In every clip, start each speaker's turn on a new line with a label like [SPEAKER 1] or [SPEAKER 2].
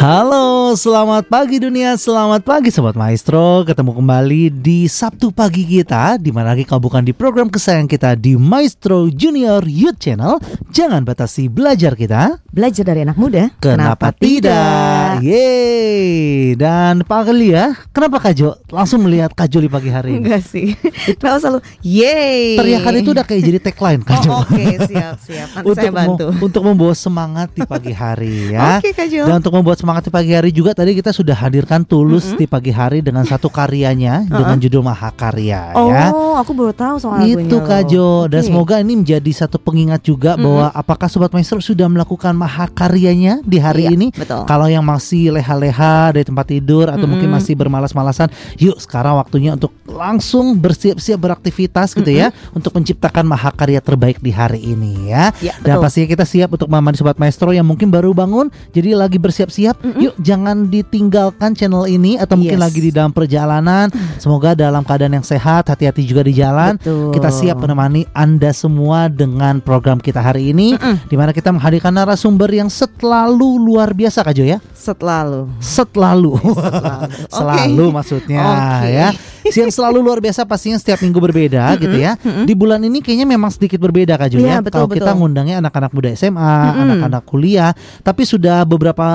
[SPEAKER 1] Halo, selamat pagi dunia, selamat pagi Sobat Maestro. Ketemu kembali di Sabtu pagi kita Di mana lagi kau bukan di program kesayangan kita di Maestro Junior Youth Channel. Jangan batasi belajar kita.
[SPEAKER 2] Belajar dari anak muda.
[SPEAKER 1] Kenapa, tidak? Yeay. Dan Pak Agelia, kenapa Kak Jo? Langsung melihat Kak Jo di pagi hari ini?
[SPEAKER 2] Enggak sih. Kenapa selalu Yeay?
[SPEAKER 1] Teriakan itu udah kayak jadi tagline Kak Jo.
[SPEAKER 2] Oh oke siap siap. Nanti
[SPEAKER 1] untuk
[SPEAKER 2] saya bantu.
[SPEAKER 1] mem- untuk membawa semangat di pagi hari ya.
[SPEAKER 2] Oke, Kak Jo.
[SPEAKER 1] Dan untuk membuat semangat di pagi hari juga tadi kita sudah hadirkan Tulus di pagi hari dengan satu karyanya dengan judul Mahakarya
[SPEAKER 2] Oh
[SPEAKER 1] ya.
[SPEAKER 2] aku baru tahu soal lagunya
[SPEAKER 1] Itu Kak. Jo dan
[SPEAKER 2] Oke.
[SPEAKER 1] semoga ini menjadi satu pengingat juga bahwa apakah sobat maestro sudah melakukan mahakaryanya di hari
[SPEAKER 2] Iya,
[SPEAKER 1] ini?
[SPEAKER 2] betul.
[SPEAKER 1] Kalau yang masih leha-leha dari tempat tidur atau mungkin masih bermalas-malasan, yuk sekarang waktunya untuk langsung bersiap-siap beraktivitas gitu ya untuk menciptakan mahakarya terbaik di hari ini ya.
[SPEAKER 2] Ya,
[SPEAKER 1] Dan
[SPEAKER 2] betul.
[SPEAKER 1] pastinya kita siap untuk menemani sobat maestro yang mungkin baru bangun jadi lagi bersiap-siap. Yuk jangan ditinggalkan channel ini atau mungkin
[SPEAKER 2] Yes.
[SPEAKER 1] lagi di dalam perjalanan. Semoga dalam keadaan yang sehat, hati-hati juga di jalan.
[SPEAKER 2] Betul.
[SPEAKER 1] Kita siap menemani Anda semua dengan program kita hari ini di mana kita menghadirkan narasumber yang selalu luar biasa Kak Jo ya.
[SPEAKER 2] Setlalu
[SPEAKER 1] Selalu.
[SPEAKER 2] Selalu.
[SPEAKER 1] Selalu
[SPEAKER 2] Oke.
[SPEAKER 1] maksudnya
[SPEAKER 2] Oke.
[SPEAKER 1] ya. Yang selalu luar biasa pastinya setiap minggu berbeda gitu ya. Di bulan ini kayaknya memang sedikit berbeda Kak Jo
[SPEAKER 2] Iya,
[SPEAKER 1] ya.
[SPEAKER 2] betul,
[SPEAKER 1] Kalau kita ngundangnya anak-anak muda SMA, anak-anak kuliah, tapi sudah beberapa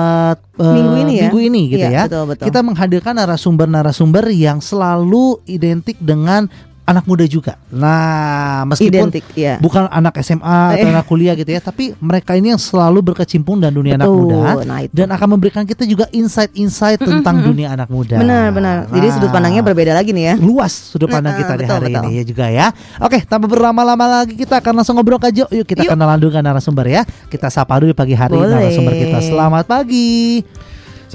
[SPEAKER 1] eh,
[SPEAKER 2] Minggu ini ya?
[SPEAKER 1] Minggu ini gitu
[SPEAKER 2] Iya,
[SPEAKER 1] ya.
[SPEAKER 2] betul, betul.
[SPEAKER 1] Kita menghadirkan narasumber-narasumber yang selalu identik dengan anak muda juga. Nah, meskipun
[SPEAKER 2] Identik ya
[SPEAKER 1] bukan anak SMA atau
[SPEAKER 2] Eh.
[SPEAKER 1] anak kuliah gitu ya, tapi mereka ini yang selalu berkecimpung dan dunia anak
[SPEAKER 2] Betul,
[SPEAKER 1] muda
[SPEAKER 2] nah itu.
[SPEAKER 1] dan akan memberikan kita juga insight-insight tentang dunia anak muda.
[SPEAKER 2] Benar benar Jadi
[SPEAKER 1] Nah,
[SPEAKER 2] sudut pandangnya berbeda lagi nih ya
[SPEAKER 1] luas sudut pandang
[SPEAKER 2] Nah,
[SPEAKER 1] kita di hari
[SPEAKER 2] betul.
[SPEAKER 1] ini ya juga ya. Oke, tanpa berlama-lama lagi kita akan langsung ngobrol Jo. Yuk kita
[SPEAKER 2] Yuk.
[SPEAKER 1] kenalan dulu dengan narasumber ya. Kita sapa dulu pagi hari
[SPEAKER 2] Boleh.
[SPEAKER 1] narasumber kita. Selamat pagi.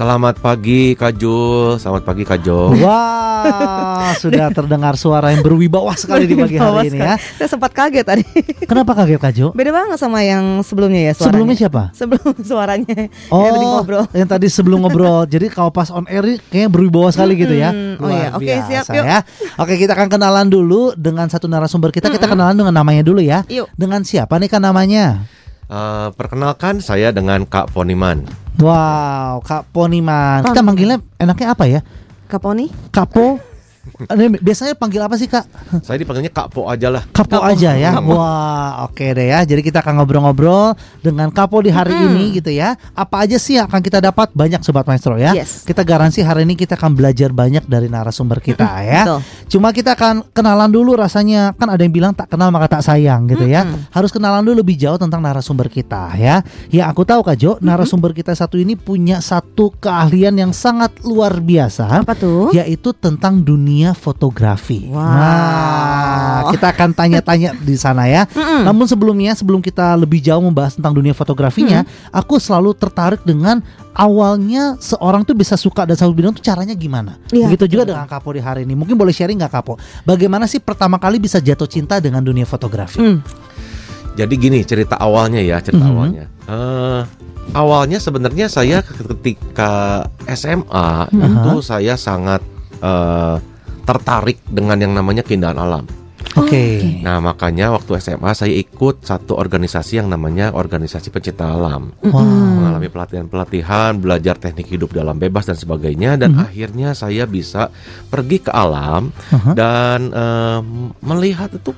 [SPEAKER 3] Selamat pagi Kak Jul, selamat pagi Kak Jo.
[SPEAKER 1] Wah, sudah terdengar suara yang berwibawa sekali di pagi
[SPEAKER 2] Bawah
[SPEAKER 1] hari ini ya.
[SPEAKER 2] Saya sempat kaget tadi
[SPEAKER 1] Kenapa kaget Kak Jo?
[SPEAKER 2] Beda banget sama yang sebelumnya ya suaranya
[SPEAKER 1] Sebelumnya siapa?
[SPEAKER 2] Sebelum suaranya
[SPEAKER 1] Oh,
[SPEAKER 2] Yang tadi ngobrol
[SPEAKER 1] yang tadi sebelum ngobrol. Jadi kalau pas on air ini kayaknya berwibawa sekali gitu ya.
[SPEAKER 2] Hmm, oh iya. Oke, siap,
[SPEAKER 1] biasa
[SPEAKER 2] yuk.
[SPEAKER 1] ya. Oke, kita akan kenalan dulu dengan satu narasumber kita. Kita kenalan dengan namanya dulu ya.
[SPEAKER 2] Yuk.
[SPEAKER 1] Dengan siapa nih kan namanya?
[SPEAKER 3] Eh, perkenalkan saya dengan Kak Poniman.
[SPEAKER 1] Wow, Kak Poniman. Kita manggilnya enaknya apa ya?
[SPEAKER 2] Kaponi
[SPEAKER 1] Kapo. Ini Biasanya panggil apa sih Kak?
[SPEAKER 3] Saya dipanggilnya Kak Po aja lah.
[SPEAKER 1] Kapo,
[SPEAKER 2] Kapo.
[SPEAKER 1] aja ya. Wah, oke deh ya. Jadi kita akan ngobrol-ngobrol dengan Kapo di hari ini gitu ya. Apa aja sih yang akan kita dapat? Banyak sobat maestro ya.
[SPEAKER 2] Yes.
[SPEAKER 1] Kita garansi hari ini kita akan belajar banyak dari narasumber kita ya.
[SPEAKER 2] betul.
[SPEAKER 1] Cuma kita akan kenalan dulu rasanya. Kan ada yang bilang tak kenal maka tak sayang gitu ya. Harus kenalan dulu lebih jauh tentang narasumber kita ya. Ya aku tahu Kak Jo, narasumber kita satu ini punya satu keahlian yang sangat luar biasa
[SPEAKER 2] Apa tuh?
[SPEAKER 1] yaitu tentang dunia fotografi.
[SPEAKER 2] Wow.
[SPEAKER 1] Nah, kita akan tanya-tanya di sana ya. Namun sebelumnya, sebelum kita lebih jauh membahas tentang dunia fotografinya, aku selalu tertarik dengan awalnya seorang tuh bisa suka dan selalu bilang tuh caranya gimana.
[SPEAKER 2] Iya,
[SPEAKER 1] Begitu juga dengan Kapo di hari ini. Mungkin boleh sharing nggak Kapo? Bagaimana sih pertama kali bisa jatuh cinta dengan dunia fotografi?
[SPEAKER 2] Hmm.
[SPEAKER 3] Jadi gini cerita awalnya ya, cerita
[SPEAKER 1] Mhm.
[SPEAKER 3] awalnya. Eh, awalnya sebenarnya saya ketika SMA
[SPEAKER 1] Mhm.
[SPEAKER 3] itu saya sangat eh, tertarik dengan yang namanya keindahan alam.
[SPEAKER 1] Oke.
[SPEAKER 3] Nah makanya waktu SMA saya ikut satu organisasi yang namanya organisasi pencinta alam.
[SPEAKER 1] Wow.
[SPEAKER 3] mengalami pelatihan-pelatihan, belajar teknik hidup dalam bebas dan sebagainya, dan akhirnya saya bisa pergi ke alam
[SPEAKER 1] Aha.
[SPEAKER 3] dan em, melihat itu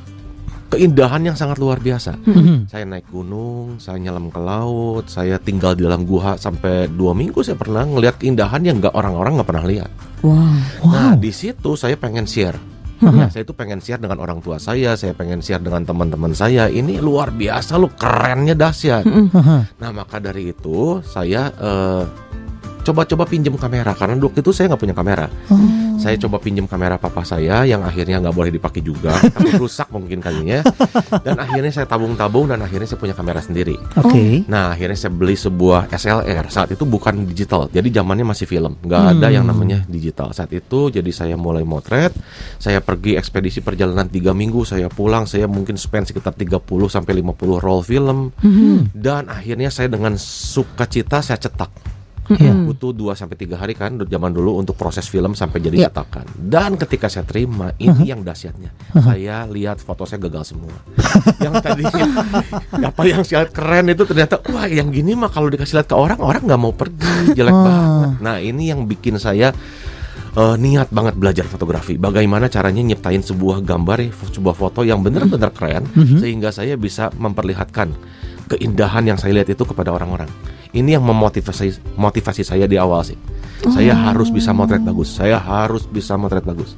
[SPEAKER 3] keindahan yang sangat luar biasa.
[SPEAKER 1] Mhm.
[SPEAKER 3] Saya naik gunung, saya nyelam ke laut, saya tinggal di dalam gua sampai dua minggu saya pernah ngelihat keindahan yang nggak orang-orang nggak pernah lihat.
[SPEAKER 2] Wow
[SPEAKER 3] Nah di situ saya pengen share. Ya, saya itu pengen share dengan orang tua saya, saya pengen share dengan teman-teman saya. Ini luar biasa, lu kerennya dahsyat.
[SPEAKER 1] Aha.
[SPEAKER 3] Nah maka dari itu saya eh, coba-coba pinjem kamera karena waktu itu saya nggak punya kamera.
[SPEAKER 1] Oh.
[SPEAKER 3] Saya coba pinjem kamera papa saya yang akhirnya nggak boleh dipakai juga, takut rusak mungkin kalinya. Dan akhirnya saya tabung-tabung dan akhirnya saya punya kamera sendiri.
[SPEAKER 1] Oke.
[SPEAKER 3] Nah akhirnya saya beli sebuah SLR saat itu bukan digital, jadi zamannya masih film, nggak ada
[SPEAKER 1] Hmm.
[SPEAKER 3] yang namanya digital saat itu. Jadi saya mulai motret, saya pergi ekspedisi perjalanan tiga minggu, saya pulang, saya mungkin spend sekitar 30 sampai 50 roll film,
[SPEAKER 1] Mhm.
[SPEAKER 3] dan akhirnya saya dengan sukacita saya cetak.
[SPEAKER 1] Iya.
[SPEAKER 3] butuh 2 sampai tiga hari kan zaman dulu untuk proses film sampai jadi
[SPEAKER 2] Iya.
[SPEAKER 3] cetakan. Dan ketika saya terima, ini yang dahsyatnya. Saya lihat foto saya gagal semua. yang tadinya apa yang saya lihat keren itu ternyata wah yang gini mah kalau dikasih lihat ke orang orang nggak mau pergi jelek banget. Nah, ini yang bikin saya eh, niat banget belajar fotografi. Bagaimana caranya nyiptain sebuah gambar, sebuah foto yang benar-benar keren
[SPEAKER 1] Mhm.
[SPEAKER 3] sehingga saya bisa memperlihatkan keindahan yang saya lihat itu kepada orang-orang. Ini yang memotivasi motivasi saya di awal sih. Saya harus bisa motret bagus. Saya harus bisa motret bagus.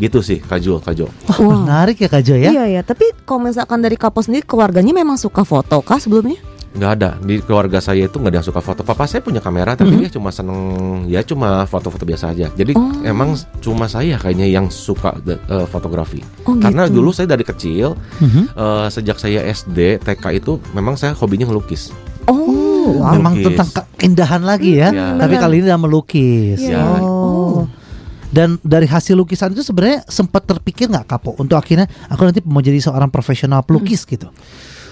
[SPEAKER 3] Gitu sih, Kak Jul, Kak
[SPEAKER 1] Wah. menarik ya Kak Jo ya.
[SPEAKER 2] Iya ya, tapi kalau misalkan dari Kapo sendiri keluarganya memang suka foto kah sebelumnya?
[SPEAKER 3] Nggak ada di keluarga saya itu nggak ada yang suka foto. Papa saya punya kamera tapi dia cuma seneng ya cuma foto-foto biasa aja. Jadi
[SPEAKER 2] Oh.
[SPEAKER 3] emang cuma saya kayaknya yang suka de- eh, fotografi.
[SPEAKER 2] Oh,
[SPEAKER 3] Karena
[SPEAKER 2] gitu.
[SPEAKER 3] dulu saya dari kecil
[SPEAKER 1] Mhm.
[SPEAKER 3] eh, sejak saya SD TK itu memang saya hobinya ngelukis.
[SPEAKER 2] Oh, wow.
[SPEAKER 1] Memang
[SPEAKER 3] Melukis.
[SPEAKER 1] tentang keindahan lagi ya.
[SPEAKER 3] Iya.
[SPEAKER 1] Tapi
[SPEAKER 2] benar.
[SPEAKER 1] kali ini dalam melukis.
[SPEAKER 3] Iya.
[SPEAKER 1] Oh. Dan dari hasil lukisan itu sebenarnya sempat terpikir nggak Kapo untuk akhirnya aku nanti mau jadi seorang profesional pelukis gitu.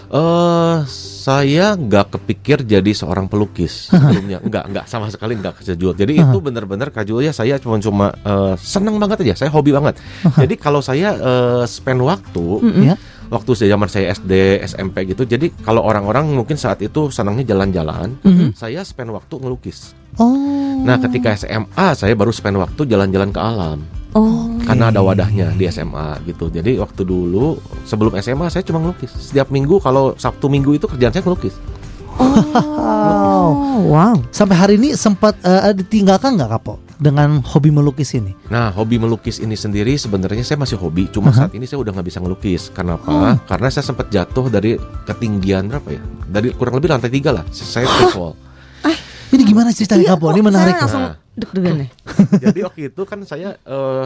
[SPEAKER 3] Eh, saya nggak kepikir jadi seorang pelukis sebelumnya. Nggak, nggak sama sekali nggak kejujur. Jadi itu benar-benar kajul ya saya cuma cuma eh, seneng banget aja. Saya hobi banget. Jadi kalau saya eh, spend waktu,
[SPEAKER 1] Ya.
[SPEAKER 3] waktu saya zaman saya SD, SMP gitu. Jadi kalau orang-orang mungkin saat itu senangnya jalan-jalan,
[SPEAKER 1] Mhm.
[SPEAKER 3] saya spend waktu ngelukis.
[SPEAKER 1] Oh.
[SPEAKER 3] Nah, ketika SMA saya baru spend waktu jalan-jalan ke alam.
[SPEAKER 2] Oh.
[SPEAKER 3] Karena ada wadahnya di SMA gitu. Jadi waktu dulu sebelum SMA saya cuma ngelukis. Setiap minggu kalau Sabtu Minggu itu kerjaan saya ngelukis.
[SPEAKER 2] Oh, wow.
[SPEAKER 1] Sampai hari ini sempat eh, ditinggalkan nggak Kapo dengan hobi melukis ini?
[SPEAKER 3] Nah, hobi melukis ini sendiri sebenarnya saya masih hobi, cuma
[SPEAKER 1] Aha.
[SPEAKER 3] saat ini saya udah nggak bisa ngelukis. Kenapa? Karena saya sempat jatuh dari ketinggian berapa ya? Dari kurang lebih lantai tiga lah. Saya free fall.
[SPEAKER 1] Ini gimana ceritanya
[SPEAKER 2] Iya,
[SPEAKER 1] Kapo? Ini menarik.
[SPEAKER 2] Saya langsung
[SPEAKER 3] Nah.
[SPEAKER 2] deg-degan nih.
[SPEAKER 3] Jadi waktu itu kan saya eh,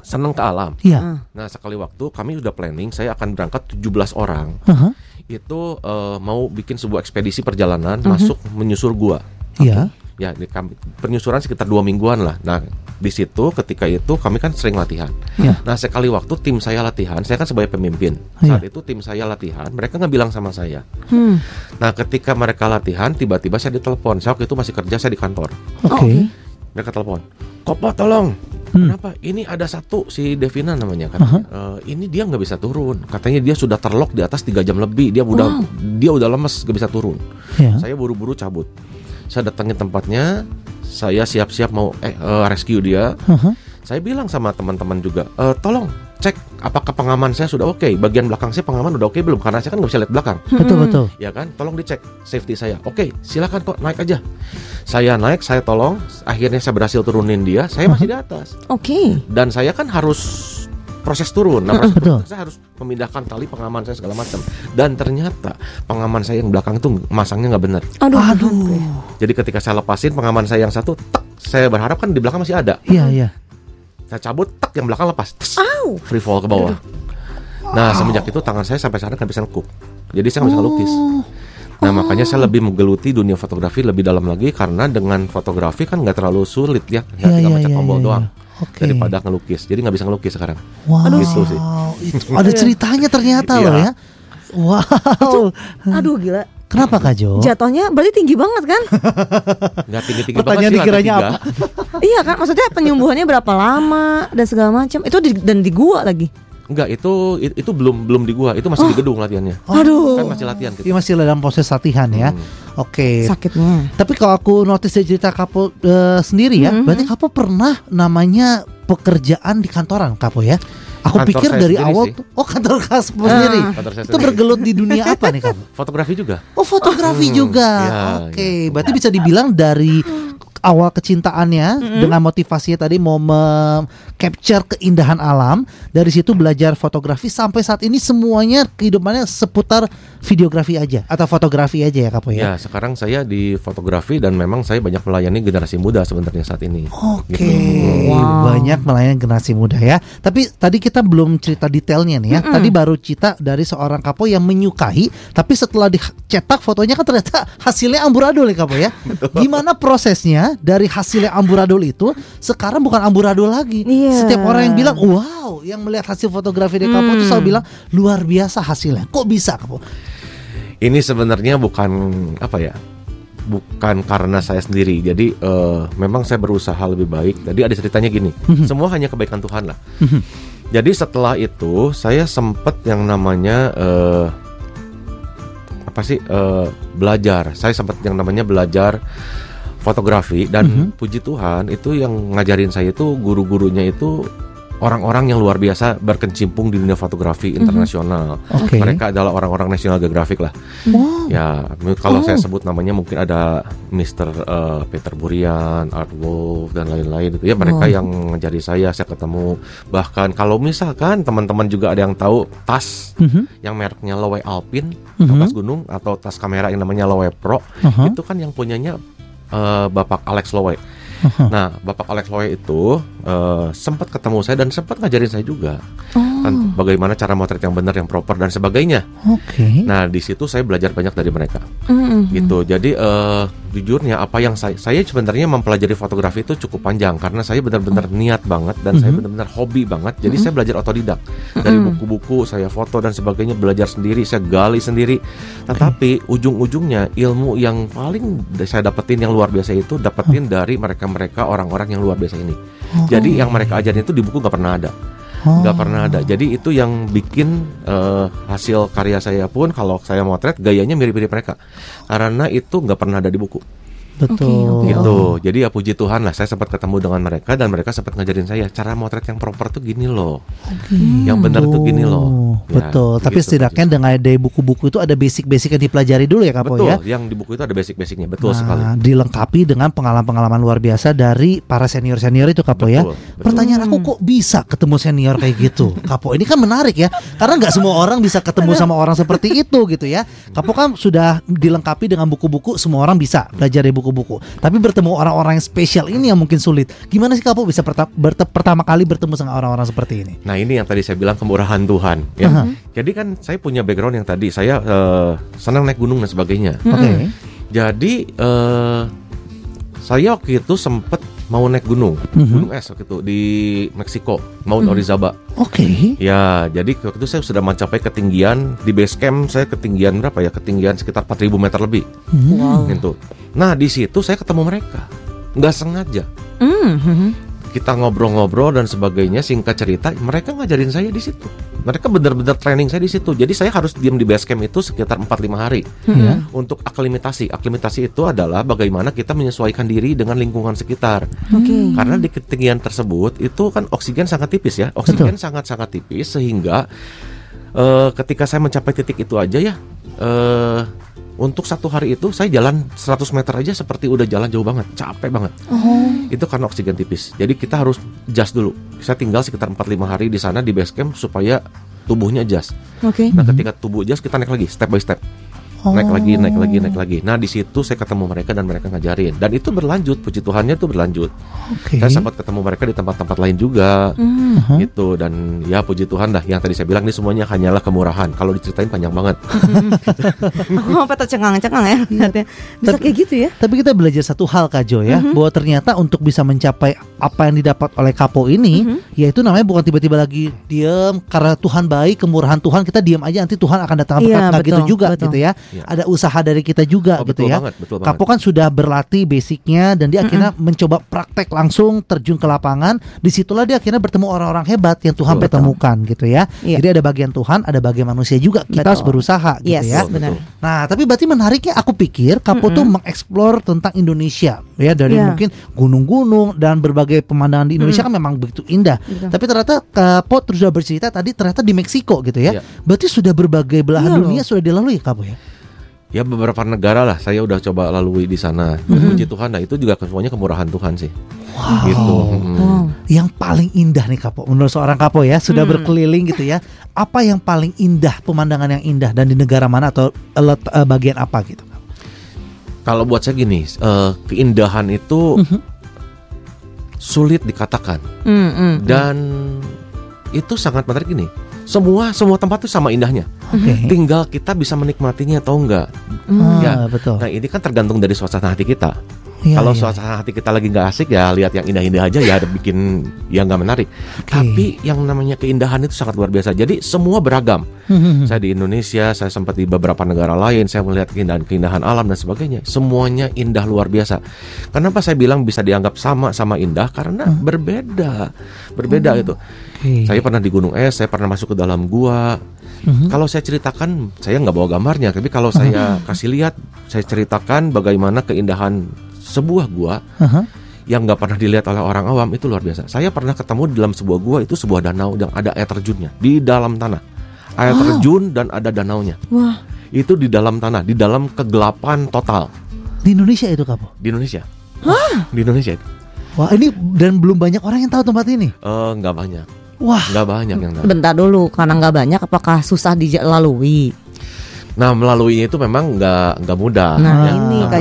[SPEAKER 3] seneng ke alam.
[SPEAKER 1] Iya.
[SPEAKER 2] Ah.
[SPEAKER 3] Nah, sekali waktu kami udah planning saya akan berangkat 17 orang.
[SPEAKER 1] Aha.
[SPEAKER 3] Itu eh, mau bikin sebuah ekspedisi perjalanan masuk menyusur gua.
[SPEAKER 1] Iya.
[SPEAKER 3] Ya, di kami, penyusuran sekitar dua mingguan lah. Nah, di situ ketika itu kami kan sering latihan.
[SPEAKER 1] Iya.
[SPEAKER 3] Nah, sekali waktu tim saya latihan, saya kan sebagai pemimpin.
[SPEAKER 1] Iya.
[SPEAKER 3] Saat itu tim saya latihan, mereka nggak bilang sama saya.
[SPEAKER 2] Hmm.
[SPEAKER 3] Nah, ketika mereka latihan, tiba-tiba saya ditelepon. Saya waktu itu masih kerja, saya di kantor.
[SPEAKER 1] Oke.
[SPEAKER 3] Mereka telepon, Kopo tolong.
[SPEAKER 1] Hmm.
[SPEAKER 3] Kenapa? Ini ada satu si Devina namanya kan. ini dia nggak bisa turun. Katanya dia sudah terlock di atas tiga jam lebih. Dia udah dia udah lemes, nggak bisa turun.
[SPEAKER 1] Iya.
[SPEAKER 3] Saya buru-buru cabut. Saya datangin tempatnya, saya siap-siap mau eh, eh, rescue dia.
[SPEAKER 1] Aha.
[SPEAKER 3] Saya bilang sama teman-teman juga, "Eh, tolong cek apakah pengaman saya sudah oke. Bagian belakang saya pengaman udah oke belum? Karena saya kan nggak bisa lihat belakang,
[SPEAKER 1] Betul betul.
[SPEAKER 3] ya kan? Tolong dicek safety saya. Oke, silakan kok naik aja. Saya naik, saya tolong. Akhirnya saya berhasil turunin dia. Saya masih di atas
[SPEAKER 2] Oke.
[SPEAKER 3] dan saya kan harus proses turun. Nah, proses
[SPEAKER 1] Betul.
[SPEAKER 3] turun, saya harus memindahkan tali pengaman saya segala macam. Dan ternyata pengaman saya yang belakang itu masangnya nggak benar.
[SPEAKER 2] Aduh.
[SPEAKER 1] Aduh.
[SPEAKER 3] Jadi ketika saya lepasin pengaman saya yang satu, tak, saya berharap kan di belakang masih ada.
[SPEAKER 1] Iya iya.
[SPEAKER 3] Saya cabut, tak yang belakang lepas, tes,
[SPEAKER 2] Au.
[SPEAKER 3] free fall ke bawah. Nah semenjak itu tangan saya sampai sekarang nggak bisa nekuk. Jadi saya nggak bisa lukis.
[SPEAKER 1] Oh.
[SPEAKER 3] Nah makanya saya lebih menggeluti dunia fotografi lebih dalam lagi karena dengan fotografi kan nggak terlalu sulit ya,
[SPEAKER 1] Iya
[SPEAKER 3] tinggal
[SPEAKER 1] iya
[SPEAKER 3] mencet
[SPEAKER 1] iya.
[SPEAKER 3] tombol
[SPEAKER 1] iya,
[SPEAKER 3] doang.
[SPEAKER 1] Oke.
[SPEAKER 3] Daripada ngelukis, jadi nggak bisa ngelukis sekarang.
[SPEAKER 1] Wow.
[SPEAKER 3] Gitu sih.
[SPEAKER 1] Itu ada ceritanya ternyata
[SPEAKER 3] Iya.
[SPEAKER 1] loh ya. Wow.
[SPEAKER 2] Aduh gila.
[SPEAKER 1] Kenapa Kak Jo?
[SPEAKER 2] Jatuhnya berarti tinggi banget kan?
[SPEAKER 3] Nggak tinggi tinggi
[SPEAKER 1] Pertanyaan
[SPEAKER 3] banget sih lantai
[SPEAKER 1] dikiranya
[SPEAKER 3] tiga.
[SPEAKER 2] iya kan? Maksudnya penyembuhannya berapa lama dan segala macam. Itu di, dan di gua lagi.
[SPEAKER 3] Enggak, itu itu belum belum di gua, itu masih di gedung latihannya.
[SPEAKER 2] Aduh.
[SPEAKER 3] Kan masih latihan
[SPEAKER 1] Ini
[SPEAKER 3] gitu.
[SPEAKER 1] masih dalam proses latihan ya.
[SPEAKER 3] Hmm.
[SPEAKER 1] Oke.
[SPEAKER 2] Sakitnya.
[SPEAKER 1] Tapi kalau aku notice dari cerita Kapo eh, sendiri ya,
[SPEAKER 2] Mhm.
[SPEAKER 1] berarti Kapo pernah namanya pekerjaan di kantoran Kapo ya? Aku
[SPEAKER 3] Kantor
[SPEAKER 1] pikir dari
[SPEAKER 3] sendiri
[SPEAKER 1] awal
[SPEAKER 3] sih.
[SPEAKER 1] tuh, oh kantor khas sendiri.
[SPEAKER 3] Kantor saya
[SPEAKER 1] Itu
[SPEAKER 3] sendiri.
[SPEAKER 1] bergelut di dunia apa nih Kapo?
[SPEAKER 3] Fotografi juga.
[SPEAKER 1] Oh fotografi
[SPEAKER 3] Hmm,
[SPEAKER 1] juga.
[SPEAKER 3] ya,
[SPEAKER 1] Oke, berarti bisa dibilang dari awal kecintaannya dengan motivasinya tadi mau capture keindahan alam, dari situ belajar fotografi. Sampai saat ini semuanya kehidupannya seputar videografi aja atau fotografi aja ya Kapo ya.
[SPEAKER 3] Ya, sekarang saya di fotografi dan memang saya banyak melayani generasi muda sebenarnya saat ini.
[SPEAKER 1] Oke,
[SPEAKER 3] Gitu.
[SPEAKER 2] Wow.
[SPEAKER 1] banyak melayani generasi muda ya. Tapi tadi kita belum cerita detailnya nih ya. Tadi baru cerita dari seorang kapo yang menyukai, tapi setelah dicetak fotonya kan ternyata hasilnya amburadul ya kapo ya. Gimana prosesnya dari hasilnya amburadul itu sekarang bukan amburadul lagi.
[SPEAKER 2] Iya.
[SPEAKER 1] Setiap orang yang bilang wow, yang melihat hasil fotografi dari kapo itu selalu bilang luar biasa hasilnya. Kok bisa kapo?
[SPEAKER 3] Ini sebenarnya bukan apa ya? bukan karena saya sendiri. Jadi eh, memang saya berusaha lebih baik. Jadi ada ceritanya gini, semua hanya kebaikan Tuhan lah. Jadi setelah itu saya sempat yang namanya eh, apa sih eh, belajar. Saya sempat yang namanya belajar fotografi dan puji Tuhan itu yang ngajarin saya itu guru-gurunya itu orang-orang yang luar biasa berkecimpung di dunia fotografi internasional.
[SPEAKER 1] Oke.
[SPEAKER 3] Mereka adalah orang-orang National Geographic lah.
[SPEAKER 2] Wow.
[SPEAKER 3] Ya, kalau saya sebut namanya mungkin ada Mr. eh, Peter Burian, Art Wolf dan lain-lain itu ya mereka yang ngajari saya, saya ketemu. Bahkan kalau misalkan teman-teman juga ada yang tahu tas
[SPEAKER 1] Mhm.
[SPEAKER 3] yang mereknya Lowe Alpine, atau tas gunung atau tas kamera yang namanya Lowe Pro,
[SPEAKER 1] Aha.
[SPEAKER 3] itu kan yang punyanya eh, Bapak Alex Lowe.
[SPEAKER 1] Aha.
[SPEAKER 3] Nah, Bapak Alex Lowe itu eh, sempat ketemu saya dan sempat ngajarin saya juga
[SPEAKER 2] Oh.
[SPEAKER 3] kan bagaimana cara motret yang benar, yang proper dan sebagainya.
[SPEAKER 1] Oke.
[SPEAKER 3] Nah, di situ saya belajar banyak dari mereka
[SPEAKER 2] Mm-mm.
[SPEAKER 3] gitu. Jadi eh, jujurnya apa yang saya saya sebenarnya mempelajari fotografi itu cukup panjang karena saya benar-benar niat banget dan saya benar-benar hobi banget. Jadi saya belajar otodidak dari buku-buku, saya foto dan sebagainya belajar sendiri, saya gali sendiri. Tetapi ujung-ujungnya ilmu yang paling saya dapetin yang luar biasa itu dapetin dari mereka-mereka orang-orang yang luar biasa ini. Jadi yang mereka ajarin itu di buku nggak pernah ada
[SPEAKER 1] Oh.
[SPEAKER 3] nggak pernah ada. Jadi itu yang bikin eh, hasil karya saya pun kalau saya motret gayanya mirip-mirip mereka karena itu nggak pernah ada di buku.
[SPEAKER 1] Betul.
[SPEAKER 2] Oke,
[SPEAKER 3] Gitu. Jadi ya puji Tuhan lah saya sempat ketemu dengan mereka dan mereka sempat ngajarin saya cara motret yang proper tuh gini loh. Yang benar tuh gini loh.
[SPEAKER 1] Oh,
[SPEAKER 3] Ya,
[SPEAKER 1] betul. Tapi
[SPEAKER 3] gitu.
[SPEAKER 1] setidaknya dengan dari buku-buku itu ada basic-basic yang dipelajari dulu ya Kapo
[SPEAKER 3] betul.
[SPEAKER 1] ya.
[SPEAKER 3] Yang di buku itu ada basic-basicnya betul
[SPEAKER 1] Nah,
[SPEAKER 3] sekali.
[SPEAKER 1] dilengkapi dengan pengalaman-pengalaman luar biasa dari para senior-senior itu Kapo ya.
[SPEAKER 3] Betul, betul.
[SPEAKER 1] Pertanyaan aku kok bisa ketemu senior kayak gitu? Kapo ini kan menarik ya. Karena nggak semua orang bisa ketemu sama orang seperti itu gitu ya. Kapo kan sudah dilengkapi dengan buku-buku, semua orang bisa belajar dari buku-buku. Tapi bertemu orang-orang yang spesial ini yang mungkin sulit. Gimana sih Kapo bisa perta- berte- pertama kali bertemu sama orang-orang seperti ini?
[SPEAKER 3] Nah ini yang tadi saya bilang kemurahan Tuhan. Ya.
[SPEAKER 1] Aha.
[SPEAKER 3] Jadi kan saya punya background yang tadi saya eh, senang naik gunung dan sebagainya.
[SPEAKER 1] Oke.
[SPEAKER 3] Jadi eh saya waktu itu sempat mau naik gunung,
[SPEAKER 1] Mhm.
[SPEAKER 3] gunung es waktu itu di Meksiko, Mount Orizaba.
[SPEAKER 1] Oke.
[SPEAKER 3] Ya, jadi waktu itu saya sudah mencapai ketinggian di base camp saya ketinggian berapa ya? Ketinggian sekitar 4000 meter lebih.
[SPEAKER 1] Hmm.
[SPEAKER 2] Wow.
[SPEAKER 3] Gitu. Nah, di situ saya ketemu mereka. Nggak sengaja.
[SPEAKER 2] Mm, mhm.
[SPEAKER 3] Kita ngobrol-ngobrol dan sebagainya, singkat cerita, mereka ngajarin saya di situ. Mereka benar-benar training saya di situ. Jadi saya harus diam di base camp itu sekitar 4-5 hari
[SPEAKER 1] Ya.
[SPEAKER 3] untuk aklimatasi. Aklimatasi itu adalah bagaimana kita menyesuaikan diri dengan lingkungan sekitar.
[SPEAKER 2] Oke.
[SPEAKER 3] Karena di ketinggian tersebut itu kan oksigen sangat tipis ya. Oksigen sangat-sangat tipis sehingga eh, ketika saya mencapai titik itu aja ya eh untuk satu hari itu saya jalan 100 meter aja seperti udah jalan jauh banget, capek banget. Itu karena oksigen tipis. Jadi kita harus adjust dulu. Saya tinggal sekitar 4-5 hari di sana di base camp supaya tubuhnya adjust.
[SPEAKER 2] Oke.
[SPEAKER 3] Nah, ketika tubuh adjust kita naik lagi step by step. Naik lagi, naik lagi, naik lagi. Nah, di situ saya ketemu mereka dan mereka ngajarin. Dan itu berlanjut, puji Tuhannya itu berlanjut.
[SPEAKER 1] Oke.
[SPEAKER 3] Saya sempat ketemu mereka di tempat-tempat lain juga.
[SPEAKER 2] Mm.
[SPEAKER 1] Aha.
[SPEAKER 3] Gitu dan ya puji Tuhan dah yang tadi saya bilang ini semuanya hanyalah kemurahan. Kalau diceritain panjang banget.
[SPEAKER 2] Aku apa tercengang-cengang ya lihatnya. Bisa
[SPEAKER 1] Tapi-
[SPEAKER 2] kayak gitu ya.
[SPEAKER 1] Tapi kita belajar satu hal Kak Jo ya,
[SPEAKER 2] Mhm.
[SPEAKER 1] bahwa ternyata untuk bisa mencapai apa yang didapat oleh Kapo ini,
[SPEAKER 2] Mhm.
[SPEAKER 1] yaitu namanya bukan tiba-tiba lagi diam karena Tuhan baik, kemurahan Tuhan kita diam aja nanti Tuhan akan datang
[SPEAKER 2] Iya,
[SPEAKER 1] berkat nggak gitu juga
[SPEAKER 2] betul.
[SPEAKER 1] gitu ya.
[SPEAKER 3] Iya.
[SPEAKER 1] Ada usaha dari kita juga
[SPEAKER 3] Oh,
[SPEAKER 1] gitu
[SPEAKER 3] betul
[SPEAKER 1] ya.
[SPEAKER 3] banget, betul banget.
[SPEAKER 1] Kapo kan sudah berlatih basicnya dan dia akhirnya mencoba praktek langsung terjun ke lapangan. Di situlah dia akhirnya bertemu orang-orang hebat yang Tuhan
[SPEAKER 2] Betul.
[SPEAKER 1] pertemukan gitu ya.
[SPEAKER 2] Iya.
[SPEAKER 1] Jadi ada bagian Tuhan, ada bagian manusia juga. Kita
[SPEAKER 2] Betul.
[SPEAKER 1] harus berusaha gitu
[SPEAKER 2] Yes,
[SPEAKER 1] ya.
[SPEAKER 3] Betul,
[SPEAKER 2] benar.
[SPEAKER 3] betul.
[SPEAKER 1] Nah, tapi berarti menariknya aku pikir Kapo tuh mengeksplor tentang Indonesia ya dari
[SPEAKER 2] Iya.
[SPEAKER 1] mungkin gunung-gunung dan berbagai pemandangan di Indonesia kan memang begitu indah.
[SPEAKER 2] Betul.
[SPEAKER 1] Tapi ternyata Kapo terus sudah bercerita tadi ternyata di Meksiko gitu ya.
[SPEAKER 3] Iya.
[SPEAKER 1] Berarti sudah berbagai belahan
[SPEAKER 2] Iya
[SPEAKER 1] dunia
[SPEAKER 2] loh.
[SPEAKER 1] sudah dilalui Kapo ya.
[SPEAKER 3] Ya beberapa negara lah saya udah coba lalui di sana. Dan Puji Tuhan, nah itu juga semuanya kemurahan Tuhan sih.
[SPEAKER 1] Wow.
[SPEAKER 3] Gitu. Mm.
[SPEAKER 2] Wow.
[SPEAKER 1] Yang paling indah nih Kapo menurut seorang Kapo ya sudah berkeliling gitu ya. Apa yang paling indah pemandangan yang indah dan di negara mana atau eh, eh, bagian apa gitu?
[SPEAKER 3] Kalau buat saya gini, eh, keindahan itu
[SPEAKER 1] Mhm.
[SPEAKER 3] sulit dikatakan
[SPEAKER 2] Mm, mm.
[SPEAKER 3] dan itu sangat menarik gini. Semua semua tempat itu sama indahnya.
[SPEAKER 1] Oke.
[SPEAKER 3] Tinggal kita bisa menikmatinya atau enggak.
[SPEAKER 2] Mm.
[SPEAKER 1] Ah,
[SPEAKER 3] Ya.
[SPEAKER 1] betul.
[SPEAKER 3] Nah ini kan tergantung dari suasana hati kita.
[SPEAKER 1] Iya,
[SPEAKER 3] Kalau
[SPEAKER 1] iya.
[SPEAKER 3] suasana hati kita lagi nggak asik ya lihat yang indah-indah aja ya ada bikin yang nggak menarik. Tapi yang namanya keindahan itu sangat luar biasa. Jadi semua beragam.
[SPEAKER 1] Hmm,
[SPEAKER 3] Saya di Indonesia, saya sempat di beberapa negara lain, saya melihat keindahan-keindahan alam dan sebagainya. Semuanya indah luar biasa. Kenapa saya bilang bisa dianggap sama sama indah? Karena
[SPEAKER 1] Hmm.
[SPEAKER 3] berbeda, berbeda itu.
[SPEAKER 1] Oke.
[SPEAKER 3] Saya pernah di Gunung Es, saya pernah masuk ke dalam gua.
[SPEAKER 1] Mhm.
[SPEAKER 3] Kalau saya ceritakan, saya nggak bawa gambarnya. Tapi kalau saya kasih lihat, saya ceritakan bagaimana keindahan sebuah gua
[SPEAKER 1] Aha.
[SPEAKER 3] yang nggak pernah dilihat oleh orang awam itu luar biasa. Saya pernah ketemu di dalam sebuah gua itu sebuah danau yang ada air terjunnya di dalam tanah. Air terjun dan ada danaunya.
[SPEAKER 2] Wah,
[SPEAKER 3] Itu di dalam tanah, di dalam kegelapan total
[SPEAKER 1] Di Indonesia itu kapo.
[SPEAKER 3] di Indonesia. Di Indonesia itu
[SPEAKER 1] Wah ini dan belum banyak orang yang tahu tempat ini.
[SPEAKER 3] Eh, nggak banyak,
[SPEAKER 1] Wah.
[SPEAKER 3] nggak banyak yang tahu.
[SPEAKER 2] bentar dulu karena nggak banyak apakah susah dilalui?
[SPEAKER 3] Nah melaluinya itu memang nggak nggak mudah.
[SPEAKER 2] Nah,
[SPEAKER 3] ya,
[SPEAKER 2] ini, Kak.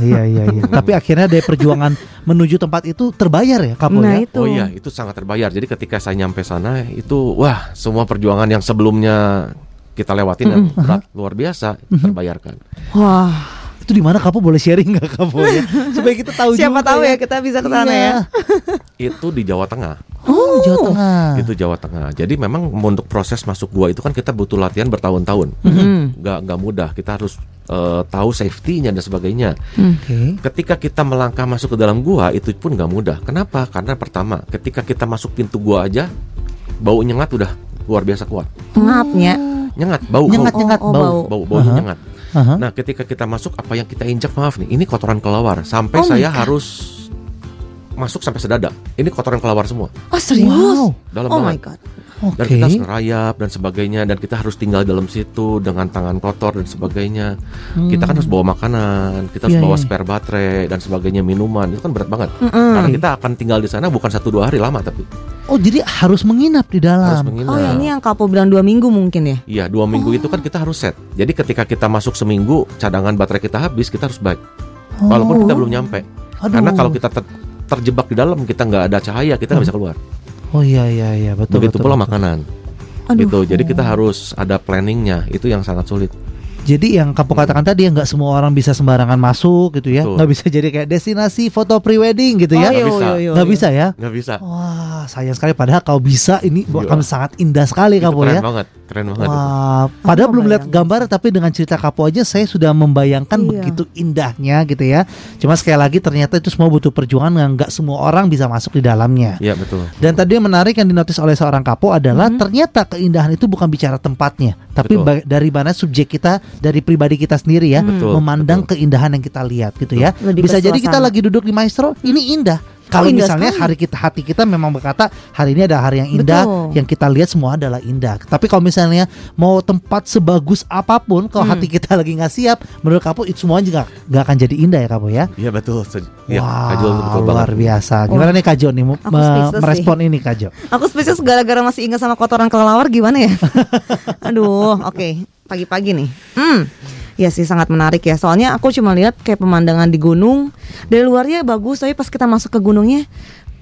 [SPEAKER 1] Iya iya iya. Tapi akhirnya dari perjuangan menuju tempat itu terbayar ya kapo
[SPEAKER 2] nah
[SPEAKER 1] ya.
[SPEAKER 2] itu.
[SPEAKER 3] Oh iya, itu sangat terbayar. Jadi ketika saya nyampe sana itu wah, semua perjuangan yang sebelumnya kita lewatin dan berat luar biasa terbayarkan.
[SPEAKER 2] Wah,
[SPEAKER 1] Itu di mana kapo boleh sharing nggak kapo ya? Supaya kita tahu
[SPEAKER 2] siapa
[SPEAKER 1] juga
[SPEAKER 2] tahu ya kita bisa ke sana
[SPEAKER 1] Iya.
[SPEAKER 2] ya.
[SPEAKER 3] Itu di Jawa Tengah.
[SPEAKER 1] Oh, Jawa Tengah.
[SPEAKER 3] Itu Jawa Tengah. Jadi memang untuk proses masuk gua itu kan kita butuh latihan bertahun-tahun.
[SPEAKER 2] Hmm.
[SPEAKER 3] Nggak nggak mudah. Kita harus eh, tahu safety-nya dan sebagainya.
[SPEAKER 1] Oke.
[SPEAKER 3] Ketika kita melangkah masuk ke dalam gua itu pun nggak mudah. Kenapa? Karena pertama, ketika kita masuk pintu gua aja bau nyengat udah luar biasa kuat.
[SPEAKER 2] Ngapnya.
[SPEAKER 3] Nyengat, bau.
[SPEAKER 1] Nyengat
[SPEAKER 3] bau.
[SPEAKER 1] nyengat
[SPEAKER 2] Oh, oh,
[SPEAKER 1] bau.
[SPEAKER 2] bau.
[SPEAKER 3] bau nyengat.
[SPEAKER 1] Aha.
[SPEAKER 3] Nah, ketika kita masuk apa yang kita injak maaf nih, ini kotoran kelawar sampai
[SPEAKER 2] Oh my
[SPEAKER 3] saya harus masuk sampai sedada. Ini kotoran kelawar semua.
[SPEAKER 2] Oh serius?
[SPEAKER 1] Wow.
[SPEAKER 3] Dalam
[SPEAKER 2] Oh my
[SPEAKER 3] banget.
[SPEAKER 2] god.
[SPEAKER 1] Oke.
[SPEAKER 3] Dan kita harus ngerayap dan sebagainya dan kita harus tinggal dalam situ dengan tangan kotor dan sebagainya. Kita kan harus bawa makanan, kita harus
[SPEAKER 1] Iya,
[SPEAKER 3] bawa
[SPEAKER 1] iya.
[SPEAKER 3] spare baterai dan sebagainya minuman. Itu kan berat banget.
[SPEAKER 2] Mm-mm.
[SPEAKER 3] Karena kita akan tinggal di sana bukan satu dua hari lama tapi
[SPEAKER 1] Oh jadi harus menginap di
[SPEAKER 3] harus
[SPEAKER 1] dalam.
[SPEAKER 3] menginap.
[SPEAKER 2] Oh ya ini yang Kapo bilang dua minggu mungkin ya?
[SPEAKER 3] Iya dua minggu itu kan kita harus set. Jadi ketika kita masuk seminggu cadangan baterai kita habis kita harus baik. Walaupun kita belum nyampe.
[SPEAKER 1] Oh. Aduh.
[SPEAKER 3] Karena kalau kita ter- terjebak di dalam kita nggak ada cahaya kita nggak bisa keluar.
[SPEAKER 1] Oh iya iya iya betul.
[SPEAKER 3] Begitu
[SPEAKER 1] betul,
[SPEAKER 3] pula
[SPEAKER 1] betul.
[SPEAKER 3] makanan.
[SPEAKER 2] Aduh.
[SPEAKER 3] Gitu. Jadi kita harus ada planningnya. Itu yang sangat sulit.
[SPEAKER 1] Jadi yang kamu katakan tadi ya nggak semua orang bisa sembarangan masuk gitu ya, nggak bisa jadi kayak destinasi foto prewedding gitu ya,
[SPEAKER 2] Oh,
[SPEAKER 3] Nggak bisa.
[SPEAKER 2] yo, yo,
[SPEAKER 1] nggak
[SPEAKER 2] yo.
[SPEAKER 1] bisa ya.
[SPEAKER 3] Nggak bisa.
[SPEAKER 1] Wah sayang sekali padahal kau bisa ini
[SPEAKER 3] Iya.
[SPEAKER 1] akan sangat indah sekali
[SPEAKER 3] Itu
[SPEAKER 1] kamu
[SPEAKER 3] keren
[SPEAKER 1] ya.
[SPEAKER 3] banget. Keren banget. itu.
[SPEAKER 1] Wah, padahal belum lihat gambar tapi dengan cerita kapo aja saya sudah membayangkan
[SPEAKER 2] Iya.
[SPEAKER 1] begitu indahnya gitu ya. Cuma sekali lagi ternyata itu semua butuh perjuangan yang nggak semua orang bisa masuk di dalamnya.
[SPEAKER 3] Iya betul.
[SPEAKER 1] Dan tadi yang menarik yang dinotis oleh seorang kapo adalah
[SPEAKER 2] Mhm.
[SPEAKER 1] ternyata keindahan itu bukan bicara tempatnya, tapi dari mana subjek kita, dari pribadi kita sendiri ya,
[SPEAKER 3] Betul,
[SPEAKER 1] memandang
[SPEAKER 3] betul.
[SPEAKER 1] keindahan yang kita lihat gitu ya.
[SPEAKER 2] Lebih
[SPEAKER 1] Bisa jadi kita lagi duduk di maestro, ini indah. Kalau
[SPEAKER 2] indah
[SPEAKER 1] misalnya
[SPEAKER 2] sekali.
[SPEAKER 1] hari kita hati kita memang berkata hari ini ada hari yang indah,
[SPEAKER 2] Betul.
[SPEAKER 1] yang kita lihat semua adalah indah. Tapi kalau misalnya mau tempat sebagus apa pun, kalau
[SPEAKER 2] Hmm.
[SPEAKER 1] hati kita lagi nggak siap, menurut kamu itu semuanya juga nggak akan jadi indah ya kamu ya.
[SPEAKER 3] Iya betul. Iya,
[SPEAKER 1] Wah,
[SPEAKER 3] Kak Jul, betul
[SPEAKER 1] luar
[SPEAKER 3] banget.
[SPEAKER 1] biasa. Gimana nih Kak Jo nih me- merespon ini Kak Jo?
[SPEAKER 2] Aku spesies gara-gara masih ingat sama kotoran kelelawar gimana ya? Aduh, oke. Pagi-pagi nih. Hmm. Ya sih sangat menarik ya. Soalnya aku cuma lihat kayak pemandangan di gunung. Dari luarnya bagus, tapi pas kita masuk ke gunungnya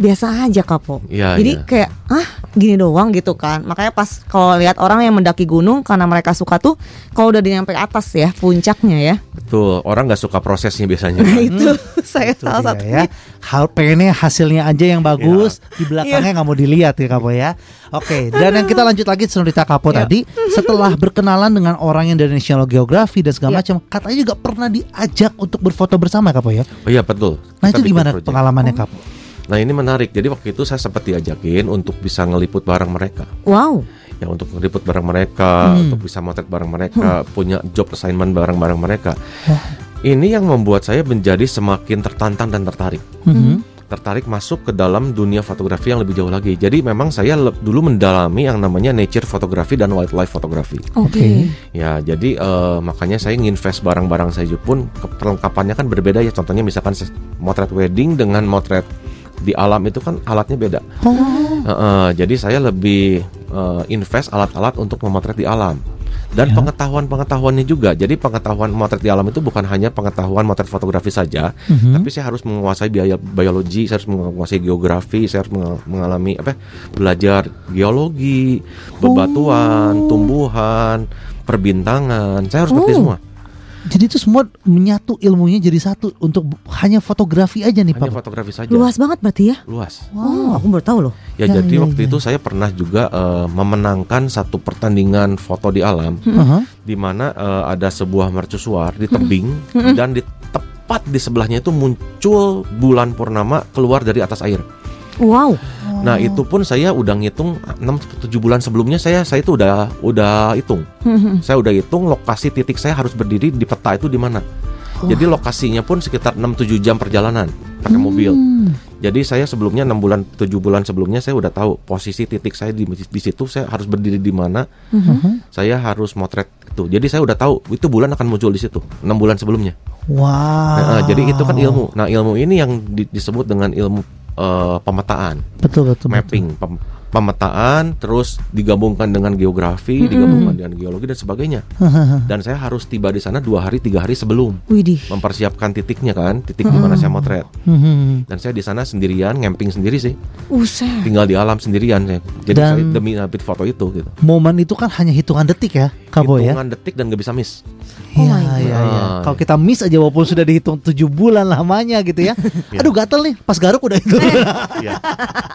[SPEAKER 2] biasa aja kapo.
[SPEAKER 3] Iya,
[SPEAKER 2] Jadi
[SPEAKER 3] iya.
[SPEAKER 2] kayak ah gini doang gitu kan. Makanya pas kalau lihat orang yang mendaki gunung karena mereka suka tuh kalau udah nyampe atas ya puncaknya ya.
[SPEAKER 3] Betul. Orang nggak suka prosesnya biasanya.
[SPEAKER 2] Nah itu saya
[SPEAKER 1] Itu
[SPEAKER 2] salah satu.
[SPEAKER 1] ya. Hal pengennya hasilnya aja yang bagus,
[SPEAKER 3] Iya.
[SPEAKER 1] di belakangnya nggak mau dilihat ya Kapo ya. Oke, dan yang kita lanjut lagi cerita Kapo
[SPEAKER 2] Ya.
[SPEAKER 1] tadi, setelah berkenalan dengan orang yang dari National Geography dan segala
[SPEAKER 2] Ya.
[SPEAKER 1] macam, katanya juga pernah diajak untuk berfoto bersama Kapo ya.
[SPEAKER 3] Oh iya betul.
[SPEAKER 1] Nah
[SPEAKER 3] Kita
[SPEAKER 1] itu gimana
[SPEAKER 3] project.
[SPEAKER 1] pengalamannya Kapo?
[SPEAKER 3] Nah ini menarik. Jadi waktu itu saya sempat diajakin untuk bisa ngeliput bareng mereka.
[SPEAKER 2] Wow.
[SPEAKER 3] Ya untuk ngeliput bareng mereka,
[SPEAKER 1] Hmm.
[SPEAKER 3] untuk bisa motret bareng mereka, punya job assignment bareng-bareng mereka. Ini yang membuat saya menjadi semakin tertantang dan tertarik.
[SPEAKER 1] Mhm.
[SPEAKER 3] Tertarik masuk ke dalam dunia fotografi yang lebih jauh lagi. Jadi memang saya dulu mendalami yang namanya nature fotografi dan wildlife fotografi.
[SPEAKER 2] Oke.
[SPEAKER 3] Ya, jadi eh, makanya saya nginvest barang-barang saya pun perlengkapannya kan berbeda ya. Contohnya misalkan motret wedding dengan motret di alam itu kan alatnya beda.
[SPEAKER 1] Oh,
[SPEAKER 3] Eh, eh, jadi saya lebih eh, invest alat-alat untuk memotret di alam. Dan
[SPEAKER 1] Ya.
[SPEAKER 3] pengetahuan-pengetahuannya juga. Jadi pengetahuan motret di alam itu bukan hanya pengetahuan motret fotografi saja,
[SPEAKER 1] Mhm.
[SPEAKER 3] tapi saya harus menguasai biaya biologi, saya harus menguasai geografi, saya harus menga- mengalami apa? belajar geologi, bebatuan, tumbuhan, perbintangan. Saya harus ngerti
[SPEAKER 1] Oh.
[SPEAKER 3] semua.
[SPEAKER 1] Jadi itu semua menyatu ilmunya jadi satu untuk hanya fotografi aja nih
[SPEAKER 3] Hanya
[SPEAKER 1] Pak.
[SPEAKER 3] fotografi saja.
[SPEAKER 2] Luas banget berarti ya?
[SPEAKER 3] Luas.
[SPEAKER 2] Oh, aku baru tahu loh.
[SPEAKER 3] Ya,
[SPEAKER 1] Ya,
[SPEAKER 3] jadi
[SPEAKER 1] ya,
[SPEAKER 3] waktu
[SPEAKER 1] ya.
[SPEAKER 3] itu saya pernah juga eh, memenangkan satu pertandingan foto di alam
[SPEAKER 1] Aha.
[SPEAKER 3] di mana eh, ada sebuah mercusuar di tebing dan di tepat di sebelahnya itu muncul bulan purnama keluar dari atas air.
[SPEAKER 2] Wow.
[SPEAKER 3] Nah, itu pun saya udah ngitung 6 7 bulan sebelumnya saya saya itu udah udah hitung. Saya udah hitung lokasi titik saya harus berdiri di peta itu di mana. Jadi lokasinya pun sekitar 6 7 jam perjalanan pakai mobil. Jadi saya sebelumnya 6 bulan 7 bulan sebelumnya saya udah tahu posisi titik saya di di situ saya harus berdiri di mana. Saya harus motret itu. Jadi saya udah tahu itu bulan akan muncul di situ 6 bulan sebelumnya.
[SPEAKER 1] Wow.
[SPEAKER 3] Nah, jadi itu kan ilmu. Nah, ilmu ini yang di- disebut dengan ilmu eh, pemetaan
[SPEAKER 1] Betul betul.
[SPEAKER 3] mapping pem- pemetaan terus digabungkan dengan geografi digabungkan dengan geologi dan sebagainya
[SPEAKER 1] betul.
[SPEAKER 3] dan saya harus tiba di sana dua hari tiga hari sebelum
[SPEAKER 2] Widih.
[SPEAKER 3] mempersiapkan titiknya kan titik di mana saya motret
[SPEAKER 1] Mhm.
[SPEAKER 3] dan saya di sana sendirian ngamping sendiri sih
[SPEAKER 2] Uset.
[SPEAKER 3] tinggal di alam sendirian saya jadi
[SPEAKER 1] Dan-
[SPEAKER 3] saya demi dapat foto itu gitu
[SPEAKER 1] Momen itu kan hanya hitungan detik ya, Kabo ya.
[SPEAKER 3] hitungan detik dan gak bisa miss
[SPEAKER 2] Oh
[SPEAKER 1] Iya,
[SPEAKER 2] my God.
[SPEAKER 1] iya, iya.
[SPEAKER 3] Ah.
[SPEAKER 1] Kalau kita miss aja walaupun sudah dihitung tujuh bulan lamanya gitu ya. Aduh gatel nih, pas garuk udah itu.
[SPEAKER 3] Iya.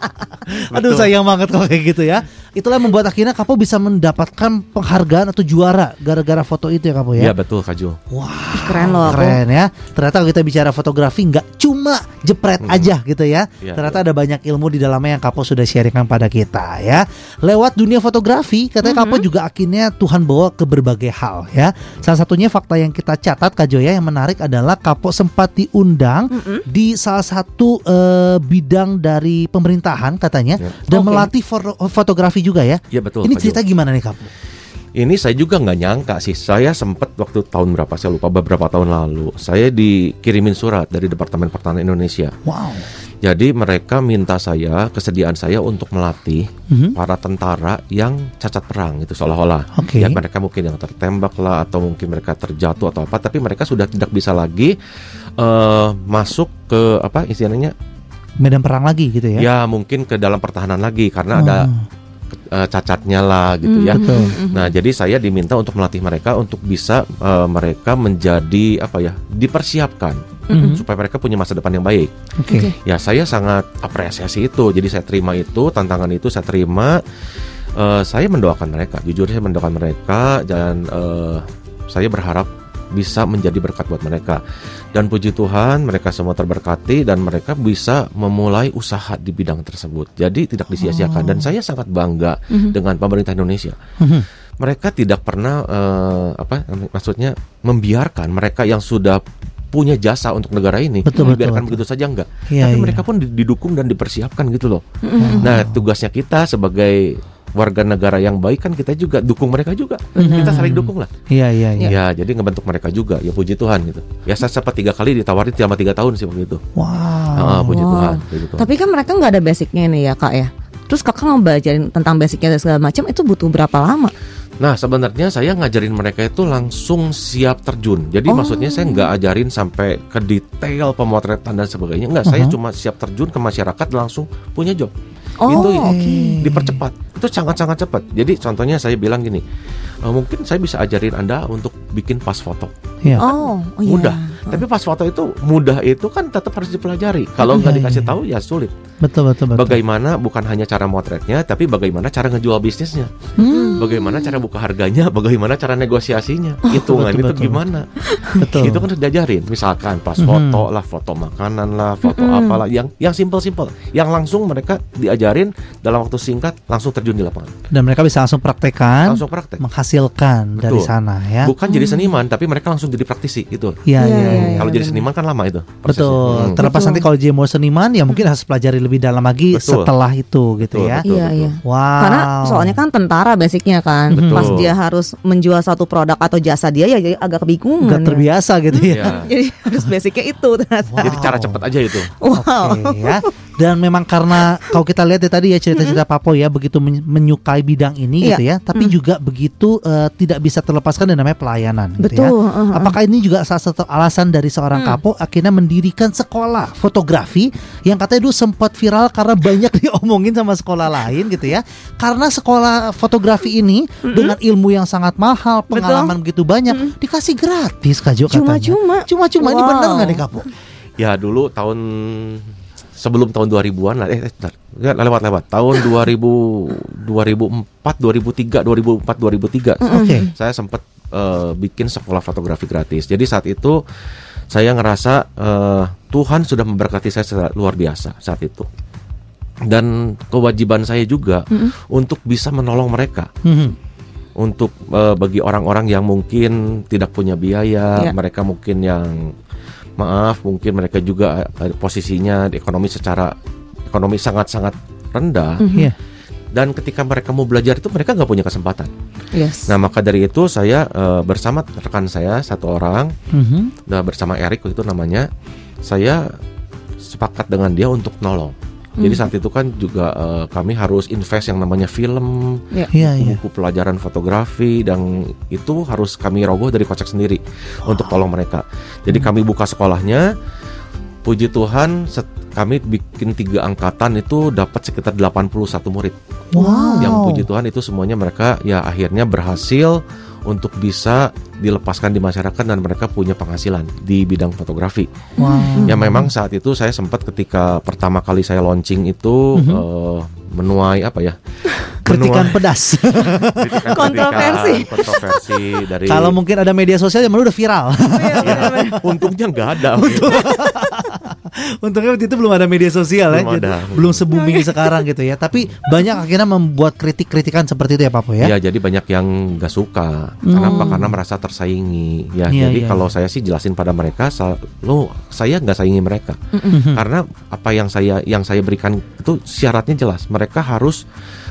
[SPEAKER 1] Aduh sayang banget kalau kayak gitu ya. Itulah yang membuat akhirnya Kapo bisa mendapatkan penghargaan atau juara gara-gara foto itu ya Kapo
[SPEAKER 3] Iya
[SPEAKER 1] ya.
[SPEAKER 3] betul Kak Jo
[SPEAKER 2] Ih, Keren loh aku.
[SPEAKER 1] Keren ya. Ternyata kalau kita bicara fotografi nggak cuma jepret aja gitu ya.
[SPEAKER 3] Iya,
[SPEAKER 1] Ternyata ada banyak ilmu di dalamnya yang Kapo sudah sharingkan pada kita ya. Lewat dunia fotografi, katanya Kapo juga akhirnya Tuhan bawa ke berbagai hal ya. Salah satunya fakta yang kita catat Kak Joya yang menarik adalah Kapo sempat diundang di salah satu eh, bidang dari pemerintahan katanya
[SPEAKER 3] Ya.
[SPEAKER 1] dan
[SPEAKER 2] Oke.
[SPEAKER 1] melatih foto- fotografi juga ya.
[SPEAKER 3] Iya betul
[SPEAKER 1] Ini cerita gimana nih Kapo?
[SPEAKER 3] Ini saya juga nggak nyangka sih. Saya sempat waktu tahun berapa saya lupa beberapa tahun lalu. Saya dikirimin surat dari Departemen Pertahanan Indonesia.
[SPEAKER 1] Wow.
[SPEAKER 3] Jadi mereka minta saya kesediaan saya untuk melatih
[SPEAKER 1] Mhm.
[SPEAKER 3] para tentara yang cacat perang itu seolah-olah.
[SPEAKER 1] Oke.
[SPEAKER 3] Ya mereka mungkin yang tertembak lah atau mungkin mereka terjatuh atau apa. Tapi mereka sudah tidak bisa lagi eh, masuk ke apa istilahnya?
[SPEAKER 1] Medan perang lagi gitu ya.
[SPEAKER 3] Ya mungkin ke dalam pertahanan lagi karena ada Eh, cacatnya lah gitu ya.
[SPEAKER 1] betul.
[SPEAKER 3] Nah, jadi saya diminta untuk melatih mereka untuk bisa eh, mereka menjadi apa ya, dipersiapkan
[SPEAKER 1] Mhm.
[SPEAKER 3] supaya mereka punya masa depan yang baik.
[SPEAKER 1] Oke.
[SPEAKER 2] Oke.
[SPEAKER 3] Ya, saya sangat apresiasi itu. Jadi saya terima itu, tantangan itu saya terima. Eh, saya mendoakan mereka, jujur saya mendoakan mereka dan eh, saya berharap bisa menjadi berkat buat mereka. Dan puji Tuhan, mereka semua terberkati dan mereka bisa memulai usaha di bidang tersebut. Jadi tidak disia-siakan dan saya sangat bangga dengan pemerintah Indonesia
[SPEAKER 1] Mhm.
[SPEAKER 3] mereka tidak pernah eh, apa maksudnya membiarkan mereka yang sudah punya jasa untuk negara ini
[SPEAKER 1] Betul, betul,
[SPEAKER 3] dibiarkan
[SPEAKER 1] betul.
[SPEAKER 3] begitu saja enggak
[SPEAKER 1] Iya,
[SPEAKER 3] tapi
[SPEAKER 1] iya.
[SPEAKER 3] mereka pun di- didukung dan dipersiapkan gitu loh nah tugasnya kita sebagai warga negara yang baik kan kita juga dukung mereka juga kita saling dukung lah
[SPEAKER 1] Iya iya iya.
[SPEAKER 3] ya jadi ngebentuk mereka juga ya puji Tuhan gitu ya saya sempat tiga kali ditawarin selama tiga tahun sih waktu itu
[SPEAKER 1] Wow.
[SPEAKER 3] Ah, puji
[SPEAKER 2] Wow.
[SPEAKER 3] Tuhan puji Tuhan.
[SPEAKER 2] Tapi kan mereka nggak ada basicnya nih ya kak ya. Terus kakak ngebelajarin tentang basicnya dan segala macam itu butuh berapa lama?
[SPEAKER 3] Nah sebenarnya saya ngajarin mereka itu langsung siap terjun. Jadi
[SPEAKER 2] Oh.
[SPEAKER 3] maksudnya saya nggak ajarin sampai ke detail pemotretan dan sebagainya. Nggak, saya
[SPEAKER 1] Uh-huh.
[SPEAKER 3] cuma siap terjun ke masyarakat langsung punya job.
[SPEAKER 2] Oh,
[SPEAKER 3] itu
[SPEAKER 2] oke.
[SPEAKER 3] dipercepat. Itu sangat-sangat cepat. Jadi contohnya saya bilang gini, "Eh, mungkin saya bisa ajarin anda untuk bikin pas foto.
[SPEAKER 1] Iya.
[SPEAKER 2] Oh, oh iya.
[SPEAKER 3] Tapi pas foto itu mudah itu kan tetap harus dipelajari. Kalau nggak
[SPEAKER 1] Iya,
[SPEAKER 3] dikasih
[SPEAKER 1] iya.
[SPEAKER 3] tahu ya sulit.
[SPEAKER 1] Betul betul betul.
[SPEAKER 3] Bagaimana bukan hanya cara motretnya, tapi bagaimana cara ngejual bisnisnya.
[SPEAKER 1] Hmm,
[SPEAKER 3] Bagaimana cara buka harganya, bagaimana cara negosiasinya, hitungan
[SPEAKER 1] betul,
[SPEAKER 3] itu
[SPEAKER 1] betul.
[SPEAKER 3] gimana?
[SPEAKER 1] betul.
[SPEAKER 3] Itu kan harus diajarin. Misalkan pas
[SPEAKER 1] Mhm.
[SPEAKER 3] foto lah, foto makanan lah, foto apalah, yang yang simpel-simpel, yang langsung mereka diajarin dalam waktu singkat langsung terjun di lapangan,
[SPEAKER 1] Dan mereka bisa langsung praktekkan,
[SPEAKER 3] langsung praktek.
[SPEAKER 1] menghasilkan dari
[SPEAKER 3] Betul.
[SPEAKER 1] sana ya.
[SPEAKER 3] Bukan jadi seniman, tapi mereka langsung jadi praktisi gitu.
[SPEAKER 1] Iya
[SPEAKER 2] Iya,
[SPEAKER 1] iya.
[SPEAKER 2] iya,
[SPEAKER 1] iya.
[SPEAKER 3] Kalau jadi
[SPEAKER 2] benar.
[SPEAKER 3] seniman kan lama itu. prosesnya.
[SPEAKER 1] Betul.
[SPEAKER 3] Hmm.
[SPEAKER 1] Terlepas
[SPEAKER 2] Betul.
[SPEAKER 1] nanti kalau dia mau seniman ya mungkin harus pelajari lebih dalam lagi
[SPEAKER 3] Betul.
[SPEAKER 1] setelah itu gitu
[SPEAKER 3] Betul,
[SPEAKER 1] ya.
[SPEAKER 3] betul.
[SPEAKER 2] Iya iya.
[SPEAKER 1] Wow.
[SPEAKER 2] Karena soalnya kan tentara basicnya kan.
[SPEAKER 3] Betul.
[SPEAKER 2] Pas dia harus menjual satu produk atau jasa dia ya jadi agak kebingungan.
[SPEAKER 1] nggak
[SPEAKER 2] ya.
[SPEAKER 1] terbiasa gitu ya.
[SPEAKER 3] Iya.
[SPEAKER 2] Jadi harus basicnya itu ternyata.
[SPEAKER 1] Wow.
[SPEAKER 3] Jadi cara cepat aja itu.
[SPEAKER 2] Wow.
[SPEAKER 1] Oke ya. Dan memang karena kalau kita lihat ya tadi ya cerita-cerita Papo ya begitu men- menyukai bidang ini
[SPEAKER 2] Iya.
[SPEAKER 1] gitu ya, tapi juga begitu eh, tidak bisa terlepaskan dari namanya pelayanan gitu ya.
[SPEAKER 2] Betul. uh, uh.
[SPEAKER 1] Apakah ini juga salah satu alasan dari seorang
[SPEAKER 2] Hmm.
[SPEAKER 1] kapo akhirnya mendirikan sekolah fotografi yang katanya dulu sempat viral karena banyak diomongin sama sekolah lain gitu ya. Karena sekolah fotografi ini
[SPEAKER 2] Hmm.
[SPEAKER 1] dengan ilmu yang sangat mahal, pengalaman begitu banyak, dikasih gratis Kak Jo katanya.
[SPEAKER 2] Cuma-cuma.
[SPEAKER 1] Cuma-cuma ini
[SPEAKER 2] Wow.
[SPEAKER 1] benar nggak nih Kapo?
[SPEAKER 3] Ya dulu tahun sebelum tahun 2000-an lah eh eh, bentar. Lewat-lewat tahun 2000 2004 2003 2004 2003
[SPEAKER 1] Oke.
[SPEAKER 3] saya sempat eh, bikin sekolah fotografi gratis. Jadi saat itu saya ngerasa eh, Tuhan sudah memberkati saya secara luar biasa saat itu. Dan kewajiban saya juga untuk bisa menolong mereka.
[SPEAKER 1] Mhm.
[SPEAKER 3] Untuk eh, bagi orang-orang yang mungkin tidak punya biaya,
[SPEAKER 2] Ya.
[SPEAKER 3] mereka mungkin yang maaf, mungkin mereka juga eh, posisinya di ekonomi secara ekonomi sangat-sangat rendah.
[SPEAKER 1] Iya.
[SPEAKER 3] Dan ketika mereka mau belajar itu mereka nggak punya kesempatan.
[SPEAKER 2] Yes.
[SPEAKER 3] Nah maka dari itu saya eh, bersama rekan saya satu orang,
[SPEAKER 1] Mhm.
[SPEAKER 3] nah, bersama Erik itu namanya, saya sepakat dengan dia untuk nolong. Jadi saat itu kan juga eh, kami harus invest yang namanya film,
[SPEAKER 2] Ya.
[SPEAKER 1] Iya, iya.
[SPEAKER 3] buku pelajaran fotografi dan itu harus kami rogoh dari kocek sendiri untuk tolong mereka. Jadi kami buka sekolahnya. Puji Tuhan, set- kami bikin tiga angkatan itu dapat sekitar 81 murid.
[SPEAKER 1] Wow.
[SPEAKER 3] Yang puji Tuhan itu semuanya mereka ya akhirnya berhasil untuk bisa dilepaskan di masyarakat dan mereka punya penghasilan di bidang fotografi.
[SPEAKER 1] Wow.
[SPEAKER 3] Ya memang saat itu saya sempat ketika pertama kali saya launching itu
[SPEAKER 1] Mhm.
[SPEAKER 3] eh, menuai apa ya?
[SPEAKER 1] Kritikan pedas.
[SPEAKER 2] Kontroversi.
[SPEAKER 3] kontroversi dari
[SPEAKER 1] Kalau mungkin ada media sosial yang udah viral.
[SPEAKER 3] Ya, untungnya nggak ada.
[SPEAKER 1] Untungnya waktu itu belum ada media sosial ya,
[SPEAKER 3] Belum
[SPEAKER 1] jadi
[SPEAKER 3] ada.
[SPEAKER 1] belum se-booming sekarang gitu ya. Tapi banyak akhirnya membuat kritik-kritikan seperti itu ya Papo ya.
[SPEAKER 3] Ya, jadi banyak yang nggak suka.
[SPEAKER 1] Hmm.
[SPEAKER 3] Kenapa? Karena merasa tersaingi. Ya,
[SPEAKER 1] Iya,
[SPEAKER 3] jadi
[SPEAKER 1] iya,
[SPEAKER 3] kalau saya sih jelasin pada mereka, lo saya nggak saingi mereka. Karena apa yang saya yang saya berikan itu syaratnya jelas. Mereka harus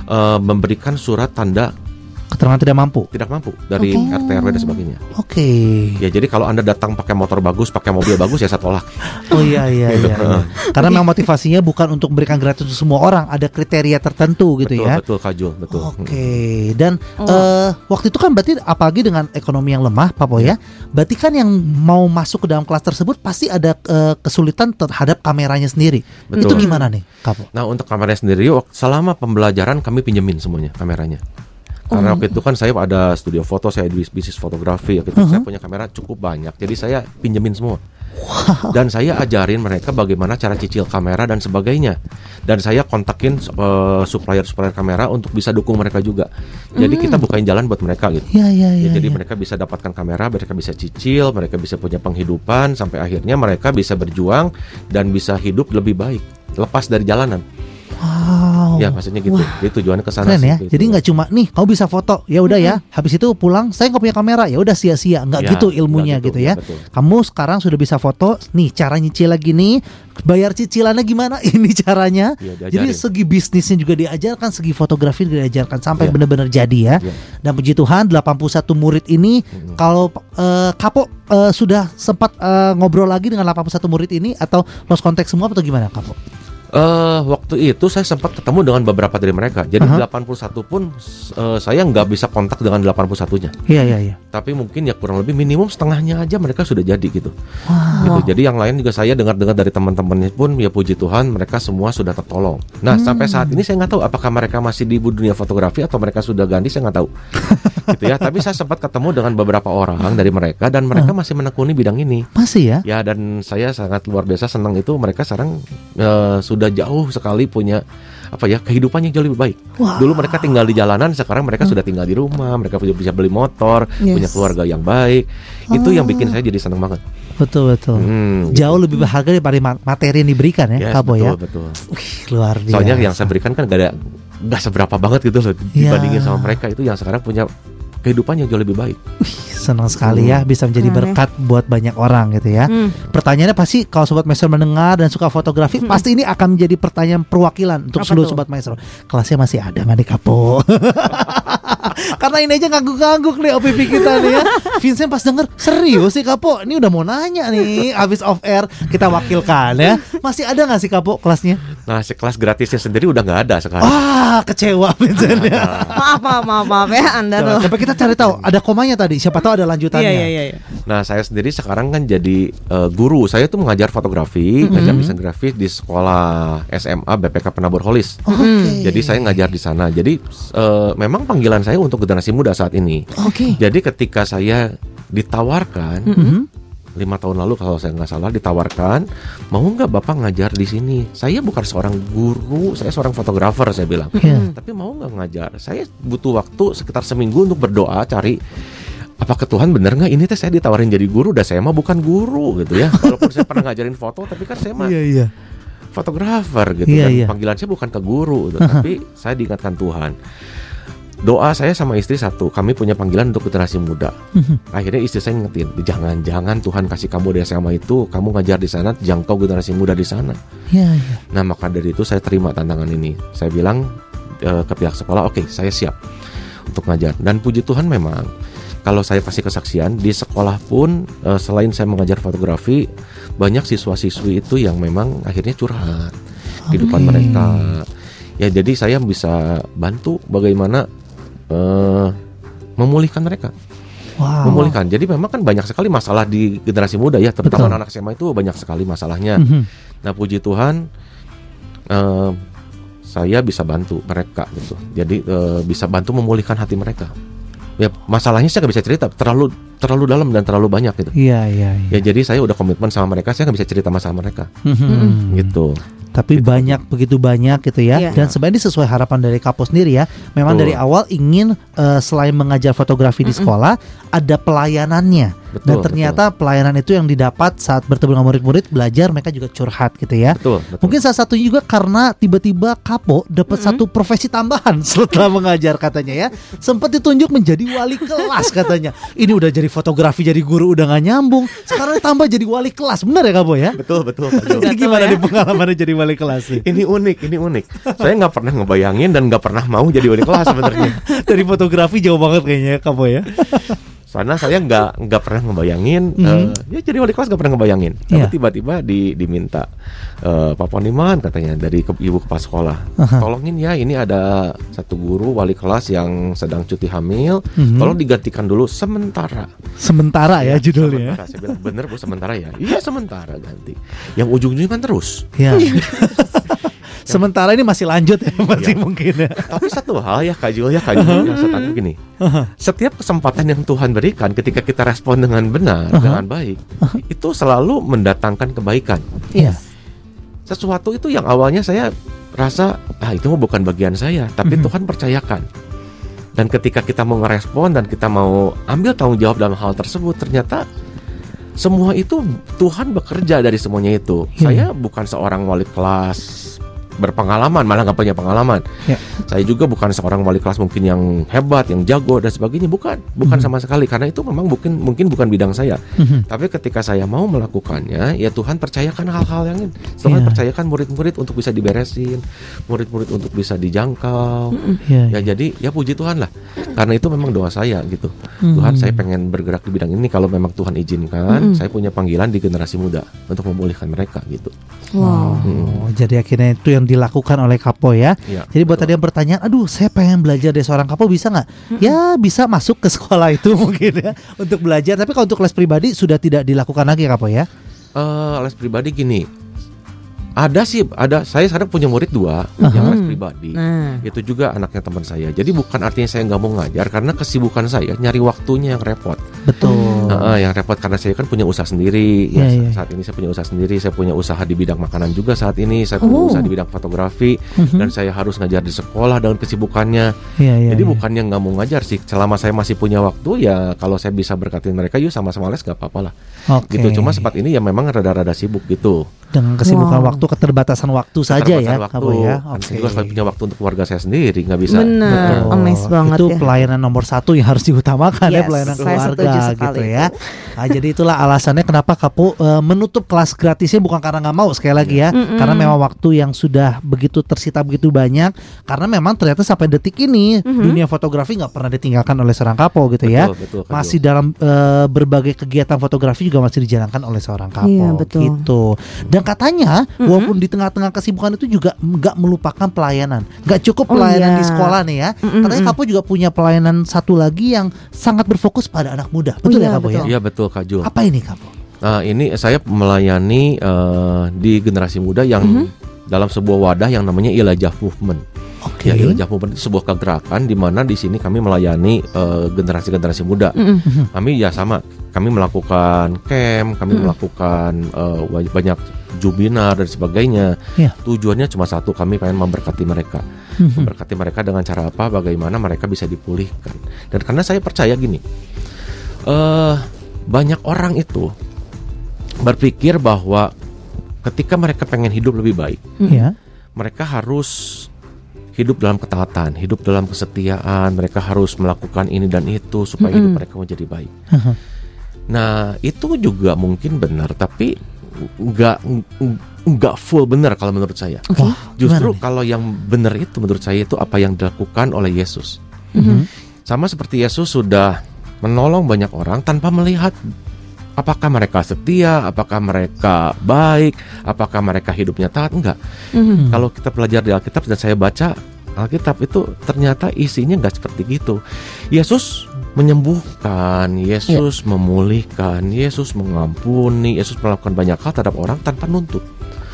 [SPEAKER 3] eh, memberikan surat tanda
[SPEAKER 1] Keterangan tidak mampu.
[SPEAKER 3] tidak mampu dari
[SPEAKER 1] Oke.
[SPEAKER 3] RT RW dan sebagainya.
[SPEAKER 1] Oke.
[SPEAKER 3] Ya, jadi kalau anda datang pakai motor bagus, pakai mobil bagus ya saya tolak.
[SPEAKER 1] Oh iya iya iya. iya. Karena memang motivasinya bukan untuk memberikan gratis untuk semua orang, ada kriteria tertentu gitu
[SPEAKER 3] betul,
[SPEAKER 1] ya.
[SPEAKER 3] betul Kajul, betul.
[SPEAKER 1] Oke, dan
[SPEAKER 2] Oh.
[SPEAKER 1] eh, waktu itu kan berarti apalagi dengan ekonomi yang lemah, Pak Boy ya, berarti kan yang mau masuk ke dalam kelas tersebut pasti ada eh, kesulitan terhadap kameranya sendiri.
[SPEAKER 3] Betul.
[SPEAKER 1] Itu gimana nih, Kapo?
[SPEAKER 3] Nah untuk kameranya sendiri selama pembelajaran kami pinjemin semuanya kameranya. Karena waktu itu kan saya ada studio foto, saya bisnis fotografi, waktu itu saya punya kamera cukup banyak, jadi saya pinjemin semua. Dan saya ajarin mereka bagaimana cara cicil kamera dan sebagainya. Dan saya kontakin eh, supplier-supplier kamera untuk bisa dukung mereka juga. Jadi kita bukain jalan buat mereka gitu.
[SPEAKER 1] Iya iya
[SPEAKER 3] Ya,
[SPEAKER 1] iya.
[SPEAKER 3] jadi
[SPEAKER 1] iya.
[SPEAKER 3] mereka bisa dapatkan kamera, mereka bisa cicil, mereka bisa punya penghidupan sampai akhirnya mereka bisa berjuang dan bisa hidup lebih baik, lepas dari jalanan.
[SPEAKER 1] Wow.
[SPEAKER 3] Ya maksudnya gitu. Jadi tujuannya ke sana
[SPEAKER 1] ya.
[SPEAKER 3] gitu.
[SPEAKER 1] Jadi nggak cuma nih, kamu bisa foto, ya udah ya. Habis itu pulang, saya nggak punya kamera, ya udah sia-sia. Nggak
[SPEAKER 3] Ya,
[SPEAKER 1] gitu ilmunya gitu,
[SPEAKER 3] gitu,
[SPEAKER 1] ya.
[SPEAKER 3] ya, betul.
[SPEAKER 1] Kamu sekarang sudah bisa foto, nih cara nyicil lagi nih, bayar cicilannya gimana? Ini caranya.
[SPEAKER 3] Iya,
[SPEAKER 1] jadi segi bisnisnya juga diajarkan, segi fotografi juga diajarkan sampai
[SPEAKER 3] Iya.
[SPEAKER 1] benar-benar jadi ya.
[SPEAKER 3] Iya.
[SPEAKER 1] Dan puji Tuhan 81 murid ini kalau eh, Kapo eh, sudah sempat eh, ngobrol lagi dengan 81 murid ini atau lost contact semua atau gimana Kapo?
[SPEAKER 3] Eh, waktu itu saya sempat ketemu dengan beberapa dari mereka. Jadi
[SPEAKER 1] Aha.
[SPEAKER 3] 81 pun eh, saya nggak bisa kontak dengan 81-nya.
[SPEAKER 1] Iya iya iya.
[SPEAKER 3] Tapi mungkin ya kurang lebih minimum setengahnya aja mereka sudah jadi gitu.
[SPEAKER 1] Wah.
[SPEAKER 3] Gitu. Jadi yang lain juga saya dengar-dengar dari teman-temannya pun ya puji Tuhan mereka semua sudah tertolong. Nah sampai saat ini saya nggak tahu apakah mereka masih di dunia fotografi atau mereka sudah ganti saya nggak tahu. gitu ya. Tapi saya sempat ketemu dengan beberapa orang dari mereka dan mereka masih menekuni bidang ini.
[SPEAKER 1] Masih ya?
[SPEAKER 3] Ya dan saya sangat luar biasa senang itu mereka sekarang eh, sudah jauh sekali punya apa ya kehidupan yang jauh lebih baik.
[SPEAKER 1] Wah.
[SPEAKER 3] Dulu mereka tinggal di jalanan, sekarang mereka sudah tinggal di rumah, mereka sudah bisa beli motor,
[SPEAKER 2] Yes.
[SPEAKER 3] punya keluarga yang baik. Itu yang bikin saya jadi senang banget.
[SPEAKER 1] Betul betul.
[SPEAKER 3] Hmm,
[SPEAKER 1] Jauh lebih berharga daripada ma- materi yang diberikan ya,
[SPEAKER 3] Yes, betul,
[SPEAKER 1] ya.
[SPEAKER 3] betul.
[SPEAKER 1] Wih, luar biasa.
[SPEAKER 3] Soalnya yang saya berikan kan gak ada nggak seberapa banget gitu loh
[SPEAKER 1] Ya.
[SPEAKER 3] dibandingin sama mereka itu yang sekarang punya kehidupan yang jauh lebih baik.
[SPEAKER 1] senang sekali ya bisa menjadi
[SPEAKER 2] Keren ya.
[SPEAKER 1] berkat buat banyak orang gitu ya.
[SPEAKER 2] Hmm.
[SPEAKER 1] Pertanyaannya pasti kalau sobat maestro mendengar dan suka fotografi pasti ini akan menjadi pertanyaan perwakilan untuk
[SPEAKER 2] Apa
[SPEAKER 1] seluruh
[SPEAKER 2] tuh?
[SPEAKER 1] sobat maestro. Kelasnya masih ada nggak nih Kapo? Karena ini aja ngangguk-ngangguk nih OPP kita nih ya. Vincent pas denger serius sih Kapo. Ini udah mau nanya nih habis off air kita wakilkan ya. Masih ada nggak sih Kapo kelasnya?
[SPEAKER 3] Nah, si kelas gratisnya sendiri udah nggak ada sekarang.
[SPEAKER 1] Ah, kecewa misalnya.
[SPEAKER 2] Maaf, maaf, maaf, maaf ya Anda tuh.
[SPEAKER 1] Coba kita cari tahu ada komanya tadi. Siapa tahu ada lanjutannya.
[SPEAKER 2] Iya, iya, iya.
[SPEAKER 3] Nah, saya sendiri sekarang kan jadi eh, guru. Saya tuh mengajar fotografi, ngajar desain grafis di sekolah SMA BPK Penabur Holis.
[SPEAKER 1] Oh, Oke.
[SPEAKER 3] Jadi saya ngajar di sana. Jadi eh, memang panggilan saya untuk generasi muda saat ini.
[SPEAKER 2] Oke.
[SPEAKER 3] Jadi ketika saya ditawarkan
[SPEAKER 1] Mhm.
[SPEAKER 3] lima tahun lalu kalau saya nggak salah ditawarkan mau nggak bapak ngajar di sini? Saya bukan seorang guru, saya seorang fotografer saya bilang.
[SPEAKER 1] Iya.
[SPEAKER 3] Tapi mau nggak ngajar? Saya butuh waktu sekitar seminggu untuk berdoa cari apakah Tuhan bener nggak ini teh saya ditawarin jadi guru, dan saya mah bukan guru gitu ya. Walaupun saya pernah ngajarin foto, tapi kan saya mah
[SPEAKER 1] Iya, iya.
[SPEAKER 3] fotografer gitu
[SPEAKER 1] Iya,
[SPEAKER 3] kan.
[SPEAKER 1] iya.
[SPEAKER 3] Panggilan saya bukan ke guru, gitu. tapi saya diingatkan Tuhan. Doa saya sama istri satu, kami punya panggilan untuk generasi muda.
[SPEAKER 1] Mhm.
[SPEAKER 3] Akhirnya istri saya ngingetin, jangan-jangan Tuhan kasih kamu di SMA itu, kamu ngajar di sana, jangkau generasi muda di sana.
[SPEAKER 1] Iya, iya.
[SPEAKER 3] Nah maka dari itu saya terima tantangan ini. Saya bilang eh, ke pihak sekolah, oke saya siap untuk ngajar. Dan puji Tuhan memang kalau saya kasih kesaksian di sekolah pun eh, selain saya mengajar fotografi, banyak siswa-siswi itu yang memang akhirnya curhat di depan mereka. Ya jadi saya bisa bantu bagaimana eh, memulihkan mereka
[SPEAKER 1] Wow.
[SPEAKER 3] memulihkan. Jadi memang kan banyak sekali masalah di generasi muda ya, terutama
[SPEAKER 1] Betul.
[SPEAKER 3] anak SMA itu banyak sekali masalahnya.
[SPEAKER 1] Mhm.
[SPEAKER 3] Nah puji Tuhan, eh, saya bisa bantu mereka gitu. Jadi eh, bisa bantu memulihkan hati mereka. Ya masalahnya saya nggak bisa cerita, terlalu terlalu dalam dan terlalu banyak gitu.
[SPEAKER 1] Iya, iya, iya.
[SPEAKER 3] Ya jadi saya udah komitmen sama mereka, saya nggak bisa cerita masalah mereka,
[SPEAKER 1] Mhm.
[SPEAKER 3] gitu.
[SPEAKER 1] Tapi banyak begitu banyak gitu ya.
[SPEAKER 2] Iya.
[SPEAKER 1] Dan sebenarnya sesuai harapan dari Kapo sendiri ya. Memang
[SPEAKER 3] Betul.
[SPEAKER 1] dari awal ingin eh, selain mengajar fotografi di sekolah, ada pelayanannya.
[SPEAKER 3] Betul,
[SPEAKER 1] Dan ternyata pelayanan itu yang didapat saat bertemu dengan murid-murid belajar mereka juga curhat gitu ya.
[SPEAKER 3] Betul, betul.
[SPEAKER 1] Mungkin salah satunya juga karena tiba-tiba Kapo dapat satu profesi tambahan setelah mengajar katanya ya. Sempat ditunjuk menjadi wali kelas katanya. Ini udah jadi fotografi jadi guru udah nggak nyambung. Sekarang tambah jadi wali kelas. Benar ya Kapo ya?
[SPEAKER 3] betul, betul. Pak
[SPEAKER 2] tahu
[SPEAKER 1] gimana
[SPEAKER 2] ya.
[SPEAKER 1] nih pengalamannya jadi wali kelas nih?
[SPEAKER 3] ini unik, ini unik. Saya nggak pernah ngebayangin dan nggak pernah mau jadi wali kelas sebenarnya.
[SPEAKER 1] Dari fotografi jauh banget kayaknya ya, Kapo ya.
[SPEAKER 3] Soalnya saya nggak nggak pernah ngebayangin, eh, ya jadi wali kelas nggak pernah ngebayangin. Tapi.
[SPEAKER 1] Iya.
[SPEAKER 3] tiba-tiba di, diminta eh, Pak Poniman katanya dari ke, ibu kepala sekolah,
[SPEAKER 1] Aha.
[SPEAKER 3] tolongin ya ini ada satu guru wali kelas yang sedang cuti hamil,
[SPEAKER 1] Mhm.
[SPEAKER 3] tolong digantikan dulu sementara.
[SPEAKER 1] Sementara ya judulnya.
[SPEAKER 3] Sementara. Saya bilang bener bu sementara ya, iya sementara ganti. Yang ujung-ujungnya kan terus.
[SPEAKER 1] Ya. Sementara ini masih lanjut ya, masih
[SPEAKER 3] Iya.
[SPEAKER 1] mungkin ya.
[SPEAKER 3] Tapi satu hal ya Kak Jul ya Kak Jul yang saya gini. Setiap kesempatan yang Tuhan berikan ketika kita respon dengan benar, dengan baik, itu selalu mendatangkan kebaikan.
[SPEAKER 1] Iya.
[SPEAKER 3] Sesuatu itu yang awalnya saya rasa ah itu bukan bagian saya, tapi Tuhan percayakan. Dan ketika kita mau ngerespon dan kita mau ambil tanggung jawab dalam hal tersebut, ternyata semua itu Tuhan bekerja dari semuanya itu.
[SPEAKER 1] Iya.
[SPEAKER 3] Saya bukan seorang wali kelas berpengalaman, malah nggak punya pengalaman.
[SPEAKER 1] Ya.
[SPEAKER 3] Saya juga bukan seorang wali kelas mungkin yang hebat, yang jago dan sebagainya, bukan, bukan
[SPEAKER 1] Mhm.
[SPEAKER 3] sama sekali karena itu memang mungkin mungkin bukan bidang saya.
[SPEAKER 1] Mhm.
[SPEAKER 3] Tapi ketika saya mau melakukannya, ya Tuhan percayakan hal-hal yang ini. Tuhan
[SPEAKER 1] Iya.
[SPEAKER 3] percayakan murid-murid untuk bisa diberesin, murid-murid untuk bisa dijangkau.
[SPEAKER 1] Iya.
[SPEAKER 3] Ya jadi ya puji Tuhan lah. Karena itu memang doa saya gitu.
[SPEAKER 1] Mhm.
[SPEAKER 3] Tuhan saya pengen bergerak di bidang ini kalau memang Tuhan izinkan, saya punya panggilan di generasi muda untuk memulihkan mereka gitu.
[SPEAKER 2] Wow.
[SPEAKER 1] Oh, jadi akhirnya itu yang dilakukan oleh Kapo ya.
[SPEAKER 3] Iya,
[SPEAKER 1] Jadi buat
[SPEAKER 3] betul.
[SPEAKER 1] tadi yang bertanya, aduh saya pengen belajar dari seorang Kapo bisa nggak? Ya bisa masuk ke sekolah itu mungkin ya untuk belajar. Tapi kalau untuk les pribadi sudah tidak dilakukan lagi Kapo ya?
[SPEAKER 3] Eh, les pribadi gini. Ada sih, ada. Saya sekarang punya murid dua yang les pribadi.
[SPEAKER 2] Nah,
[SPEAKER 3] Itu juga anaknya teman saya. Jadi bukan artinya saya nggak mau ngajar karena kesibukan saya nyari waktunya yang repot.
[SPEAKER 1] Betul.
[SPEAKER 3] Heeh, yang repot karena saya kan punya usaha sendiri. Ya,
[SPEAKER 1] iya.
[SPEAKER 3] saat ini saya punya usaha sendiri. Saya punya usaha di bidang makanan juga saat ini. Saya
[SPEAKER 2] Oh.
[SPEAKER 3] punya usaha di bidang fotografi
[SPEAKER 1] Mhm.
[SPEAKER 3] dan saya harus ngajar di sekolah dengan kesibukannya.
[SPEAKER 1] Iya, iya,
[SPEAKER 3] Jadi
[SPEAKER 1] iya.
[SPEAKER 3] bukannya nggak mau ngajar sih. Selama saya masih punya waktu ya kalau saya bisa berkatin mereka yuk sama-sama les gak apa-apa lah.
[SPEAKER 1] Oke.
[SPEAKER 3] Gitu. Cuma sempat ini ya memang rada-rada sibuk gitu.
[SPEAKER 1] dengan kesibukan
[SPEAKER 2] Wow.
[SPEAKER 1] waktu, keterbatasan waktu saja ya,
[SPEAKER 3] waktu.
[SPEAKER 1] Kapo ya.
[SPEAKER 3] Kan saya juga harus punya waktu untuk keluarga saya sendiri nggak bisa. Heeh.
[SPEAKER 2] Amazed banget
[SPEAKER 1] itu
[SPEAKER 2] ya.
[SPEAKER 1] pelayanan nomor satu yang harus diutamakan ya
[SPEAKER 2] Yes,
[SPEAKER 1] pelayanan
[SPEAKER 2] saya
[SPEAKER 1] keluarga gitu ya. Nah, jadi itulah alasannya kenapa Kapo eh, menutup kelas gratisnya bukan karena nggak mau sekali lagi ya,
[SPEAKER 2] Mm-mm.
[SPEAKER 1] karena memang waktu yang sudah begitu tersita begitu banyak. Karena memang ternyata sampai detik ini dunia fotografi nggak pernah ditinggalkan oleh seorang Kapo gitu ya.
[SPEAKER 3] Betul, betul, Kak
[SPEAKER 1] masih dalam eh, berbagai kegiatan fotografi juga masih dijalankan oleh seorang Kapo
[SPEAKER 2] Iya, betul.
[SPEAKER 1] gitu. Dan katanya walaupun di tengah-tengah kesibukan itu juga nggak melupakan pelayanan. Nggak cukup
[SPEAKER 2] Oh,
[SPEAKER 1] pelayanan
[SPEAKER 2] iya.
[SPEAKER 1] di sekolah nih ya.
[SPEAKER 2] Mm-mm,
[SPEAKER 1] Katanya. Kapo juga punya pelayanan satu lagi yang sangat berfokus pada anak muda.
[SPEAKER 2] Oh,
[SPEAKER 1] Betul
[SPEAKER 2] iya,
[SPEAKER 1] ya Kapo ya?
[SPEAKER 3] Iya betul Kak Jul.
[SPEAKER 1] Apa ini Kapo?
[SPEAKER 3] Nah, ini saya melayani eh, di generasi muda yang
[SPEAKER 2] Mhm.
[SPEAKER 3] dalam sebuah wadah yang namanya Ilajah Movement.
[SPEAKER 1] Oke.
[SPEAKER 3] Ya, Ilajah Movement itu sebuah kegerakan di mana di sini kami melayani eh, generasi-generasi muda.
[SPEAKER 2] Mm-mm.
[SPEAKER 3] Kami ya sama, kami melakukan camp, kami
[SPEAKER 2] Mm.
[SPEAKER 3] melakukan wa- banyak jubinar dan sebagainya.
[SPEAKER 1] Iya.
[SPEAKER 3] Tujuannya cuma satu, kami pengen memberkati mereka.
[SPEAKER 1] Mhm.
[SPEAKER 3] Memberkati mereka dengan cara apa? Bagaimana mereka bisa dipulihkan. Dan karena saya percaya gini, eh banyak orang itu berpikir bahwa ketika mereka pengen hidup lebih baik,
[SPEAKER 1] Iya.
[SPEAKER 3] mereka harus hidup dalam ketaatan, hidup dalam kesetiaan, mereka harus melakukan ini dan itu supaya hidup
[SPEAKER 2] Mm-mm.
[SPEAKER 3] mereka menjadi baik.
[SPEAKER 1] Mhm.
[SPEAKER 3] Nah, itu juga mungkin benar, tapi nggak nggak full benar kalau menurut saya.
[SPEAKER 2] Oke.
[SPEAKER 1] Wah,
[SPEAKER 3] Justru kalau yang benar itu menurut saya itu apa yang dilakukan oleh Yesus.
[SPEAKER 1] Mhm.
[SPEAKER 3] Sama seperti Yesus sudah menolong banyak orang tanpa melihat apakah mereka setia, apakah mereka baik, apakah mereka hidupnya taat, enggak.
[SPEAKER 2] Mhm.
[SPEAKER 3] Kalau kita belajar di Alkitab dan saya baca Alkitab itu ternyata isinya nggak seperti gitu. Yesus menyembuhkan, Yesus memulihkan, Yesus mengampuni, Yesus melakukan banyak hal terhadap orang tanpa nuntut.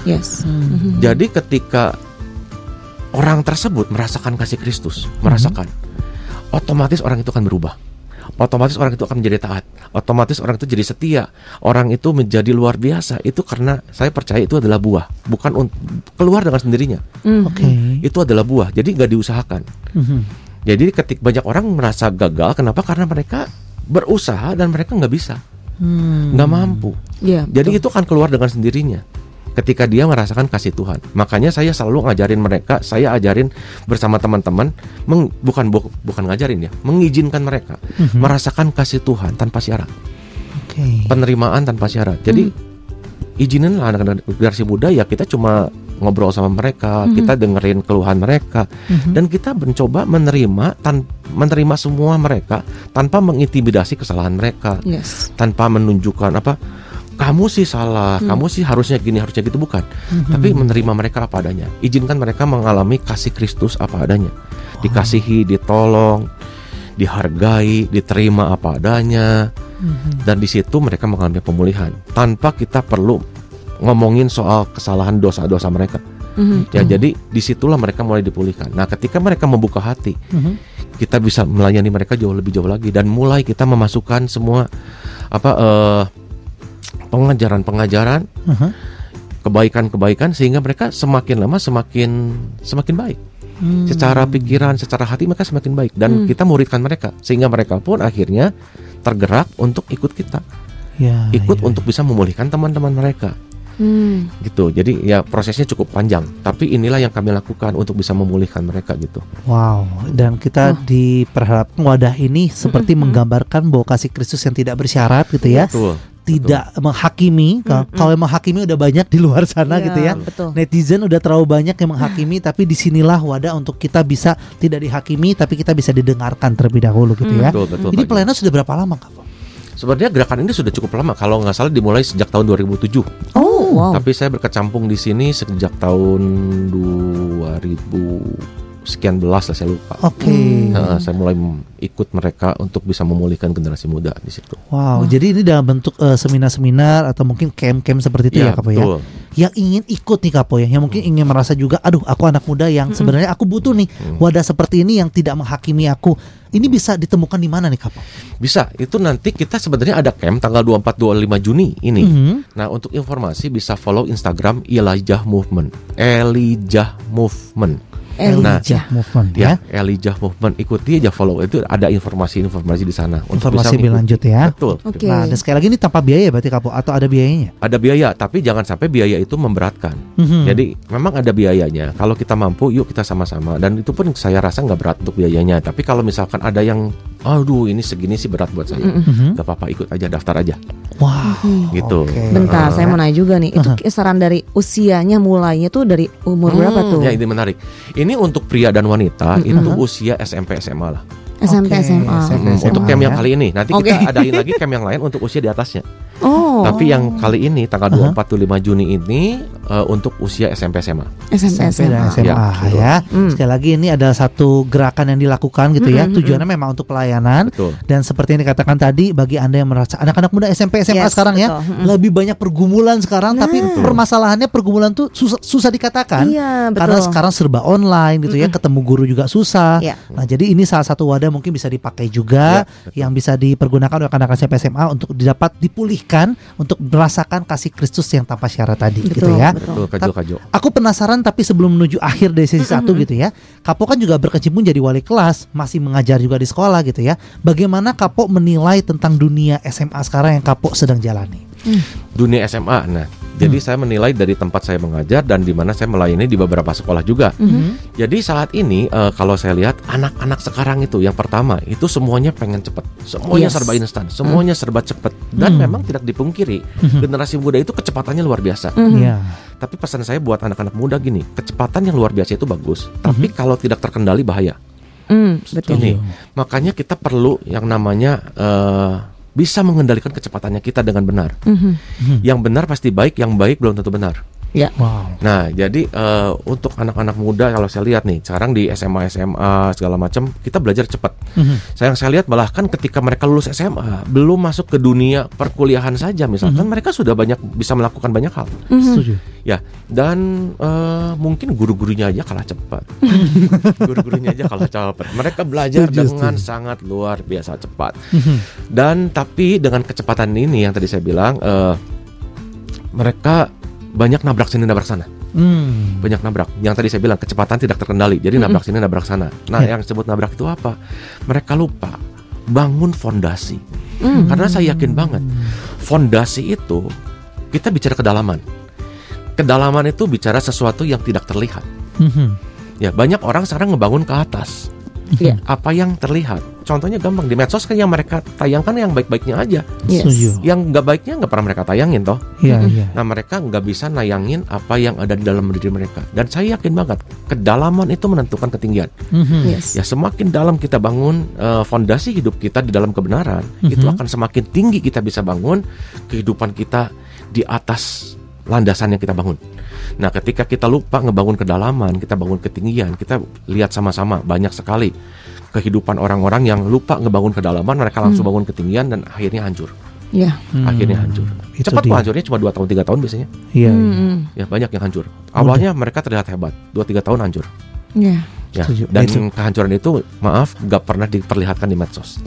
[SPEAKER 2] Yes.
[SPEAKER 1] Hmm.
[SPEAKER 2] Mhm.
[SPEAKER 3] Jadi ketika orang tersebut merasakan kasih Kristus, merasakan, otomatis orang itu akan berubah. Otomatis orang itu akan menjadi taat. Otomatis orang itu jadi setia. Orang itu menjadi luar biasa. Itu karena saya percaya itu adalah buah, bukan un- keluar dengan sendirinya.
[SPEAKER 2] Mhm.
[SPEAKER 1] Oke.
[SPEAKER 3] Itu adalah buah. Jadi nggak diusahakan.
[SPEAKER 1] Mhm.
[SPEAKER 3] Jadi ketik banyak orang merasa gagal, kenapa? Karena mereka berusaha dan mereka nggak bisa,
[SPEAKER 1] Hmm.
[SPEAKER 3] nggak mampu.
[SPEAKER 2] Iya.
[SPEAKER 3] Jadi
[SPEAKER 2] betul.
[SPEAKER 3] itu akan keluar dengan sendirinya ketika dia merasakan kasih Tuhan. Makanya saya selalu ngajarin mereka, saya ajarin bersama teman-teman, meng- bukan bu- bukan ngajarin ya, mengizinkan mereka
[SPEAKER 1] Mhm.
[SPEAKER 3] merasakan kasih Tuhan tanpa syarat,
[SPEAKER 1] Oke.
[SPEAKER 3] penerimaan tanpa syarat. Jadi izinin lah anak-anak generasi muda ya kita cuma ngobrol sama mereka,
[SPEAKER 2] Mhm.
[SPEAKER 3] kita dengerin keluhan mereka
[SPEAKER 1] Mhm.
[SPEAKER 3] dan kita mencoba menerima tan menerima semua mereka tanpa mengintimidasi kesalahan mereka
[SPEAKER 2] Yes.
[SPEAKER 3] tanpa menunjukkan apa kamu sih salah,
[SPEAKER 2] Hmm.
[SPEAKER 3] kamu sih harusnya gini, harusnya gitu bukan.
[SPEAKER 1] Mhm.
[SPEAKER 3] Tapi menerima mereka apa adanya. Izinkan mereka mengalami kasih Kristus apa adanya. Dikasihi, ditolong, dihargai, diterima apa adanya
[SPEAKER 1] Mhm.
[SPEAKER 3] dan di situ mereka mengalami pemulihan tanpa kita perlu ngomongin soal kesalahan dosa-dosa mereka.
[SPEAKER 2] Mhm.
[SPEAKER 3] Ya, jadi di situlah mereka mulai dipulihkan. Nah, ketika mereka membuka hati,
[SPEAKER 1] Mhm.
[SPEAKER 3] kita bisa melayani mereka jauh lebih jauh lagi dan mulai kita memasukkan semua apa eh, pengajaran-pengajaran
[SPEAKER 1] Mhm.
[SPEAKER 3] kebaikan-kebaikan sehingga mereka semakin lama semakin semakin baik
[SPEAKER 1] Hmm.
[SPEAKER 3] secara pikiran secara hati mereka semakin baik dan
[SPEAKER 2] Hmm.
[SPEAKER 3] kita muridkan mereka sehingga mereka pun akhirnya tergerak untuk ikut kita
[SPEAKER 1] Ya,
[SPEAKER 3] ikut
[SPEAKER 1] ya,
[SPEAKER 3] untuk bisa memulihkan teman-teman mereka
[SPEAKER 2] Hmm.
[SPEAKER 3] gitu jadi ya prosesnya cukup panjang tapi inilah yang kami lakukan untuk bisa memulihkan mereka gitu
[SPEAKER 1] Wow, dan kita
[SPEAKER 2] Oh.
[SPEAKER 1] diperharapkan wadah ini seperti menggambarkan bahwa kasih Kristus yang tidak bersyarat gitu ya,
[SPEAKER 3] betul
[SPEAKER 1] tidak menghakimi. Kalau-
[SPEAKER 2] Mm-mm.
[SPEAKER 1] Kalau yang menghakimi udah banyak di luar sana
[SPEAKER 2] Iya,
[SPEAKER 1] gitu ya.
[SPEAKER 2] Betul.
[SPEAKER 1] Netizen udah terlalu banyak yang menghakimi, tapi di sinilah wadah untuk kita bisa tidak dihakimi, tapi kita bisa didengarkan terlebih dahulu gitu
[SPEAKER 2] Hmm.
[SPEAKER 1] ya.
[SPEAKER 3] betul betul
[SPEAKER 1] Ini pelayanan sudah berapa lama kak?
[SPEAKER 3] sebenarnya gerakan ini sudah cukup lama kalau nggak salah dimulai sejak tahun 2007
[SPEAKER 2] Oh, wow.
[SPEAKER 3] Tapi saya berkecimpung di sini sejak tahun 2000 sekian belas lah saya lupa.
[SPEAKER 1] Oke.
[SPEAKER 2] Hmm.
[SPEAKER 3] Nah, saya mulai m- ikut mereka untuk bisa memulihkan generasi muda di situ.
[SPEAKER 1] Wow, jadi ini dalam bentuk eh, seminar-seminar atau mungkin camp-camp seperti itu ya, Kak Po ya.
[SPEAKER 3] betul.
[SPEAKER 1] Yang ingin ikut nih Kak Po ya, yang mungkin ingin merasa juga, aduh aku anak muda yang sebenarnya aku butuh nih
[SPEAKER 3] Hmm.
[SPEAKER 1] wadah seperti ini yang tidak menghakimi aku. Ini bisa ditemukan di mana nih Kak Po?
[SPEAKER 3] Bisa. Itu nanti kita sebenarnya ada camp tanggal 24 25 Juni ini.
[SPEAKER 1] Mhm.
[SPEAKER 3] Nah, untuk informasi bisa follow Instagram Elijah Movement. Elijah Movement. Nah,
[SPEAKER 1] Elijah Movement ya.
[SPEAKER 3] Ya, Elijah Movement. Ikuti aja follow itu ada informasi-informasi di sana untuk
[SPEAKER 1] Informasi
[SPEAKER 3] bisa
[SPEAKER 1] lebih lanjut ya.
[SPEAKER 3] Betul.
[SPEAKER 2] Oke.
[SPEAKER 1] Nah, dan sekali lagi ini tanpa biaya berarti Kak Po atau ada biayanya?
[SPEAKER 3] Ada biaya, tapi jangan sampai biaya itu memberatkan.
[SPEAKER 1] Mhm.
[SPEAKER 3] Jadi memang ada biayanya. Kalau kita mampu, yuk kita sama-sama. Dan itu pun saya rasa nggak berat untuk biayanya. Tapi kalau misalkan ada yang, aduh ini segini sih berat buat saya,
[SPEAKER 1] Mhm.
[SPEAKER 3] nggak apa-apa ikut aja daftar aja,
[SPEAKER 1] Wow.
[SPEAKER 3] gitu.
[SPEAKER 1] Oke.
[SPEAKER 2] Bentar,
[SPEAKER 3] Nah,
[SPEAKER 2] saya mau nanya juga nih. Itu kisaran dari usianya mulainya tuh dari umur berapa
[SPEAKER 3] hmm,
[SPEAKER 2] tuh?
[SPEAKER 3] Ya ini menarik. Ini untuk pria dan wanita itu usia SMP SMA lah.
[SPEAKER 2] SMP
[SPEAKER 1] Oke,
[SPEAKER 2] SMA.
[SPEAKER 1] SMP.
[SPEAKER 3] Hmm, untuk
[SPEAKER 1] SMA
[SPEAKER 3] camp yang
[SPEAKER 1] ya.
[SPEAKER 3] kali ini. Nanti
[SPEAKER 2] Oke.
[SPEAKER 3] kita adain lagi camp yang lain untuk usia di atasnya.
[SPEAKER 2] Oh.
[SPEAKER 3] Tapi yang kali ini tanggal 24 25 Juni ini eh, untuk usia SMP SMA.
[SPEAKER 2] SMP,
[SPEAKER 1] SMP dan
[SPEAKER 2] SMA.
[SPEAKER 1] SMA
[SPEAKER 3] Ya, betul.
[SPEAKER 1] ya.
[SPEAKER 2] Hmm.
[SPEAKER 1] Sekali lagi ini adalah satu gerakan yang dilakukan gitu ya.
[SPEAKER 2] Mm-mm,
[SPEAKER 1] Tujuannya memang untuk pelayanan
[SPEAKER 3] Betul.
[SPEAKER 1] dan seperti yang dikatakan tadi bagi Anda yang merasa anak-anak muda SMP SMA
[SPEAKER 2] Yes,
[SPEAKER 1] sekarang ya
[SPEAKER 2] betul. Mm-mm.
[SPEAKER 1] lebih banyak pergumulan sekarang tapi
[SPEAKER 2] Nah.
[SPEAKER 1] permasalahannya pergumulan tuh susah, susah dikatakan.
[SPEAKER 2] Iya, betul.
[SPEAKER 1] Karena sekarang serba online gitu ya, ketemu guru juga susah.
[SPEAKER 2] Iya.
[SPEAKER 1] Nah, jadi ini salah satu wadah mungkin bisa dipakai juga
[SPEAKER 3] Ya,
[SPEAKER 1] yang bisa dipergunakan oleh anak-anak SMP SMA untuk dapat dipulihkan untuk merasakan kasih Kristus yang tanpa syarat tadi gitu
[SPEAKER 2] Betul,
[SPEAKER 1] ya.
[SPEAKER 2] betul.
[SPEAKER 3] Kajo Kajo.
[SPEAKER 1] Aku penasaran tapi sebelum menuju akhir dari sesi satu gitu ya, Kapo kan juga berkecimpung jadi wali kelas, masih mengajar juga di sekolah gitu ya. Bagaimana Kapo menilai tentang dunia SMA sekarang yang Kapo sedang jalani?
[SPEAKER 3] Dunia SMA. Nah, jadi saya menilai dari tempat saya mengajar dan di mana saya melayani di beberapa sekolah juga. Jadi saat ini eh, kalau saya lihat anak-anak sekarang itu yang pertama itu semuanya pengen cepet, semuanya
[SPEAKER 2] Yes.
[SPEAKER 3] serba instan, semuanya serba cepet dan memang tidak dipungkiri generasi muda itu kecepatannya luar biasa.
[SPEAKER 1] Iya.
[SPEAKER 3] Tapi pesan saya buat anak-anak muda gini, kecepatan yang luar biasa itu bagus, tapi kalau tidak terkendali bahaya.
[SPEAKER 2] Hmm, betul.
[SPEAKER 3] Ini makanya kita perlu yang namanya eh, bisa mengendalikan kecepatannya kita dengan benar.
[SPEAKER 2] Mhm.
[SPEAKER 3] Yang benar pasti baik, yang baik belum tentu benar.
[SPEAKER 2] Ya.
[SPEAKER 1] Wow.
[SPEAKER 3] Nah, jadi eh, untuk anak-anak muda kalau saya lihat nih, sekarang di SMA SMA segala macam kita belajar cepat.
[SPEAKER 1] Mhm.
[SPEAKER 3] Saya yang saya lihat bahkan ketika mereka lulus SMA belum masuk ke dunia perkuliahan saja misalkan mereka sudah banyak bisa melakukan banyak hal.
[SPEAKER 1] Setuju.
[SPEAKER 3] Ya, dan eh, mungkin guru-gurunya aja kalah cepat. guru-gurunya aja kalah cepat. Mereka belajar
[SPEAKER 1] Setuju,
[SPEAKER 3] dengan
[SPEAKER 1] setuju.
[SPEAKER 3] sangat luar biasa cepat.
[SPEAKER 1] Mhm.
[SPEAKER 3] Dan tapi dengan kecepatan ini yang tadi saya bilang eh, mereka banyak nabrak sini nabrak sana.
[SPEAKER 1] Hmm.
[SPEAKER 3] Banyak nabrak. Yang tadi saya bilang kecepatan tidak terkendali. Jadi nabrak sini nabrak sana. Nah,
[SPEAKER 1] Ya.
[SPEAKER 3] yang disebut nabrak itu apa? Mereka lupa bangun fondasi.
[SPEAKER 2] Hmm.
[SPEAKER 3] Karena saya yakin banget fondasi itu kita bicara kedalaman. Kedalaman itu bicara sesuatu yang tidak terlihat.
[SPEAKER 1] Mhm.
[SPEAKER 3] Ya, banyak orang sekarang ngebangun ke atas.
[SPEAKER 2] Iya.
[SPEAKER 3] Apa yang terlihat? Contohnya gampang di medsos kan yang mereka tayangkan yang baik-baiknya aja.
[SPEAKER 2] Yes.
[SPEAKER 1] Setuju.
[SPEAKER 3] Yang nggak baiknya nggak pernah mereka tayangin toh.
[SPEAKER 1] Iya, iya.
[SPEAKER 3] Nah mereka nggak bisa nayangin apa yang ada di dalam diri mereka. Dan saya yakin banget kedalaman itu menentukan ketinggian.
[SPEAKER 1] Mhm.
[SPEAKER 2] Yes.
[SPEAKER 3] Ya semakin dalam kita bangun eh, fondasi hidup kita di dalam kebenaran, itu
[SPEAKER 1] Mhm.
[SPEAKER 3] akan semakin tinggi kita bisa bangun kehidupan kita di atas landasan yang kita bangun. Nah, ketika kita lupa ngebangun kedalaman, kita bangun ketinggian, kita lihat sama-sama banyak sekali kehidupan orang-orang yang lupa ngebangun kedalaman, mereka langsung bangun ketinggian dan akhirnya hancur.
[SPEAKER 2] Ya.
[SPEAKER 1] Hmm.
[SPEAKER 3] Akhirnya hancur.
[SPEAKER 1] Itu
[SPEAKER 3] Cepat kok
[SPEAKER 1] dia.
[SPEAKER 3] hancurnya cuma 2 tahun 3 tahun biasanya.
[SPEAKER 1] Iya. iya.
[SPEAKER 2] Hmm.
[SPEAKER 3] Ya, banyak yang hancur. Awalnya mereka terlihat hebat, 2 3 tahun hancur.
[SPEAKER 2] Ya.
[SPEAKER 3] Ya, dan
[SPEAKER 1] Itu.
[SPEAKER 3] kehancuran itu maaf nggak pernah diperlihatkan di medsos.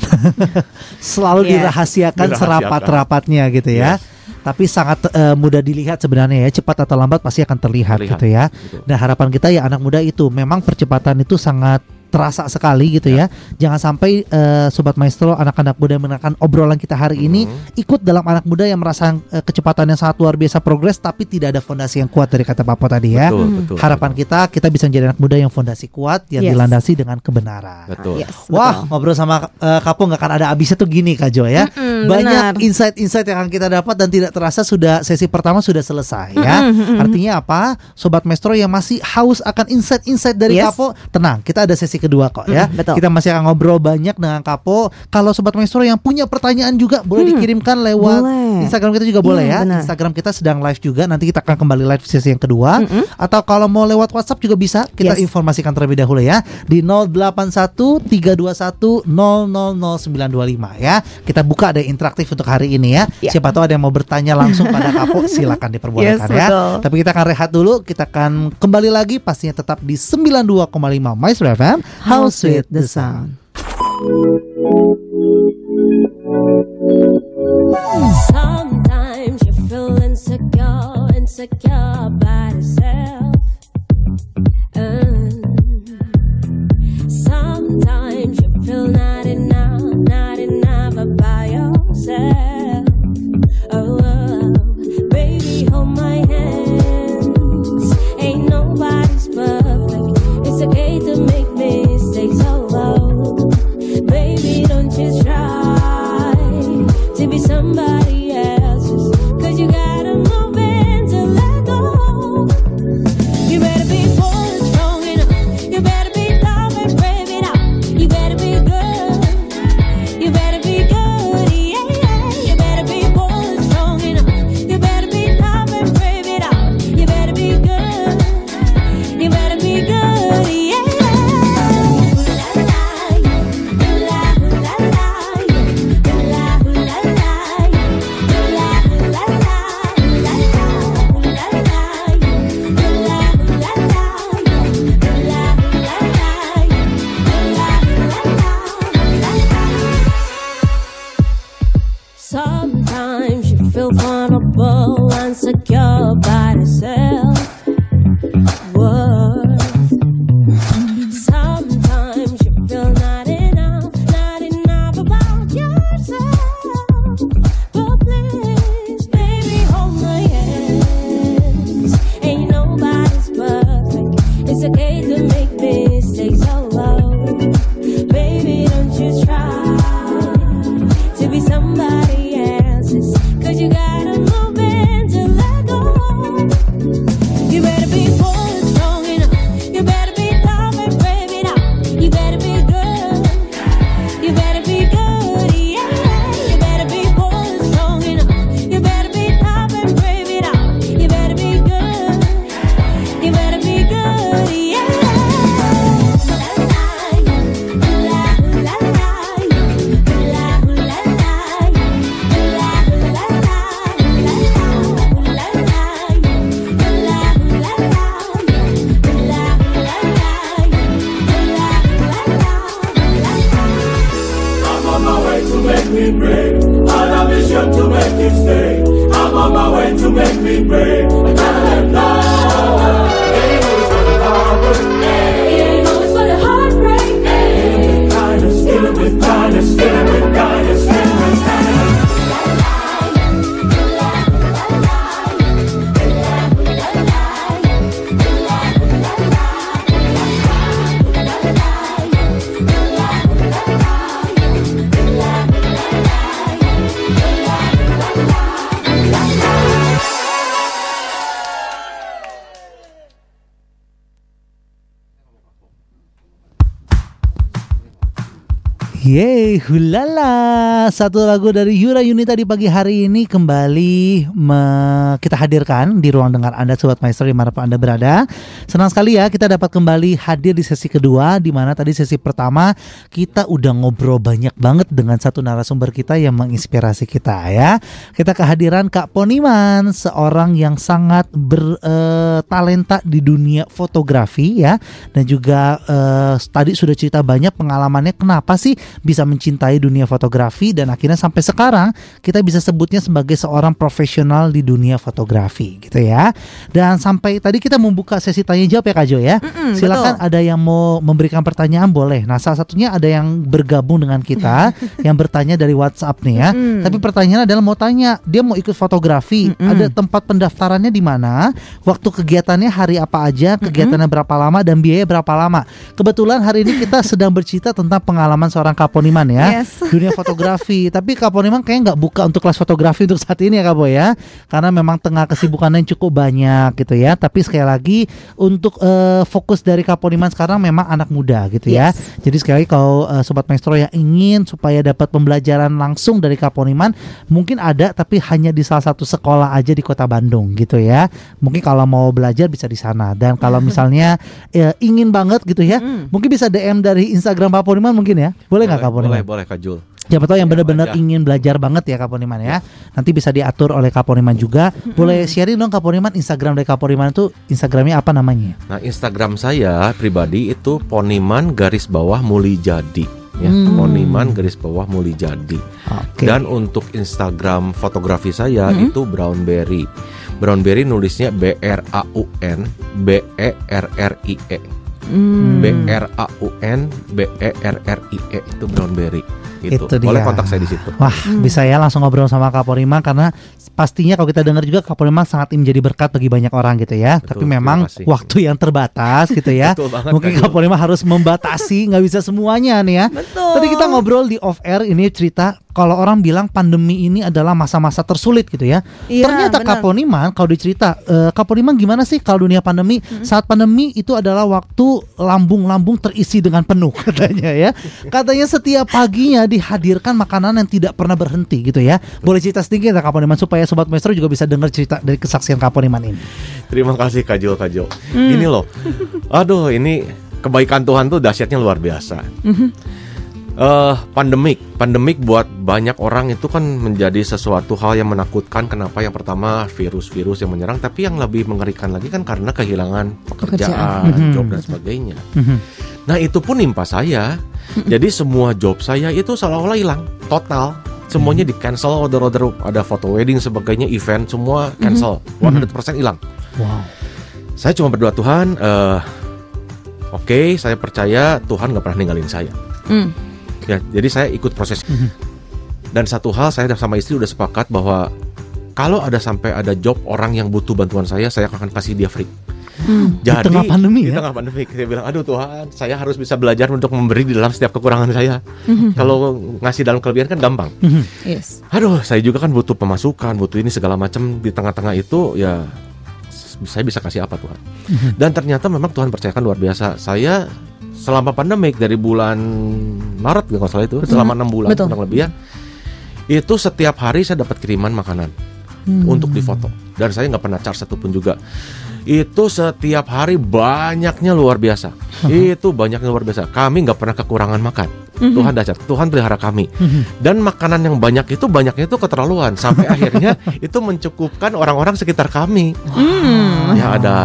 [SPEAKER 1] Selalu
[SPEAKER 2] Yes.
[SPEAKER 1] dirahasiakan
[SPEAKER 3] Dirahasiakan.
[SPEAKER 1] serapat-rapatnya gitu ya.
[SPEAKER 3] Yes.
[SPEAKER 1] Tapi sangat eh, mudah dilihat sebenarnya ya, cepat atau lambat pasti akan terlihat,
[SPEAKER 3] Terlihat.
[SPEAKER 1] gitu ya.
[SPEAKER 3] Gitu.
[SPEAKER 1] Dan harapan kita ya anak muda itu memang percepatan itu sangat terasa sekali gitu ya. Jangan sampai eh, sobat maestro anak-anak muda yang mendengarkan obrolan kita hari ini
[SPEAKER 3] Hmm.
[SPEAKER 1] ikut dalam anak muda yang merasa eh, kecepatan yang sangat luar biasa progres tapi tidak ada fondasi yang kuat dari kata Papa tadi ya.
[SPEAKER 3] Betul,
[SPEAKER 2] Hmm.
[SPEAKER 3] betul.
[SPEAKER 1] Harapan kita kita bisa menjadi anak muda yang fondasi kuat yang
[SPEAKER 2] Yes.
[SPEAKER 1] dilandasi dengan kebenaran.
[SPEAKER 3] Betul.
[SPEAKER 2] Yes,
[SPEAKER 1] Wah,
[SPEAKER 2] betul.
[SPEAKER 1] ngobrol sama eh, Kapo nggak akan ada habisnya tuh gini Kak Jo ya.
[SPEAKER 2] Mm-mm,
[SPEAKER 1] Banyak
[SPEAKER 2] benar.
[SPEAKER 1] insight-insight yang akan kita dapat dan tidak terasa sudah sesi pertama sudah selesai ya.
[SPEAKER 2] Mm-mm, mm-mm.
[SPEAKER 1] Artinya apa? Sobat Maestro yang masih haus akan insight-insight dari
[SPEAKER 2] Yes.
[SPEAKER 1] Kapo, tenang, kita ada sesi kedua kok ya.
[SPEAKER 2] Mm, betul.
[SPEAKER 1] Kita masih akan ngobrol banyak dengan Kapo. Kalau Sobat Maestro yang punya pertanyaan juga boleh
[SPEAKER 2] Hmm,
[SPEAKER 1] dikirimkan lewat
[SPEAKER 2] boleh.
[SPEAKER 1] Instagram kita juga boleh
[SPEAKER 2] Iya,
[SPEAKER 1] ya.
[SPEAKER 2] benar.
[SPEAKER 1] Instagram kita sedang live juga. Nanti kita akan kembali live sesi yang kedua.
[SPEAKER 2] Mm-mm.
[SPEAKER 1] Atau kalau mau lewat WhatsApp juga bisa. Kita
[SPEAKER 2] Yes.
[SPEAKER 1] informasikan terlebih dahulu ya di 081 321 000925 ya. Kita buka ada interaktif untuk hari ini ya.
[SPEAKER 2] Ya.
[SPEAKER 1] Siapa tahu ada yang mau bertanya langsung pada Kapo silakan diperbolehkan
[SPEAKER 2] Yes,
[SPEAKER 1] ya.
[SPEAKER 2] betul.
[SPEAKER 1] Tapi kita akan rehat dulu. Kita akan kembali lagi pastinya tetap di 92,5 Maestro FM.
[SPEAKER 2] How sweet the sound.
[SPEAKER 4] Sometimes you feel insecure, insecure by yourself. Uh, sometimes you feel not enough, not enough by yourself. Oh, oh, baby, hold my hands.
[SPEAKER 1] Yeay, hulala. Satu lagu dari Yura Yunita di pagi hari ini kembali me- kita hadirkan di ruang dengar Anda Sobat Maestro di mana pun Anda berada. Senang sekali ya kita dapat kembali hadir di sesi kedua di mana tadi sesi pertama kita udah ngobrol banyak banget dengan satu narasumber kita yang menginspirasi kita ya. Kita kehadiran Kak Poniman Seorang yang sangat bertalenta di dunia fotografi ya. Dan juga eh, tadi sudah cerita banyak pengalamannya kenapa sih bisa mencintai dunia fotografi dan akhirnya sampai sekarang kita bisa sebutnya sebagai seorang profesional di dunia fotografi gitu ya. Dan sampai tadi kita membuka sesi tanya jawab ya Kak Jo ya. Silakan ada yang mau memberikan pertanyaan boleh. Nah, salah satunya ada yang bergabung dengan kita yang bertanya dari WhatsApp nih ya. Tapi pertanyaannya adalah mau tanya, dia mau ikut fotografi, ada tempat pendaftarannya di mana? Waktu kegiatannya hari apa aja, kegiatannya berapa lama dan biaya berapa lama? Kebetulan hari ini kita sedang bercerita tentang pengalaman seorang Kaponiman ya
[SPEAKER 2] Yes.
[SPEAKER 1] dunia fotografi. Tapi Kaponiman kayaknya nggak buka untuk kelas fotografi untuk saat ini ya Kak Boy ya, karena memang tengah kesibukannya yang cukup banyak gitu ya. Tapi sekali lagi untuk eh, fokus dari Kaponiman sekarang memang anak muda gitu ya.
[SPEAKER 2] Yes.
[SPEAKER 1] Jadi sekali lagi kalau eh, sobat maestro yang ingin supaya dapat pembelajaran langsung dari Kaponiman, mungkin ada tapi hanya di salah satu sekolah aja di Kota Bandung gitu ya. Mungkin kalau mau belajar bisa di sana. Dan kalau misalnya eh, ingin banget gitu ya, mungkin bisa DM dari Instagram Pak Poniman mungkin ya. Boleh nggak Kak
[SPEAKER 3] boleh,
[SPEAKER 1] Poniman?
[SPEAKER 3] boleh Kak Jul.
[SPEAKER 1] Siapa tahu yang
[SPEAKER 3] Ya,
[SPEAKER 1] benar-benar
[SPEAKER 3] aja.
[SPEAKER 1] ingin belajar banget ya Kaponiman ya. Nanti bisa diatur oleh Kaponiman juga. Boleh sharing dong Kaponiman Instagram dari Kaponiman itu Instagramnya apa namanya?
[SPEAKER 3] Nah, Instagram saya pribadi itu Poniman garis bawah Muli Jadi ya.
[SPEAKER 1] Hmm.
[SPEAKER 3] Poniman garis bawah Muli Jadi.
[SPEAKER 1] Oke.
[SPEAKER 3] Dan untuk Instagram fotografi saya itu Brownberry. Brownberry nulisnya B R A U N B E R R I E.
[SPEAKER 2] Hmm.
[SPEAKER 3] B R A U N B E R R I E itu Brownberry. Gitu.
[SPEAKER 1] Itu
[SPEAKER 3] Boleh
[SPEAKER 1] dia.
[SPEAKER 3] kontak saya di situ.
[SPEAKER 1] Wah, bisa ya langsung ngobrol sama Kaponiman karena pastinya kalau kita dengar juga Kaponiman sangat menjadi berkat bagi banyak orang gitu ya.
[SPEAKER 3] Betul,
[SPEAKER 1] Tapi memang waktu yang terbatas gitu ya.
[SPEAKER 3] Betul banget,
[SPEAKER 1] Mungkin
[SPEAKER 3] Kak Jul.
[SPEAKER 1] Kaponiman harus membatasi nggak bisa semuanya nih ya.
[SPEAKER 2] Betul.
[SPEAKER 1] Tadi kita ngobrol di off air ini cerita kalau orang bilang pandemi ini adalah masa-masa tersulit gitu ya.
[SPEAKER 2] Iya,
[SPEAKER 1] Ternyata. Kaponiman kalau dicerita eh, Kaponiman gimana sih kalau dunia pandemi? Saat pandemi itu adalah waktu lambung-lambung terisi dengan penuh katanya ya. Katanya setiap paginya dihadirkan makanan yang tidak pernah berhenti gitu ya. Boleh cerita sedikit ya Kaponiman supaya sobat maestro juga bisa dengar cerita dari kesaksian Kaponiman ini.
[SPEAKER 3] Terima kasih Kajul Kajul. Ini loh, aduh ini kebaikan Tuhan tuh dahsyatnya luar biasa. Eh, pandemik, pandemik buat banyak orang itu kan menjadi sesuatu hal yang menakutkan. Kenapa? Yang pertama virus-virus yang menyerang, tapi yang lebih mengerikan lagi kan karena kehilangan pekerjaan,
[SPEAKER 1] Pekerjaan.
[SPEAKER 3] job dan sebagainya.
[SPEAKER 1] Mhm.
[SPEAKER 3] Nah itu pun nimpa saya. Jadi semua job saya itu seolah-olah hilang total. Semuanya di cancel, order-order ada foto wedding sebagainya, event semua cancel, 100% hilang.
[SPEAKER 1] Wow.
[SPEAKER 3] Saya cuma berdoa Tuhan, eh, oke, saya percaya Tuhan nggak pernah ninggalin saya.
[SPEAKER 2] Hmm.
[SPEAKER 3] Ya, jadi saya ikut proses. Dan satu hal saya sama istri udah sepakat bahwa kalau ada sampai ada job orang yang butuh bantuan saya, saya akan kasih dia free. Jadi
[SPEAKER 1] tengah pandemi
[SPEAKER 3] di
[SPEAKER 1] ya?
[SPEAKER 3] tengah pandemi saya bilang, aduh Tuhan, saya harus bisa belajar untuk memberi di dalam setiap kekurangan saya. Kalau ngasih dalam kelebihan kan gampang.
[SPEAKER 2] Yes.
[SPEAKER 3] Aduh, saya juga kan butuh pemasukan, butuh ini segala macam di tengah-tengah itu ya saya bisa kasih apa Tuhan. Dan ternyata memang Tuhan percayakan luar biasa. Saya selama pandemik dari bulan Maret nggak salah itu, selama enam bulan
[SPEAKER 2] Betul.
[SPEAKER 3] kurang lebih ya. Itu setiap hari saya dapat kiriman makanan untuk difoto dan saya nggak pernah charge satupun juga. Itu setiap hari banyaknya luar biasa. itu banyaknya luar biasa. Kami nggak pernah kekurangan makan. Tuhan dahsyat. Tuhan pelihara kami. Dan makanan yang banyak itu banyaknya itu keterlaluan sampai akhirnya itu mencukupkan orang-orang sekitar kami. Ya ada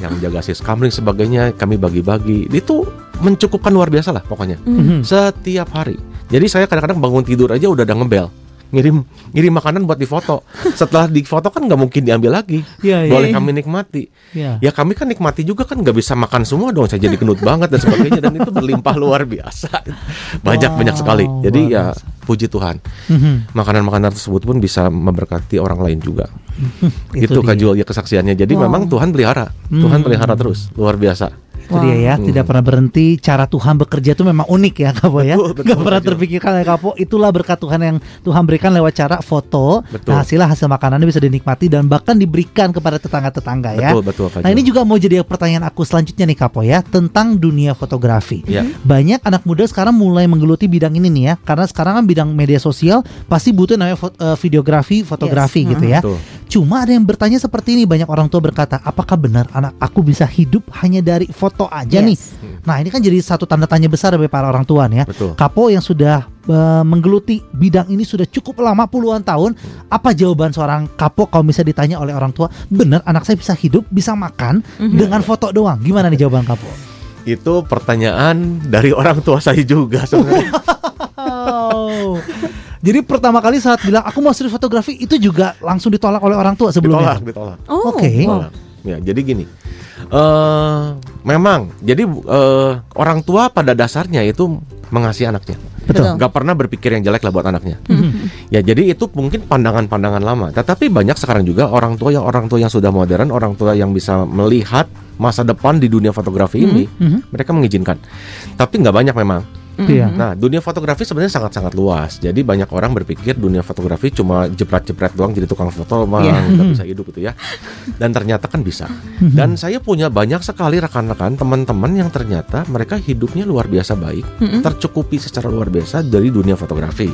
[SPEAKER 3] yang jaga sis kamling sebagainya kami bagi-bagi. Itu mencukupkan luar biasa lah pokoknya.
[SPEAKER 1] Mhm.
[SPEAKER 3] Setiap hari. Jadi saya kadang-kadang bangun tidur aja udah ada ngebel. Ngirim ngirim makanan buat difoto. Setelah difoto kan nggak mungkin diambil lagi.
[SPEAKER 1] Iya, iya.
[SPEAKER 3] Boleh kami nikmati.
[SPEAKER 1] Iya.
[SPEAKER 3] Ya kami kan nikmati juga kan nggak bisa makan semua dong. Saya jadi kenut banget dan sebagainya dan itu berlimpah luar biasa. Banyak banyak sekali.
[SPEAKER 1] Wow,
[SPEAKER 3] Jadi ya
[SPEAKER 1] biasa.
[SPEAKER 3] puji Tuhan.
[SPEAKER 1] Mhm.
[SPEAKER 3] Makanan-makanan tersebut pun bisa memberkati orang lain juga.
[SPEAKER 1] Itu
[SPEAKER 3] Itu
[SPEAKER 1] dia.
[SPEAKER 3] Kak Jul ya kesaksiannya. Jadi
[SPEAKER 2] Wow.
[SPEAKER 3] memang Tuhan pelihara. Tuhan pelihara terus. Luar biasa.
[SPEAKER 1] Itu dia ya,
[SPEAKER 3] Hmm.
[SPEAKER 1] tidak pernah berhenti. Cara Tuhan bekerja itu memang unik ya, Kapo ya.
[SPEAKER 3] Betul, betul,
[SPEAKER 1] Gak pernah terpikirkan ya, Kapo. Itulah berkat Tuhan yang Tuhan berikan lewat cara foto.
[SPEAKER 3] Betul.
[SPEAKER 1] Nah, hasilnya hasil makanannya bisa dinikmati dan bahkan diberikan kepada tetangga-tetangga ya.
[SPEAKER 3] Betul betul
[SPEAKER 1] Nah ini juga mau jadi pertanyaan aku selanjutnya nih Kapo ya tentang dunia fotografi.
[SPEAKER 3] Ya.
[SPEAKER 1] Banyak anak muda sekarang mulai menggeluti bidang ini nih ya, karena sekarang kan bidang media sosial pasti butuh namanya fo- eh, videografi, fotografi
[SPEAKER 2] Yes.
[SPEAKER 1] gitu ya.
[SPEAKER 3] Betul.
[SPEAKER 1] Cuma ada yang bertanya seperti ini, banyak orang tua berkata, apakah benar anak aku bisa hidup hanya dari foto aja
[SPEAKER 2] Yes.
[SPEAKER 1] nih? Nah ini kan jadi satu tanda tanya besar bagi para orang tua nih ya.
[SPEAKER 3] Betul.
[SPEAKER 1] Kapo yang sudah eh, menggeluti bidang ini sudah cukup lama puluhan tahun, apa jawaban seorang kapo kalau misalnya ditanya oleh orang tua, benar anak saya bisa hidup, bisa makan dengan foto doang? Gimana nih jawaban kapo?
[SPEAKER 3] Itu pertanyaan dari orang tua saya juga sebenarnya.
[SPEAKER 1] Jadi pertama kali saat bilang aku mau serius fotografi itu juga langsung ditolak oleh orang tua sebelumnya.
[SPEAKER 3] ditolak, ditolak.
[SPEAKER 2] Oh,
[SPEAKER 1] Oke.
[SPEAKER 3] Ditolak. Ya, jadi gini. eh memang jadi eh, orang tua pada dasarnya itu mengasihi anaknya.
[SPEAKER 1] Betul.
[SPEAKER 3] Gak pernah berpikir yang jelek lah buat anaknya. Ya jadi itu mungkin pandangan-pandangan lama. Tetapi banyak sekarang juga orang tua yang orang tua yang sudah modern, orang tua yang bisa melihat masa depan di dunia fotografi ini,
[SPEAKER 1] Mhm.
[SPEAKER 3] mereka mengizinkan. Tapi nggak banyak memang.
[SPEAKER 1] Iya.
[SPEAKER 3] Nah, dunia fotografi sebenarnya sangat-sangat luas. Jadi banyak orang berpikir dunia fotografi cuma jepret-jepret doang jadi tukang foto mah
[SPEAKER 2] Iya.
[SPEAKER 3] nggak bisa hidup gitu ya. Dan ternyata kan bisa. Dan saya punya banyak sekali rekan-rekan teman-teman yang ternyata mereka hidupnya luar biasa baik, tercukupi secara luar biasa dari dunia fotografi.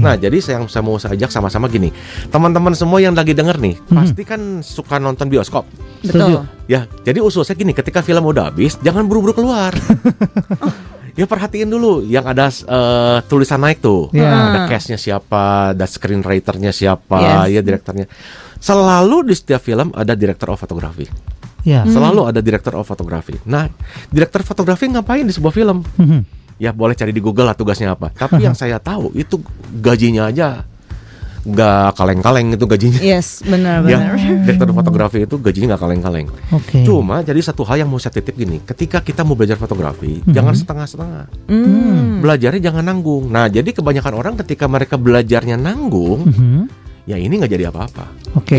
[SPEAKER 3] Nah, jadi saya yang saya mau saya ajak sama-sama gini. Teman-teman semua yang lagi denger nih, pasti kan suka nonton bioskop.
[SPEAKER 2] Betul.
[SPEAKER 3] Ya, jadi usul saya gini, ketika film udah habis, jangan buru-buru keluar. Ya perhatiin dulu yang ada eh, tulisan naik tuh.
[SPEAKER 1] Ya.
[SPEAKER 3] Ada cast-nya siapa, ada screenwriter-nya siapa,
[SPEAKER 2] Yes.
[SPEAKER 3] ya direkturnya. Selalu di setiap film ada director of photography.
[SPEAKER 1] Ya.
[SPEAKER 3] Selalu ada director of photography. Nah, director fotografi ngapain di sebuah film?
[SPEAKER 1] Mhm.
[SPEAKER 3] Ya boleh cari di Google lah tugasnya apa. Tapi yang saya tahu itu gajinya aja nggak kaleng-kaleng itu gajinya.
[SPEAKER 2] Yes, benar
[SPEAKER 3] Ya,
[SPEAKER 2] benar.
[SPEAKER 3] direktur fotografi itu gajinya nggak kaleng-kaleng.
[SPEAKER 1] Oke.
[SPEAKER 3] Cuma jadi satu hal yang mau saya titip gini, ketika kita mau belajar fotografi, jangan setengah-setengah.
[SPEAKER 2] Hmm.
[SPEAKER 3] Belajarnya jangan nanggung. Nah, jadi kebanyakan orang ketika mereka belajarnya nanggung,
[SPEAKER 1] Mhm.
[SPEAKER 3] Ya ini nggak jadi apa-apa.
[SPEAKER 1] Oke.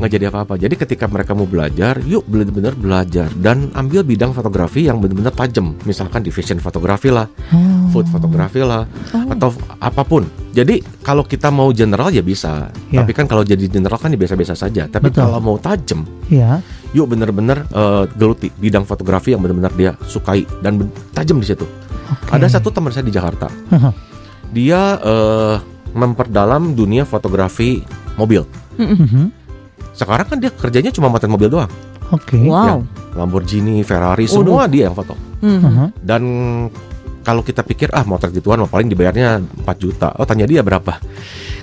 [SPEAKER 3] Nggak jadi apa-apa. Jadi ketika mereka mau belajar, yuk benar-benar belajar dan ambil bidang fotografi yang benar-benar tajam. Misalkan di fashion fotografi lah,
[SPEAKER 1] Oh.
[SPEAKER 3] food fotografi lah, atau apa pun. Jadi kalau kita mau general ya bisa.
[SPEAKER 1] Ya.
[SPEAKER 3] Tapi kan kalau jadi general kan ya biasa-biasa saja. Tapi
[SPEAKER 1] Betul.
[SPEAKER 3] kalau mau tajam,
[SPEAKER 1] Ya.
[SPEAKER 3] yuk bener-bener eh, geluti bidang fotografi yang benar-benar dia sukai dan tajam di situ.
[SPEAKER 1] Oke.
[SPEAKER 3] Ada satu teman saya di Jakarta, dia eh, memperdalam dunia fotografi mobil.
[SPEAKER 1] Mhm.
[SPEAKER 3] Sekarang kan dia kerjanya cuma motret mobil doang.
[SPEAKER 1] Oke.
[SPEAKER 2] Wow.
[SPEAKER 3] Lamborghini, Ferrari, semua dia yang foto.
[SPEAKER 2] Hmm.
[SPEAKER 1] Aha.
[SPEAKER 3] Dan kalau kita pikir ah motret gituan mah paling dibayarnya 4 juta. Oh tanya dia berapa?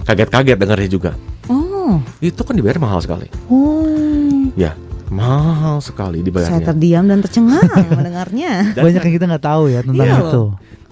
[SPEAKER 3] Kaget-kaget dengarnya juga.
[SPEAKER 2] Oh,
[SPEAKER 3] Itu kan dibayar mahal sekali.
[SPEAKER 1] Oh.
[SPEAKER 3] Ya, mahal sekali
[SPEAKER 2] saya
[SPEAKER 3] dibayarnya.
[SPEAKER 2] terdiam dan tercengang mendengarnya.
[SPEAKER 3] Dan-
[SPEAKER 1] Banyak yang kita nggak tahu ya tentang
[SPEAKER 2] Iya.
[SPEAKER 1] itu.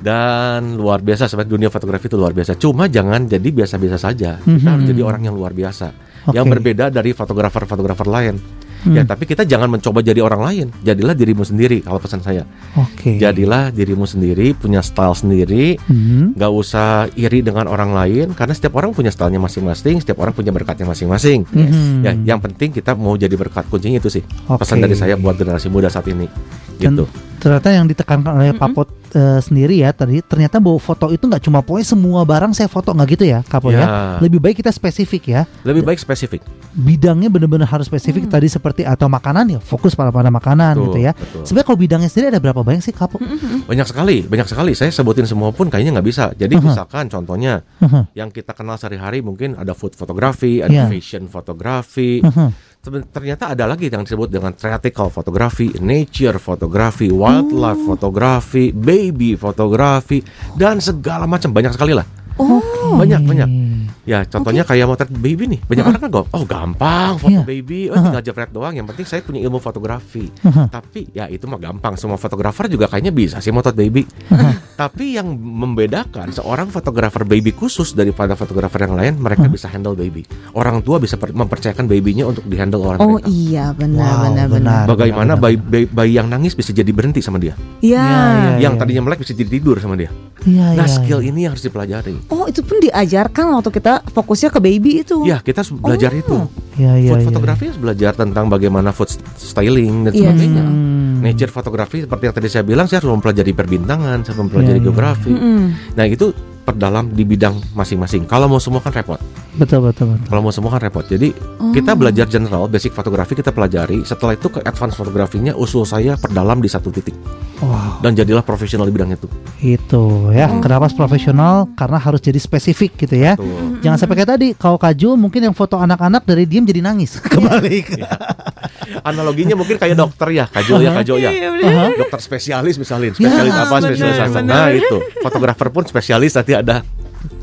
[SPEAKER 3] Dan luar biasa sebenarnya dunia fotografi itu luar biasa. Cuma jangan jadi biasa-biasa saja. Kita
[SPEAKER 1] Mhm.
[SPEAKER 3] harus jadi orang yang luar biasa.
[SPEAKER 1] Oke.
[SPEAKER 3] Yang berbeda dari fotografer-fotografer lain.
[SPEAKER 1] Hmm.
[SPEAKER 3] Ya, tapi kita jangan mencoba jadi orang lain. Jadilah dirimu sendiri kalau pesan saya.
[SPEAKER 1] Oke.
[SPEAKER 3] Jadilah dirimu sendiri, punya style sendiri.
[SPEAKER 1] Mhm.
[SPEAKER 3] Gak usah iri dengan orang lain karena setiap orang punya stylenya masing-masing, setiap orang punya berkatnya masing-masing.
[SPEAKER 1] Mhm.
[SPEAKER 3] Ya, yang penting kita mau jadi berkat kuncinya itu sih.
[SPEAKER 1] Oke.
[SPEAKER 3] Pesan dari saya buat generasi muda saat ini.
[SPEAKER 1] Dan
[SPEAKER 3] Gitu.
[SPEAKER 1] Ternyata yang ditekankan oleh Papot eh, sendiri ya tadi ternyata bahwa foto itu nggak cuma pokoknya semua barang saya foto nggak gitu ya Kapo ya.
[SPEAKER 3] Ya.
[SPEAKER 1] Lebih baik kita spesifik ya.
[SPEAKER 3] Lebih baik spesifik.
[SPEAKER 1] Bidangnya benar-benar harus spesifik tadi seperti atau makanan ya fokus pada pada makanan
[SPEAKER 3] Betul,
[SPEAKER 1] gitu ya.
[SPEAKER 3] betul.
[SPEAKER 1] Sebenarnya kalau bidangnya sendiri ada berapa banyak sih Kapo?
[SPEAKER 3] Banyak sekali, banyak sekali. Saya sebutin semua pun kayaknya nggak bisa. Jadi
[SPEAKER 1] Aha.
[SPEAKER 3] misalkan contohnya
[SPEAKER 1] Haha.
[SPEAKER 3] yang kita kenal sehari-hari mungkin ada food fotografi, ada
[SPEAKER 1] Ya.
[SPEAKER 3] fashion fotografi.
[SPEAKER 1] Haha.
[SPEAKER 3] Seben- Ternyata ada lagi yang disebut dengan theatrical fotografi, nature fotografi, wildlife fotografi, baby fotografi dan segala macam banyak sekali lah.
[SPEAKER 2] Oh,
[SPEAKER 3] Banyak banyak. Ya contohnya kayak motret baby nih. Banyak orang kan go, oh gampang foto
[SPEAKER 1] Iya.
[SPEAKER 3] baby, oh tinggal jepret doang. Yang penting saya punya ilmu fotografi. Tapi ya itu mah gampang. Semua fotografer juga kayaknya bisa sih motret baby. Tapi yang membedakan seorang fotografer baby khusus daripada fotografer yang lain, mereka bisa handle baby. Orang tua bisa per- mempercayakan babynya untuk dihandle oleh
[SPEAKER 2] oh
[SPEAKER 3] mereka.
[SPEAKER 2] iya benar
[SPEAKER 1] Wow,
[SPEAKER 2] benar
[SPEAKER 1] benar.
[SPEAKER 2] benar.
[SPEAKER 3] Bagaimana
[SPEAKER 1] benar,
[SPEAKER 3] bayi, bayi, bayi yang nangis bisa jadi berhenti sama dia,
[SPEAKER 2] Iya.
[SPEAKER 1] Iya, iya.
[SPEAKER 3] yang tadinya melek bisa jadi tidur sama dia.
[SPEAKER 1] Iya,
[SPEAKER 3] Nah
[SPEAKER 1] iya,
[SPEAKER 3] skill
[SPEAKER 1] iya.
[SPEAKER 3] ini yang harus dipelajari.
[SPEAKER 2] Oh itu pun diajarkan waktu kita fokusnya ke baby itu.
[SPEAKER 3] Ya kita belajar
[SPEAKER 2] Oh.
[SPEAKER 3] itu.
[SPEAKER 1] Iya, iya,
[SPEAKER 3] food
[SPEAKER 1] iya.
[SPEAKER 3] fotografi harus belajar tentang bagaimana food styling dan
[SPEAKER 2] Iya.
[SPEAKER 3] sebagainya.
[SPEAKER 1] Hmm.
[SPEAKER 3] nature fotografi seperti yang tadi saya bilang saya harus mempelajari perbintangan, saya mempelajari
[SPEAKER 1] iya.
[SPEAKER 3] geografi.
[SPEAKER 2] Mm-mm.
[SPEAKER 3] Nah itu perdalam di bidang masing-masing. Kalau mau semua kan repot.
[SPEAKER 1] Betul betul betul.
[SPEAKER 3] Kalau mau semua kan repot. Jadi kita belajar general, basic fotografi kita pelajari. Setelah itu ke advance fotografinya usul saya perdalam di satu titik
[SPEAKER 1] Wow,
[SPEAKER 3] dan jadilah profesional di bidang itu.
[SPEAKER 1] itu ya. Kenapa harus profesional? Karena harus jadi spesifik gitu ya.
[SPEAKER 3] Tuh.
[SPEAKER 1] Jangan sampai kayak tadi, kalau Kaju mungkin yang foto anak-anak dari diem jadi nangis kebalik.
[SPEAKER 3] Analoginya mungkin kayak dokter ya, Kajul ya, Kajul ya.
[SPEAKER 2] Iya,
[SPEAKER 1] Aha.
[SPEAKER 3] Dokter spesialis misalnya, spesialis
[SPEAKER 1] Ya,
[SPEAKER 3] apa, spesialis apa. Nah itu, fotografer pun spesialis nanti ada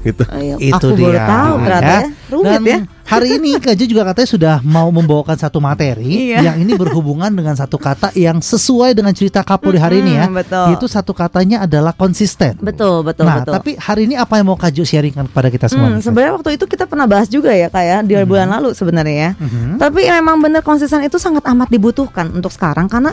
[SPEAKER 3] gitu.
[SPEAKER 2] Ayo,
[SPEAKER 1] itu
[SPEAKER 2] aku
[SPEAKER 1] dia.
[SPEAKER 2] baru tahu ternyata ya. Rumit
[SPEAKER 1] Dan
[SPEAKER 2] ya.
[SPEAKER 1] hari ini Kaju juga katanya sudah mau membawakan satu materi
[SPEAKER 2] Iya.
[SPEAKER 1] yang ini berhubungan dengan satu kata yang sesuai dengan cerita Kapo di hari ini ya.
[SPEAKER 2] Betul.
[SPEAKER 1] Itu satu katanya adalah konsisten.
[SPEAKER 2] Betul, betul,
[SPEAKER 1] nah,
[SPEAKER 2] betul.
[SPEAKER 1] tapi hari ini apa yang mau Kaju sharingkan kepada kita semua?
[SPEAKER 2] Hmm, sebenarnya waktu itu kita pernah bahas juga ya kayak di bulan lalu sebenarnya ya.
[SPEAKER 1] Mhm.
[SPEAKER 2] Tapi memang benar konsisten itu sangat amat dibutuhkan untuk sekarang karena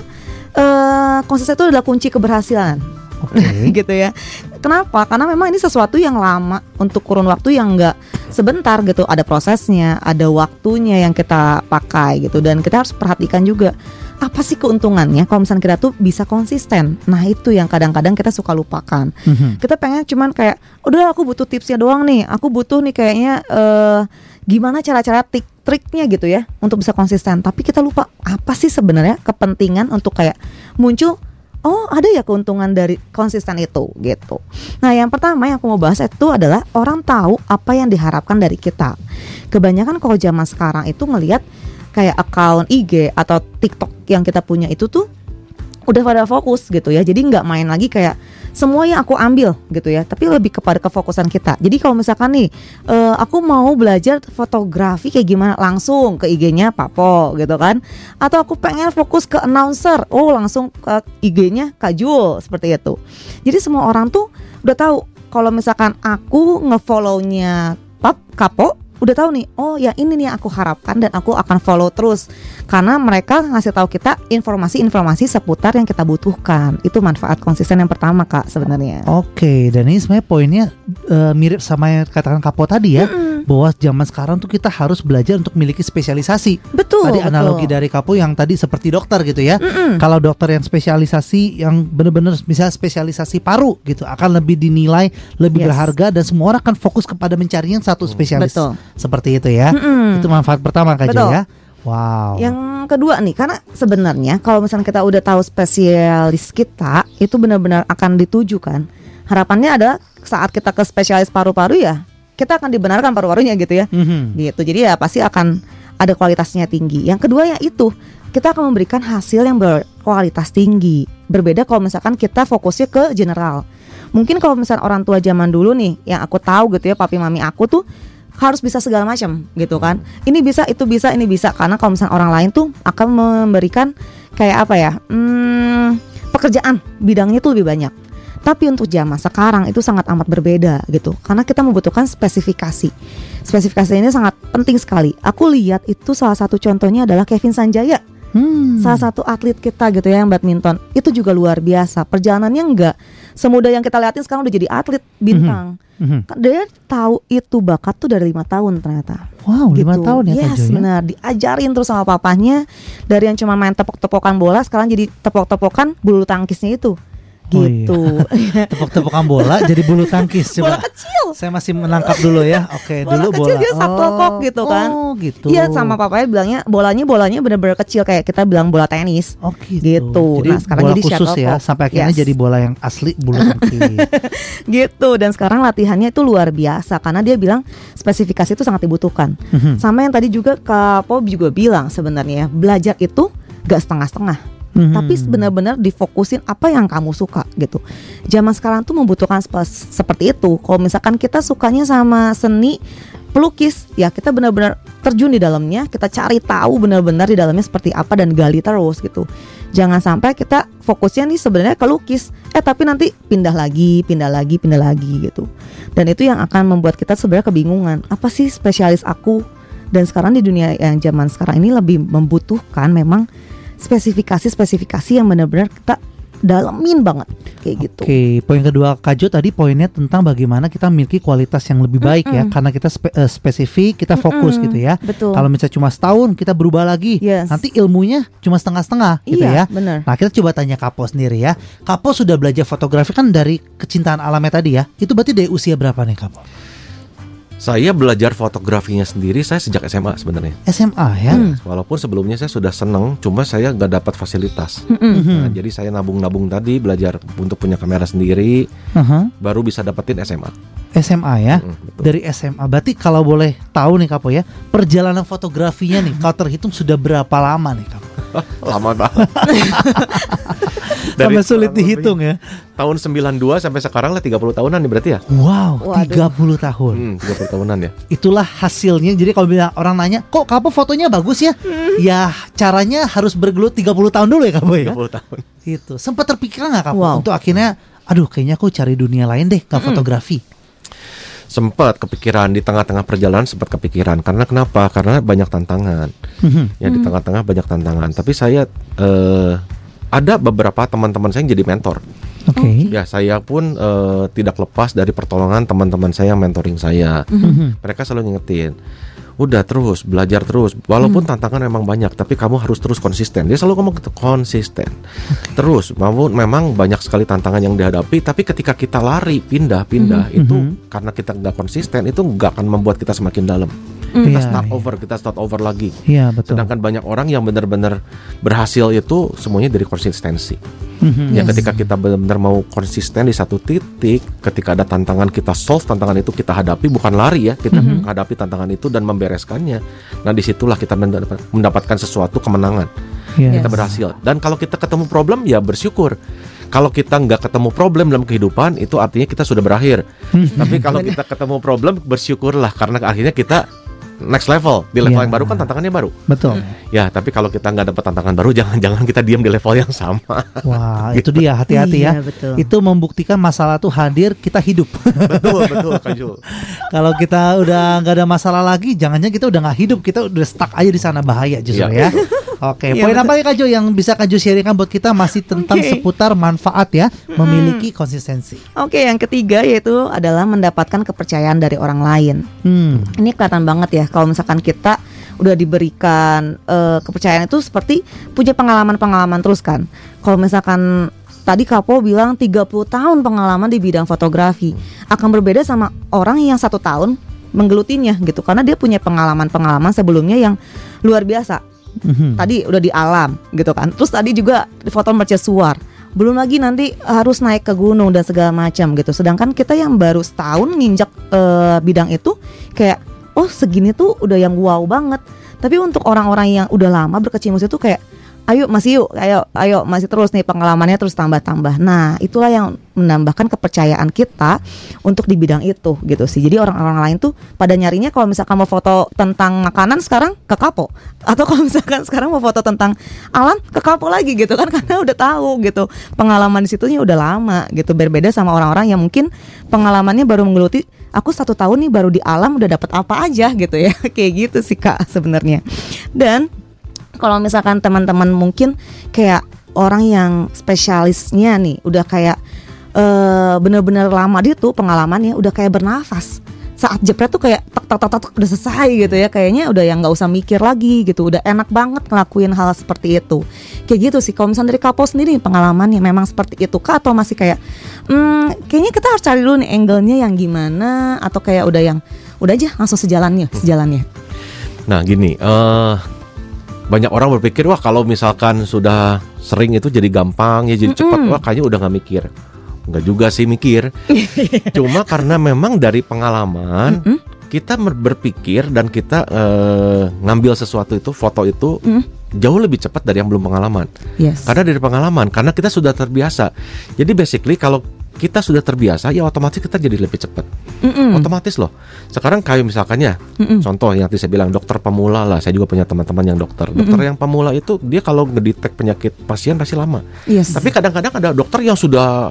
[SPEAKER 2] eh konsisten itu adalah kunci keberhasilan.
[SPEAKER 1] Oke.
[SPEAKER 2] gitu ya. Kenapa? Karena memang ini sesuatu yang lama untuk kurun waktu yang enggak sebentar gitu. Ada prosesnya, ada waktunya yang kita pakai gitu dan kita harus perhatikan juga apa sih keuntungannya kalau misalnya kita tuh bisa konsisten. Nah, itu yang kadang-kadang kita suka lupakan.
[SPEAKER 1] Mhm.
[SPEAKER 2] Kita pengen cuman kayak udah aku butuh tipsnya doang nih. Aku butuh nih kayaknya eh gimana cara-cara tik triknya gitu ya untuk bisa konsisten. Tapi kita lupa apa sih sebenarnya kepentingan untuk kayak muncul Oh ada ya keuntungan dari konsisten itu gitu. Nah yang pertama yang aku mau bahas itu adalah orang tahu apa yang diharapkan dari kita. Kebanyakan kalau zaman sekarang itu ngelihat kayak account IG atau TikTok yang kita punya itu tuh udah pada fokus gitu ya. Jadi nggak main lagi kayak semua yang aku ambil gitu ya. Tapi lebih kepada kefokusan kita. Jadi kalau misalkan nih eh, aku mau belajar fotografi kayak gimana langsung ke IG-nya Papo gitu kan. Atau aku pengen fokus ke announcer. Oh langsung ke IG-nya Kak Jul seperti itu. Jadi semua orang tuh udah tahu kalau misalkan aku ngefollownya Pap Kapo udah tahu nih oh ya ini nih yang aku harapkan dan aku akan follow terus karena mereka ngasih tahu kita informasi-informasi seputar yang kita butuhkan itu manfaat konsisten yang pertama kak sebenarnya
[SPEAKER 1] Oke, dan ini sebenarnya poinnya eh, mirip sama yang katakan Kapo tadi ya, bahwa zaman sekarang tuh kita harus belajar untuk memiliki spesialisasi.
[SPEAKER 2] betul
[SPEAKER 1] tadi
[SPEAKER 2] betul.
[SPEAKER 1] analogi dari Kapo yang tadi seperti dokter gitu ya.
[SPEAKER 2] Mm-mm.
[SPEAKER 1] Kalau dokter yang spesialisasi yang benar-benar misalnya spesialisasi paru gitu akan lebih dinilai lebih
[SPEAKER 2] Yes.
[SPEAKER 1] berharga dan semua orang akan fokus kepada mencari yang satu spesialis
[SPEAKER 2] Betul.
[SPEAKER 1] seperti itu ya.
[SPEAKER 2] Mm-mm.
[SPEAKER 1] Itu manfaat pertama Kak Jo
[SPEAKER 2] Betul.
[SPEAKER 1] ya. Wow.
[SPEAKER 2] Yang kedua nih, karena sebenarnya kalau misalnya kita udah tahu spesialis kita, itu benar-benar akan ditujukan. Harapannya adalah saat kita ke spesialis paru-paru ya, kita akan dibenarkan paru-parunya gitu ya.
[SPEAKER 1] Mhm.
[SPEAKER 2] Gitu. Jadi ya pasti akan ada kualitasnya tinggi. Yang kedua ya itu, kita akan memberikan hasil yang berkualitas tinggi. Berbeda kalau misalkan kita fokusnya ke general. Mungkin kalau misalnya orang tua zaman dulu nih, yang aku tahu gitu ya, papi mami aku tuh harus bisa segala macam gitu kan. Ini bisa, itu bisa, ini bisa karena kalau misalnya orang lain tuh akan memberikan kayak apa ya? Hmm, pekerjaan bidangnya tuh lebih banyak. Tapi untuk zaman sekarang itu sangat amat berbeda gitu. Karena kita membutuhkan spesifikasi. Spesifikasi ini sangat penting sekali. Aku lihat itu salah satu contohnya adalah Kevin Sanjaya
[SPEAKER 1] Hmm.
[SPEAKER 2] salah satu atlet kita gitu ya yang badminton itu juga luar biasa perjalanannya enggak semudah yang kita liatin sekarang udah jadi atlet bintang
[SPEAKER 1] Mhm.
[SPEAKER 2] Kan dia tahu itu bakat tuh dari lima tahun ternyata
[SPEAKER 1] Wow, lima
[SPEAKER 2] gitu.
[SPEAKER 1] tahun ya
[SPEAKER 2] yes
[SPEAKER 1] ya.
[SPEAKER 2] benar diajarin terus sama papahnya dari yang cuma main tepok-tepokan bola sekarang jadi tepok-tepokan bulu tangkisnya itu
[SPEAKER 1] Oh,
[SPEAKER 2] gitu
[SPEAKER 1] Tepok-tepokan bola jadi bulu tangkis
[SPEAKER 2] bola
[SPEAKER 1] coba.
[SPEAKER 2] kecil
[SPEAKER 1] Saya masih menangkap dulu ya. Oke,
[SPEAKER 2] Bola
[SPEAKER 1] dulu
[SPEAKER 2] kecil
[SPEAKER 1] bola.
[SPEAKER 2] dia shuttlecock gitu kan.
[SPEAKER 1] Oh, gitu.
[SPEAKER 2] Iya sama papanya bilangnya bolanya bolanya bener-bener kecil kayak kita bilang bola tenis
[SPEAKER 1] Oh gitu.
[SPEAKER 2] Gitu.
[SPEAKER 1] Jadi
[SPEAKER 2] Nah, sekarang
[SPEAKER 1] bola
[SPEAKER 2] jadi
[SPEAKER 1] khusus ya sampai akhirnya
[SPEAKER 2] Yes.
[SPEAKER 1] jadi bola yang asli bulu tangkis.
[SPEAKER 2] gitu dan sekarang latihannya itu luar biasa karena dia bilang spesifikasi itu sangat dibutuhkan
[SPEAKER 1] Mhm.
[SPEAKER 2] sama yang tadi juga Kak Pop juga bilang sebenarnya belajar itu gak setengah-setengah
[SPEAKER 1] Mhm.
[SPEAKER 2] tapi benar-benar difokusin apa yang kamu suka gitu. Zaman sekarang tuh membutuhkan seperti itu. Kalau misalkan kita sukanya sama seni pelukis ya kita benar-benar terjun di dalamnya kita cari tahu benar-benar di dalamnya seperti apa dan gali terus gitu. Jangan sampai kita fokusnya nih sebenarnya ke lukis. Eh tapi nanti pindah lagi pindah lagi pindah lagi gitu. Dan itu yang akan membuat kita sebenarnya kebingungan. Apa sih spesialis aku? Dan sekarang di dunia yang zaman sekarang ini lebih membutuhkan memang spesifikasi-spesifikasi yang benar-benar kita dalemin banget kayak gitu.
[SPEAKER 1] Oke, poin kedua Kajo tadi poinnya tentang bagaimana kita memiliki kualitas yang lebih baik ya, karena kita spe- eh, spesifik, kita fokus
[SPEAKER 2] Mm-mm,
[SPEAKER 1] gitu ya.
[SPEAKER 2] Betul.
[SPEAKER 1] Kalau misalnya cuma setahun kita berubah lagi,
[SPEAKER 2] Yes.
[SPEAKER 1] nanti ilmunya cuma setengah-setengah gitu
[SPEAKER 2] iya,
[SPEAKER 1] ya.
[SPEAKER 2] benar.
[SPEAKER 1] Nah kita coba tanya Kapo sendiri ya. Kapo sudah belajar fotografi kan dari kecintaan alamnya tadi ya. Itu berarti dari usia berapa nih Kapo?
[SPEAKER 3] Saya belajar fotografinya sendiri saya sejak SMA sebenarnya.
[SPEAKER 1] SMA ya.
[SPEAKER 2] Hmm.
[SPEAKER 3] Walaupun sebelumnya saya sudah seneng, cuma saya nggak dapat fasilitas. Nah, jadi saya nabung-nabung tadi belajar untuk punya kamera sendiri,
[SPEAKER 1] Aha.
[SPEAKER 3] baru bisa dapetin SMA.
[SPEAKER 1] SMA ya.
[SPEAKER 3] Mm, betul.
[SPEAKER 1] Dari SMA. Berarti kalau boleh tahu nih Kapo ya, perjalanan fotografinya nih kalau terhitung sudah berapa lama nih Kapo?
[SPEAKER 3] Lama banget.
[SPEAKER 1] Sampai sulit dihitung ya.
[SPEAKER 3] Tahun 92 sampai sekarang lah 30 tahunan nih berarti ya?
[SPEAKER 1] Wow,
[SPEAKER 2] Waduh.
[SPEAKER 1] 30 tahun.
[SPEAKER 3] Hmm, 30 tahunan ya.
[SPEAKER 1] Itulah hasilnya. Jadi kalau bila orang nanya, "Kok Kapo fotonya bagus ya?" Ya, caranya harus bergelut 30 tahun dulu ya Kapo ya.
[SPEAKER 3] 30 tahun.
[SPEAKER 1] Itu. Sempat terpikir nggak Kapo
[SPEAKER 2] Wow.
[SPEAKER 1] untuk akhirnya aduh kayaknya aku cari dunia lain deh, nggak fotografi.
[SPEAKER 3] Sempat kepikiran di tengah-tengah perjalanan sempat kepikiran karena kenapa? Karena banyak tantangan.
[SPEAKER 1] Mhm.
[SPEAKER 3] Ya di tengah-tengah banyak tantangan. Tapi saya eh ada beberapa teman-teman saya yang jadi mentor.
[SPEAKER 1] Oke.
[SPEAKER 3] Ya saya pun eh, tidak lepas dari pertolongan teman-teman saya yang mentoring saya.
[SPEAKER 1] Mhm.
[SPEAKER 3] Mereka selalu ngingetin, udah terus belajar terus. Walaupun tantangan memang banyak, tapi kamu harus terus konsisten. Dia selalu ngomong gitu, konsisten. Terus, maupun memang banyak sekali tantangan yang dihadapi, tapi ketika kita lari pindah-pindah itu
[SPEAKER 1] Mhm.
[SPEAKER 3] karena kita nggak konsisten itu nggak akan membuat kita semakin dalam.
[SPEAKER 2] Hmm.
[SPEAKER 3] Kita
[SPEAKER 1] Iya,
[SPEAKER 3] start
[SPEAKER 1] iya.
[SPEAKER 3] over, kita start over lagi.
[SPEAKER 1] Iya, betul.
[SPEAKER 3] Sedangkan banyak orang yang benar-benar berhasil itu semuanya dari konsistensi.
[SPEAKER 1] Mhm.
[SPEAKER 3] Ya
[SPEAKER 2] Yes.
[SPEAKER 3] ketika kita benar-benar mau konsisten di satu titik, ketika ada tantangan kita solve tantangan itu kita hadapi bukan lari ya, kita
[SPEAKER 1] Mhm.
[SPEAKER 3] menghadapi tantangan itu dan membereskannya. Nah di situlah kita mendapat- mendapatkan sesuatu kemenangan,
[SPEAKER 1] Yes.
[SPEAKER 3] kita berhasil. Dan kalau kita ketemu problem ya bersyukur. Kalau kita nggak ketemu problem dalam kehidupan itu artinya kita sudah berakhir. Tapi kalau kita ketemu problem bersyukurlah karena akhirnya kita next level di level
[SPEAKER 1] Iya.
[SPEAKER 3] yang baru kan tantangannya baru.
[SPEAKER 1] Betul.
[SPEAKER 3] Ya tapi kalau kita nggak dapat tantangan baru jangan-jangan kita diam di level yang sama.
[SPEAKER 1] Wah, itu dia hati-hati ya.
[SPEAKER 2] Iya, betul.
[SPEAKER 1] Itu membuktikan masalah tuh hadir, kita hidup.
[SPEAKER 3] betul betul Kak.
[SPEAKER 1] Kalau kita udah nggak ada masalah lagi, jangan-jangan kita udah nggak hidup, kita udah stuck aja di sana bahaya justru
[SPEAKER 3] Iya.
[SPEAKER 1] ya. Oke,
[SPEAKER 2] Iya,
[SPEAKER 1] poin
[SPEAKER 2] betul.
[SPEAKER 1] apa ya Kak Jo yang bisa Kak Jo sharingkan buat kita masih tentang
[SPEAKER 2] Oke.
[SPEAKER 1] seputar manfaat ya, memiliki konsistensi.
[SPEAKER 2] Oke, yang ketiga yaitu adalah mendapatkan kepercayaan dari orang lain.
[SPEAKER 1] Hmm.
[SPEAKER 2] Ini kelihatan banget ya kalau misalkan kita udah diberikan eh, kepercayaan itu seperti punya pengalaman-pengalaman terus kan. Kalau misalkan tadi Kapo bilang 30 tahun pengalaman di bidang fotografi akan berbeda sama orang yang satu tahun menggelutinya gitu. Karena dia punya pengalaman-pengalaman sebelumnya yang luar biasa.
[SPEAKER 1] Mhm.
[SPEAKER 2] tadi udah di alam gitu kan. Terus tadi juga di foto mercusuar. Belum lagi nanti harus naik ke gunung dan segala macam gitu. Sedangkan kita yang baru setahun nginjak eh, bidang itu kayak oh segini tuh udah yang wow banget. Tapi untuk orang-orang yang udah lama berkecimpung itu kayak ayo masih yuk ayo ayo masih terus nih pengalamannya terus tambah-tambah. Nah itulah yang menambahkan kepercayaan kita untuk di bidang itu gitu sih. Jadi orang-orang lain tuh pada nyarinya kalau misalkan mau foto tentang makanan sekarang ke kapo. Atau kalau misalkan sekarang mau foto tentang alam ke kapo lagi gitu kan. Karena udah tahu gitu. Pengalaman di situnya udah lama gitu. Berbeda sama orang-orang yang mungkin pengalamannya baru menggeluti aku satu tahun nih baru di alam udah dapat apa aja gitu ya. Kayak gitu sih kak sebenarnya. Dan kalau misalkan teman-teman mungkin kayak orang yang spesialisnya nih udah kayak eh bener-bener lama dia tuh pengalamannya udah kayak bernafas saat jepret tuh kayak tek tek tek, tek, udah selesai gitu ya. Kayaknya udah yang nggak usah mikir lagi gitu. Udah enak banget ngelakuin hal seperti itu. Kayak gitu sih. Kalau misalnya dari Kapo sendiri pengalamannya memang seperti itu kah? Atau masih kayak hmm, kayaknya kita harus cari dulu nih angle-nya yang gimana? Atau kayak udah yang udah aja langsung sejalannya sejalannya.
[SPEAKER 3] Nah gini, eh banyak orang berpikir wah kalau misalkan sudah sering itu jadi gampang ya jadi cepat. Wah kayaknya udah nggak mikir. Nggak juga sih mikir. Cuma karena memang dari pengalaman
[SPEAKER 2] Mm-mm.
[SPEAKER 3] kita mer- berpikir dan kita eh, ngambil sesuatu itu foto itu
[SPEAKER 2] Mm.
[SPEAKER 3] jauh lebih cepat dari yang belum pengalaman.
[SPEAKER 2] yes
[SPEAKER 3] Karena dari pengalaman, karena kita sudah terbiasa. Jadi basically kalau kita sudah terbiasa ya otomatis kita jadi lebih cepat.
[SPEAKER 2] Mm-mm.
[SPEAKER 3] Otomatis loh. Sekarang kayak misalkannya
[SPEAKER 2] Mm-mm.
[SPEAKER 3] Contoh yang tadi saya bilang dokter pemula lah. Saya juga punya teman-teman yang dokter. Dokter yang pemula itu dia kalau ngedetek penyakit pasien pasti lama.
[SPEAKER 2] yes
[SPEAKER 3] Tapi kadang-kadang ada dokter yang sudah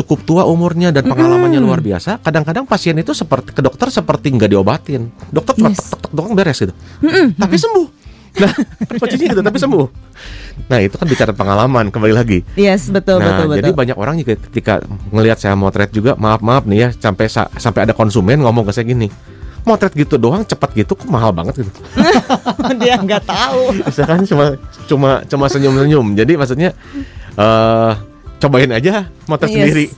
[SPEAKER 3] cukup tua umurnya dan pengalamannya luar biasa. Kadang-kadang pasien itu seperti ke dokter seperti nggak diobatin. Dokter cuma
[SPEAKER 2] Yes.
[SPEAKER 3] tek tek beres gitu.
[SPEAKER 2] Mm-mm.
[SPEAKER 3] Tapi sembuh. Nah, posisinya gitu tapi sembuh. Nah, itu kan bicara pengalaman kembali lagi.
[SPEAKER 2] Yes, betul
[SPEAKER 3] nah,
[SPEAKER 2] betul
[SPEAKER 3] jadi
[SPEAKER 2] betul.
[SPEAKER 3] banyak orang juga ketika ngelihat saya motret juga, maaf maaf nih ya, sampai sa- sampai ada konsumen ngomong ke saya gini, motret gitu doang cepat gitu kok mahal banget gitu.
[SPEAKER 2] Dia nggak tahu.
[SPEAKER 3] Misalkan cuma cuma cuma senyum senyum. Jadi maksudnya eh cobain aja motret
[SPEAKER 2] Yes.
[SPEAKER 3] sendiri.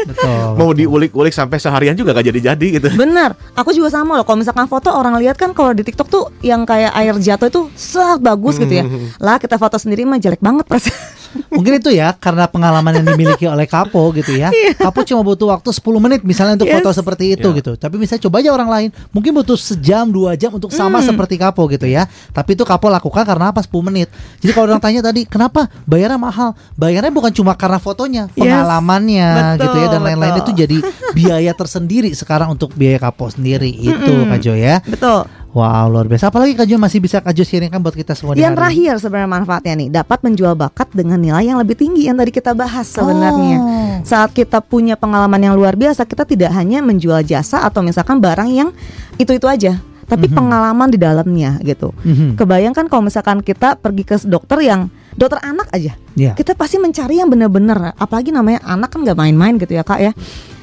[SPEAKER 1] Betul.
[SPEAKER 3] Mau diulik-ulik sampai seharian juga gak jadi-jadi gitu.
[SPEAKER 2] Benar, aku juga sama loh. Kalau misalkan foto orang lihat kan kalau di TikTok tuh yang kayak air jatuh itu sangat bagus gitu ya.
[SPEAKER 3] Hmm.
[SPEAKER 2] Lah kita foto sendiri mah jelek banget perasaan.
[SPEAKER 1] Mungkin itu ya karena pengalaman yang dimiliki oleh Kapo gitu ya. Kapo cuma butuh waktu 10 menit misalnya untuk
[SPEAKER 2] Iya. Yes.
[SPEAKER 1] foto seperti itu
[SPEAKER 3] Ya.
[SPEAKER 1] gitu. Tapi misalnya coba aja orang lain, mungkin butuh sejam dua jam untuk sama
[SPEAKER 2] Hmm.
[SPEAKER 1] seperti Kapo gitu ya. Tapi itu Kapo lakukan karena apa 10 menit. Jadi kalau orang tanya tadi, kenapa bayarnya mahal? Bayarnya bukan cuma karena fotonya,
[SPEAKER 2] Yes.
[SPEAKER 1] pengalamannya
[SPEAKER 2] Betul,
[SPEAKER 1] gitu ya dan lain-lain itu jadi biaya tersendiri sekarang untuk biaya Kapo sendiri itu Kak Jo ya.
[SPEAKER 2] Betul.
[SPEAKER 1] Wow, luar biasa. Apalagi Kak Jo masih bisa Kak Jo sharingkan buat kita semua
[SPEAKER 2] Yang terakhir sebenarnya manfaatnya nih dapat menjual bakat dengan nilai yang lebih tinggi yang tadi kita bahas sebenarnya.
[SPEAKER 1] Oh.
[SPEAKER 2] Saat kita punya pengalaman yang luar biasa, kita tidak hanya menjual jasa atau misalkan barang yang itu-itu aja, tapi pengalaman di dalamnya gitu.
[SPEAKER 1] Mhm.
[SPEAKER 2] Kebayangkan kalau misalkan kita pergi ke dokter yang dokter anak aja,
[SPEAKER 1] Iya.
[SPEAKER 2] kita pasti mencari yang benar-benar. Apalagi namanya anak kan nggak main-main gitu ya kak ya.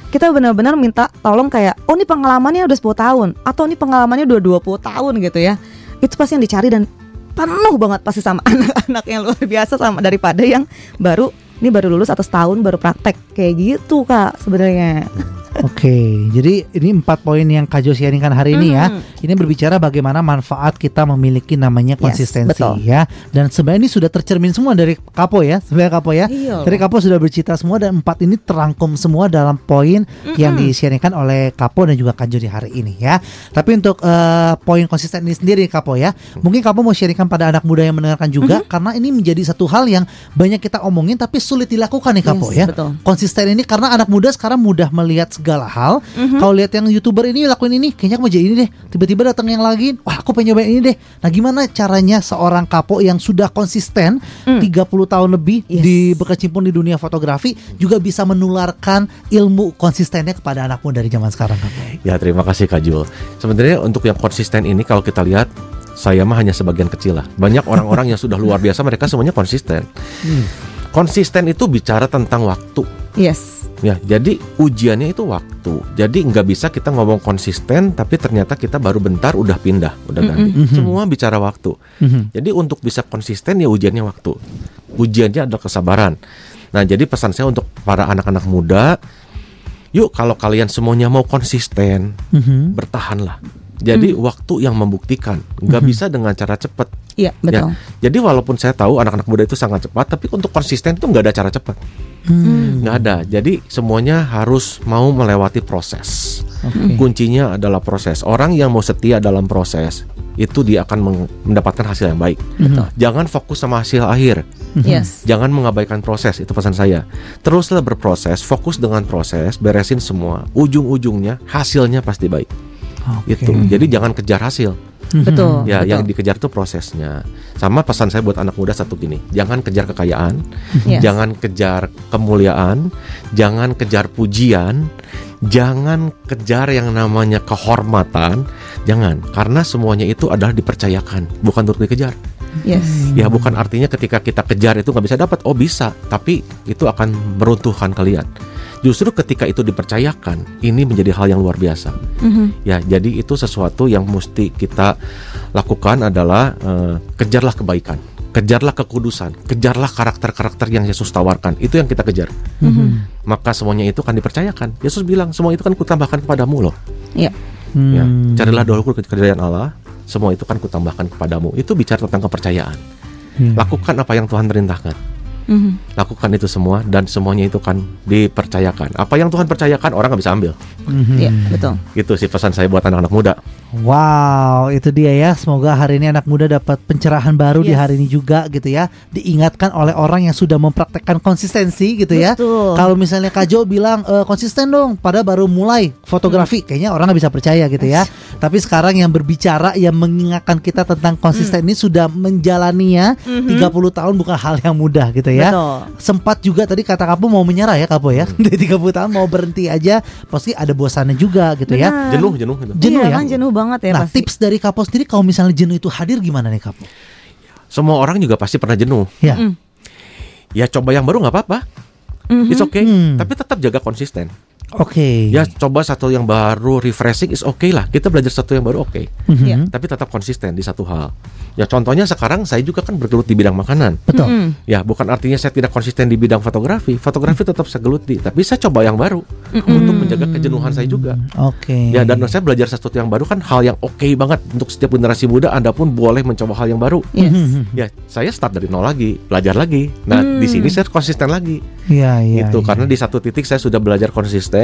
[SPEAKER 2] Kita benar-benar minta tolong kayak, oh ini pengalamannya udah 10 tahun, atau ini pengalamannya udah 20 tahun gitu ya. Itu pasti yang dicari dan penuh banget pasti sama anak-anak yang luar biasa sama daripada yang baru ini baru lulus atau setahun baru praktek kayak gitu kak sebenarnya.
[SPEAKER 1] Oke, jadi ini empat poin yang Kak Jo sharingkan hari ini ya. Ini berbicara bagaimana manfaat kita memiliki namanya
[SPEAKER 2] Yes,
[SPEAKER 1] konsistensi
[SPEAKER 2] betul.
[SPEAKER 1] ya. Dan sebenarnya ini sudah tercermin semua dari Kapo ya, sebenarnya Kapo ya.
[SPEAKER 2] Iya
[SPEAKER 1] Dari. Kapo sudah bercerita semua dan empat ini terangkum semua dalam poin yang di-sharingkan oleh Kapo dan juga Kak Jo di hari ini ya. Tapi untuk eh, poin konsisten ini sendiri Kapo ya, mungkin Kapo mau sharingkan pada anak muda yang mendengarkan juga karena ini menjadi satu hal yang banyak kita omongin tapi sulit dilakukan nih Kapo
[SPEAKER 2] Yes,
[SPEAKER 1] ya
[SPEAKER 2] betul.
[SPEAKER 1] konsisten ini karena anak muda sekarang mudah melihat segala hal.
[SPEAKER 2] Mhm.
[SPEAKER 1] Kalau lihat yang youtuber ini lakuin ini, kayaknya aku mau jadi ini deh. Tiba-tiba datang yang lagi, wah aku pengen nyobain ini deh. Nah gimana caranya seorang kapo yang sudah konsisten 30 tahun lebih
[SPEAKER 2] Hmm. Yes.
[SPEAKER 1] di berkecimpung di dunia fotografi juga bisa menularkan ilmu konsistennya kepada anak muda dari zaman sekarang kapo.
[SPEAKER 3] Ya terima kasih Kak Jul. Sebenarnya untuk yang konsisten ini kalau kita lihat saya mah hanya sebagian kecil lah. Banyak orang-orang yang sudah luar biasa mereka semuanya konsisten. Konsisten itu bicara tentang waktu.
[SPEAKER 2] Yes.
[SPEAKER 3] Ya, jadi ujiannya itu waktu. Jadi nggak bisa kita ngomong konsisten, tapi ternyata kita baru bentar udah pindah, udah ganti. Semua bicara waktu.
[SPEAKER 1] Mhm.
[SPEAKER 3] Jadi untuk bisa konsisten ya ujiannya waktu. Ujiannya adalah kesabaran. Nah, jadi pesan saya untuk para anak-anak muda, yuk kalau kalian semuanya mau konsisten,
[SPEAKER 1] Mhm.
[SPEAKER 3] bertahanlah. Jadi waktu yang membuktikan, nggak bisa dengan cara cepat.
[SPEAKER 2] Iya betul.
[SPEAKER 3] Ya, jadi walaupun saya tahu anak-anak muda itu sangat cepat, tapi untuk konsisten itu nggak ada cara cepat,
[SPEAKER 1] Hmm.
[SPEAKER 3] nggak ada. Jadi semuanya harus mau melewati proses.
[SPEAKER 1] Oke.
[SPEAKER 3] Kuncinya adalah proses. Orang yang mau setia dalam proses itu dia akan mendapatkan hasil yang baik. Jangan fokus sama hasil akhir.
[SPEAKER 2] Yes.
[SPEAKER 3] Jangan mengabaikan proses, itu pesan saya. Teruslah berproses, fokus dengan proses, beresin semua. Ujung-ujungnya hasilnya pasti baik.
[SPEAKER 1] Oke.
[SPEAKER 3] Itu. Jadi jangan kejar hasil.
[SPEAKER 2] Betul.
[SPEAKER 3] Ya,
[SPEAKER 2] betul.
[SPEAKER 3] yang dikejar itu prosesnya. Sama pesan saya buat anak muda satu gini, jangan kejar kekayaan,
[SPEAKER 2] Yes.
[SPEAKER 3] jangan kejar kemuliaan, jangan kejar pujian, jangan kejar yang namanya kehormatan, jangan. Karena semuanya itu adalah dipercayakan, bukan untuk dikejar.
[SPEAKER 2] Yes.
[SPEAKER 3] Ya bukan artinya ketika kita kejar itu nggak bisa dapat. Oh bisa, tapi itu akan meruntuhkan kalian. Justru ketika itu dipercayakan, ini menjadi hal yang luar biasa.
[SPEAKER 2] Mhm.
[SPEAKER 3] Ya, jadi itu sesuatu yang mesti kita lakukan adalah eh, kejarlah kebaikan, kejarlah kekudusan, kejarlah karakter-karakter yang Yesus tawarkan. Itu yang kita kejar.
[SPEAKER 1] Mhm.
[SPEAKER 3] Maka semuanya itu kan dipercayakan. Yesus bilang semua itu kan kutambahkan kepadamu loh.
[SPEAKER 2] Iya.
[SPEAKER 3] Ya,
[SPEAKER 1] Hmm.
[SPEAKER 3] carilah dahulu kerajaan Allah. Semua itu kan kutambahkan kepadamu. Itu bicara tentang kepercayaan.
[SPEAKER 1] Hmm.
[SPEAKER 3] Lakukan apa yang Tuhan perintahkan.
[SPEAKER 2] Mhm.
[SPEAKER 3] Lakukan itu semua dan semuanya itu kan dipercayakan. Apa yang Tuhan percayakan orang nggak bisa ambil.
[SPEAKER 1] Mhm.
[SPEAKER 2] Iya betul.
[SPEAKER 3] Itu sih pesan saya buat anak-anak muda.
[SPEAKER 1] Wow, itu dia ya. Semoga hari ini anak muda dapat pencerahan baru di
[SPEAKER 2] Yes.
[SPEAKER 1] hari ini juga gitu ya. Diingatkan oleh orang yang sudah mempraktekkan konsistensi gitu ya.
[SPEAKER 2] Betul.
[SPEAKER 1] Kalau misalnya Kak Jo bilang "E, konsisten dong, pada baru mulai fotografi, kayaknya orang nggak bisa percaya gitu ya. Tapi sekarang yang berbicara, yang mengingatkan kita tentang konsisten ini sudah menjalaninya 30 tahun bukan hal yang mudah gitu ya. Ya.
[SPEAKER 2] Betul.
[SPEAKER 1] Sempat juga tadi kata Kapo mau menyerah ya Kapo ya.
[SPEAKER 3] Hmm.
[SPEAKER 1] Dari 30 tahun mau berhenti aja pasti ada bosannya juga gitu ya.
[SPEAKER 2] Benar.
[SPEAKER 3] Jenuh, jenuh gitu.
[SPEAKER 1] Jenuh
[SPEAKER 2] iya
[SPEAKER 1] ya?
[SPEAKER 2] kan jenuh banget ya
[SPEAKER 1] nah,
[SPEAKER 2] pasti.
[SPEAKER 1] tips dari Kapo sendiri kalau misalnya jenuh itu hadir gimana nih Kapo?
[SPEAKER 3] Semua orang juga pasti pernah jenuh.
[SPEAKER 1] Ya.
[SPEAKER 2] Mm.
[SPEAKER 3] Ya coba yang baru nggak apa-apa.
[SPEAKER 2] Mhm.
[SPEAKER 3] It's okay.
[SPEAKER 1] Hmm.
[SPEAKER 3] Tapi tetap jaga konsisten.
[SPEAKER 1] Oke.
[SPEAKER 3] Ya coba satu yang baru refreshing is okay lah. Kita belajar satu yang baru oke.
[SPEAKER 1] Mhm.
[SPEAKER 2] Iya.
[SPEAKER 3] Tapi tetap konsisten di satu hal. Ya contohnya sekarang saya juga kan bergelut di bidang makanan.
[SPEAKER 1] Betul.
[SPEAKER 2] Mm-mm.
[SPEAKER 3] Ya bukan artinya saya tidak konsisten di bidang fotografi. Fotografi tetap saya geluti. Tapi saya coba yang baru untuk menjaga kejenuhan saya juga.
[SPEAKER 1] Oke.
[SPEAKER 3] Ya dan saya belajar sesuatu yang baru kan hal yang oke banget untuk setiap generasi muda. Anda pun boleh mencoba hal yang baru.
[SPEAKER 2] Yes.
[SPEAKER 1] Mhm.
[SPEAKER 3] Ya saya start dari nol lagi, belajar lagi. Nah di sini saya konsisten lagi.
[SPEAKER 1] Iya, iya.
[SPEAKER 3] gitu
[SPEAKER 1] iya.
[SPEAKER 3] karena di satu titik saya sudah belajar konsisten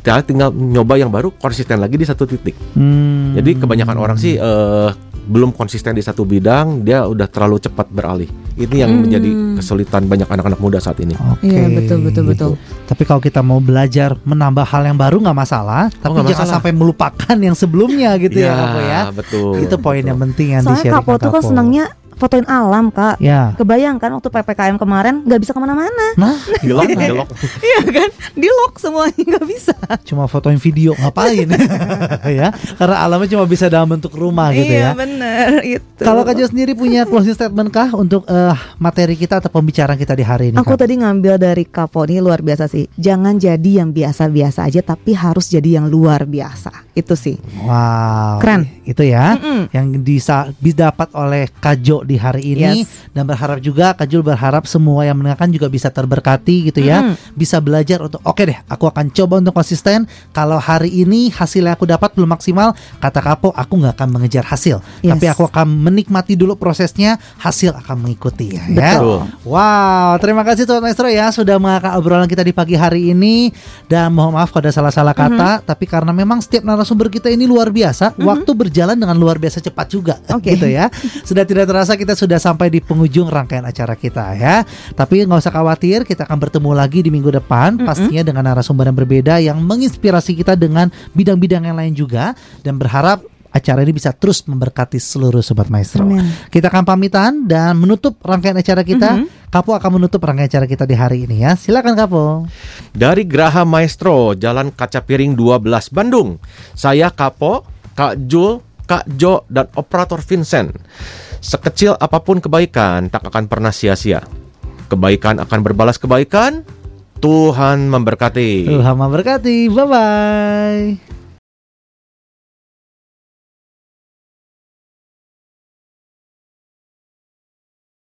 [SPEAKER 3] kita tinggal nyoba yang baru konsisten lagi di satu titik
[SPEAKER 1] Hmm.
[SPEAKER 3] jadi kebanyakan orang sih eh, belum konsisten di satu bidang dia udah terlalu cepat beralih ini yang
[SPEAKER 2] Hmm.
[SPEAKER 3] menjadi kesulitan banyak anak-anak muda saat ini
[SPEAKER 1] Oke.
[SPEAKER 2] Iya, betul, betul, betul.
[SPEAKER 1] Tapi kalau kita mau belajar menambah hal yang baru nggak masalah, tapi
[SPEAKER 3] Oh,
[SPEAKER 1] jangan
[SPEAKER 3] masalah.
[SPEAKER 1] sampai melupakan yang sebelumnya gitu ya, Kapo ya.
[SPEAKER 3] betul
[SPEAKER 1] Itu poin yang penting yang
[SPEAKER 2] Soalnya Kapo tuh kan senangnya fotoin alam kak.
[SPEAKER 1] Ya.
[SPEAKER 2] Kebayang kan waktu ppkm kemarin nggak bisa ke mana-mana.
[SPEAKER 1] Nah,
[SPEAKER 3] gelok gelok
[SPEAKER 2] Iya kan? Di lock semuanya nggak bisa.
[SPEAKER 1] cuma fotoin video ngapain ya? Karena alamnya cuma bisa dalam bentuk rumah gitu
[SPEAKER 2] iya
[SPEAKER 1] ya.
[SPEAKER 2] bener itu.
[SPEAKER 1] Kalau Kak Jo sendiri punya closing statement kah untuk eh, materi kita atau pembicaraan kita di hari ini?
[SPEAKER 2] Aku
[SPEAKER 1] Kak?
[SPEAKER 2] tadi ngambil dari Kapo ini luar biasa sih. Jangan jadi yang biasa-biasa aja, tapi harus jadi yang luar biasa. Itu sih.
[SPEAKER 1] Wow.
[SPEAKER 2] Keren.
[SPEAKER 1] Itu ya
[SPEAKER 2] Mm-mm.
[SPEAKER 1] yang bisa didapat oleh Kajo di hari ini
[SPEAKER 2] Yes.
[SPEAKER 1] dan berharap juga Kajul berharap semua yang mendengarkan juga bisa terberkati gitu ya.
[SPEAKER 2] Mm-mm.
[SPEAKER 1] Bisa belajar untuk oke deh, aku akan coba untuk konsisten. Kalau hari ini hasil yang aku dapat belum maksimal, kata Kapo aku nggak akan mengejar hasil,
[SPEAKER 2] Yes.
[SPEAKER 1] tapi aku akan menikmati dulu prosesnya, hasil akan mengikuti ya. ya.
[SPEAKER 2] Betul.
[SPEAKER 1] Wow, terima kasih Sobat Maestro ya sudah mengangkat obrolan kita di pagi hari ini dan mohon maaf kalau ada salah-salah kata, tapi karena memang setiap narasumber kita ini luar biasa, waktu berjalan dengan luar biasa cepat juga,
[SPEAKER 2] Oke.
[SPEAKER 1] gitu ya. Sudah tidak terasa kita sudah sampai di penghujung rangkaian acara kita ya. Tapi nggak usah khawatir, kita akan bertemu lagi di minggu depan, pastinya dengan narasumber yang berbeda yang menginspirasi kita dengan bidang-bidang yang lain juga dan berharap acara ini bisa terus memberkati seluruh sobat maestro.
[SPEAKER 2] Amin.
[SPEAKER 1] Kita akan pamitan dan menutup rangkaian acara kita. Kapo akan menutup rangkaian acara kita di hari ini ya. Silakan Kapo.
[SPEAKER 3] dari Graha Maestro Jalan Kaca Piring 12 Bandung saya Kapo Kak Jul Kak Jo dan operator Vincent sekecil apa pun kebaikan tak akan pernah sia-sia kebaikan akan berbalas kebaikan Tuhan memberkati
[SPEAKER 1] Tuhan memberkati. Bye bye.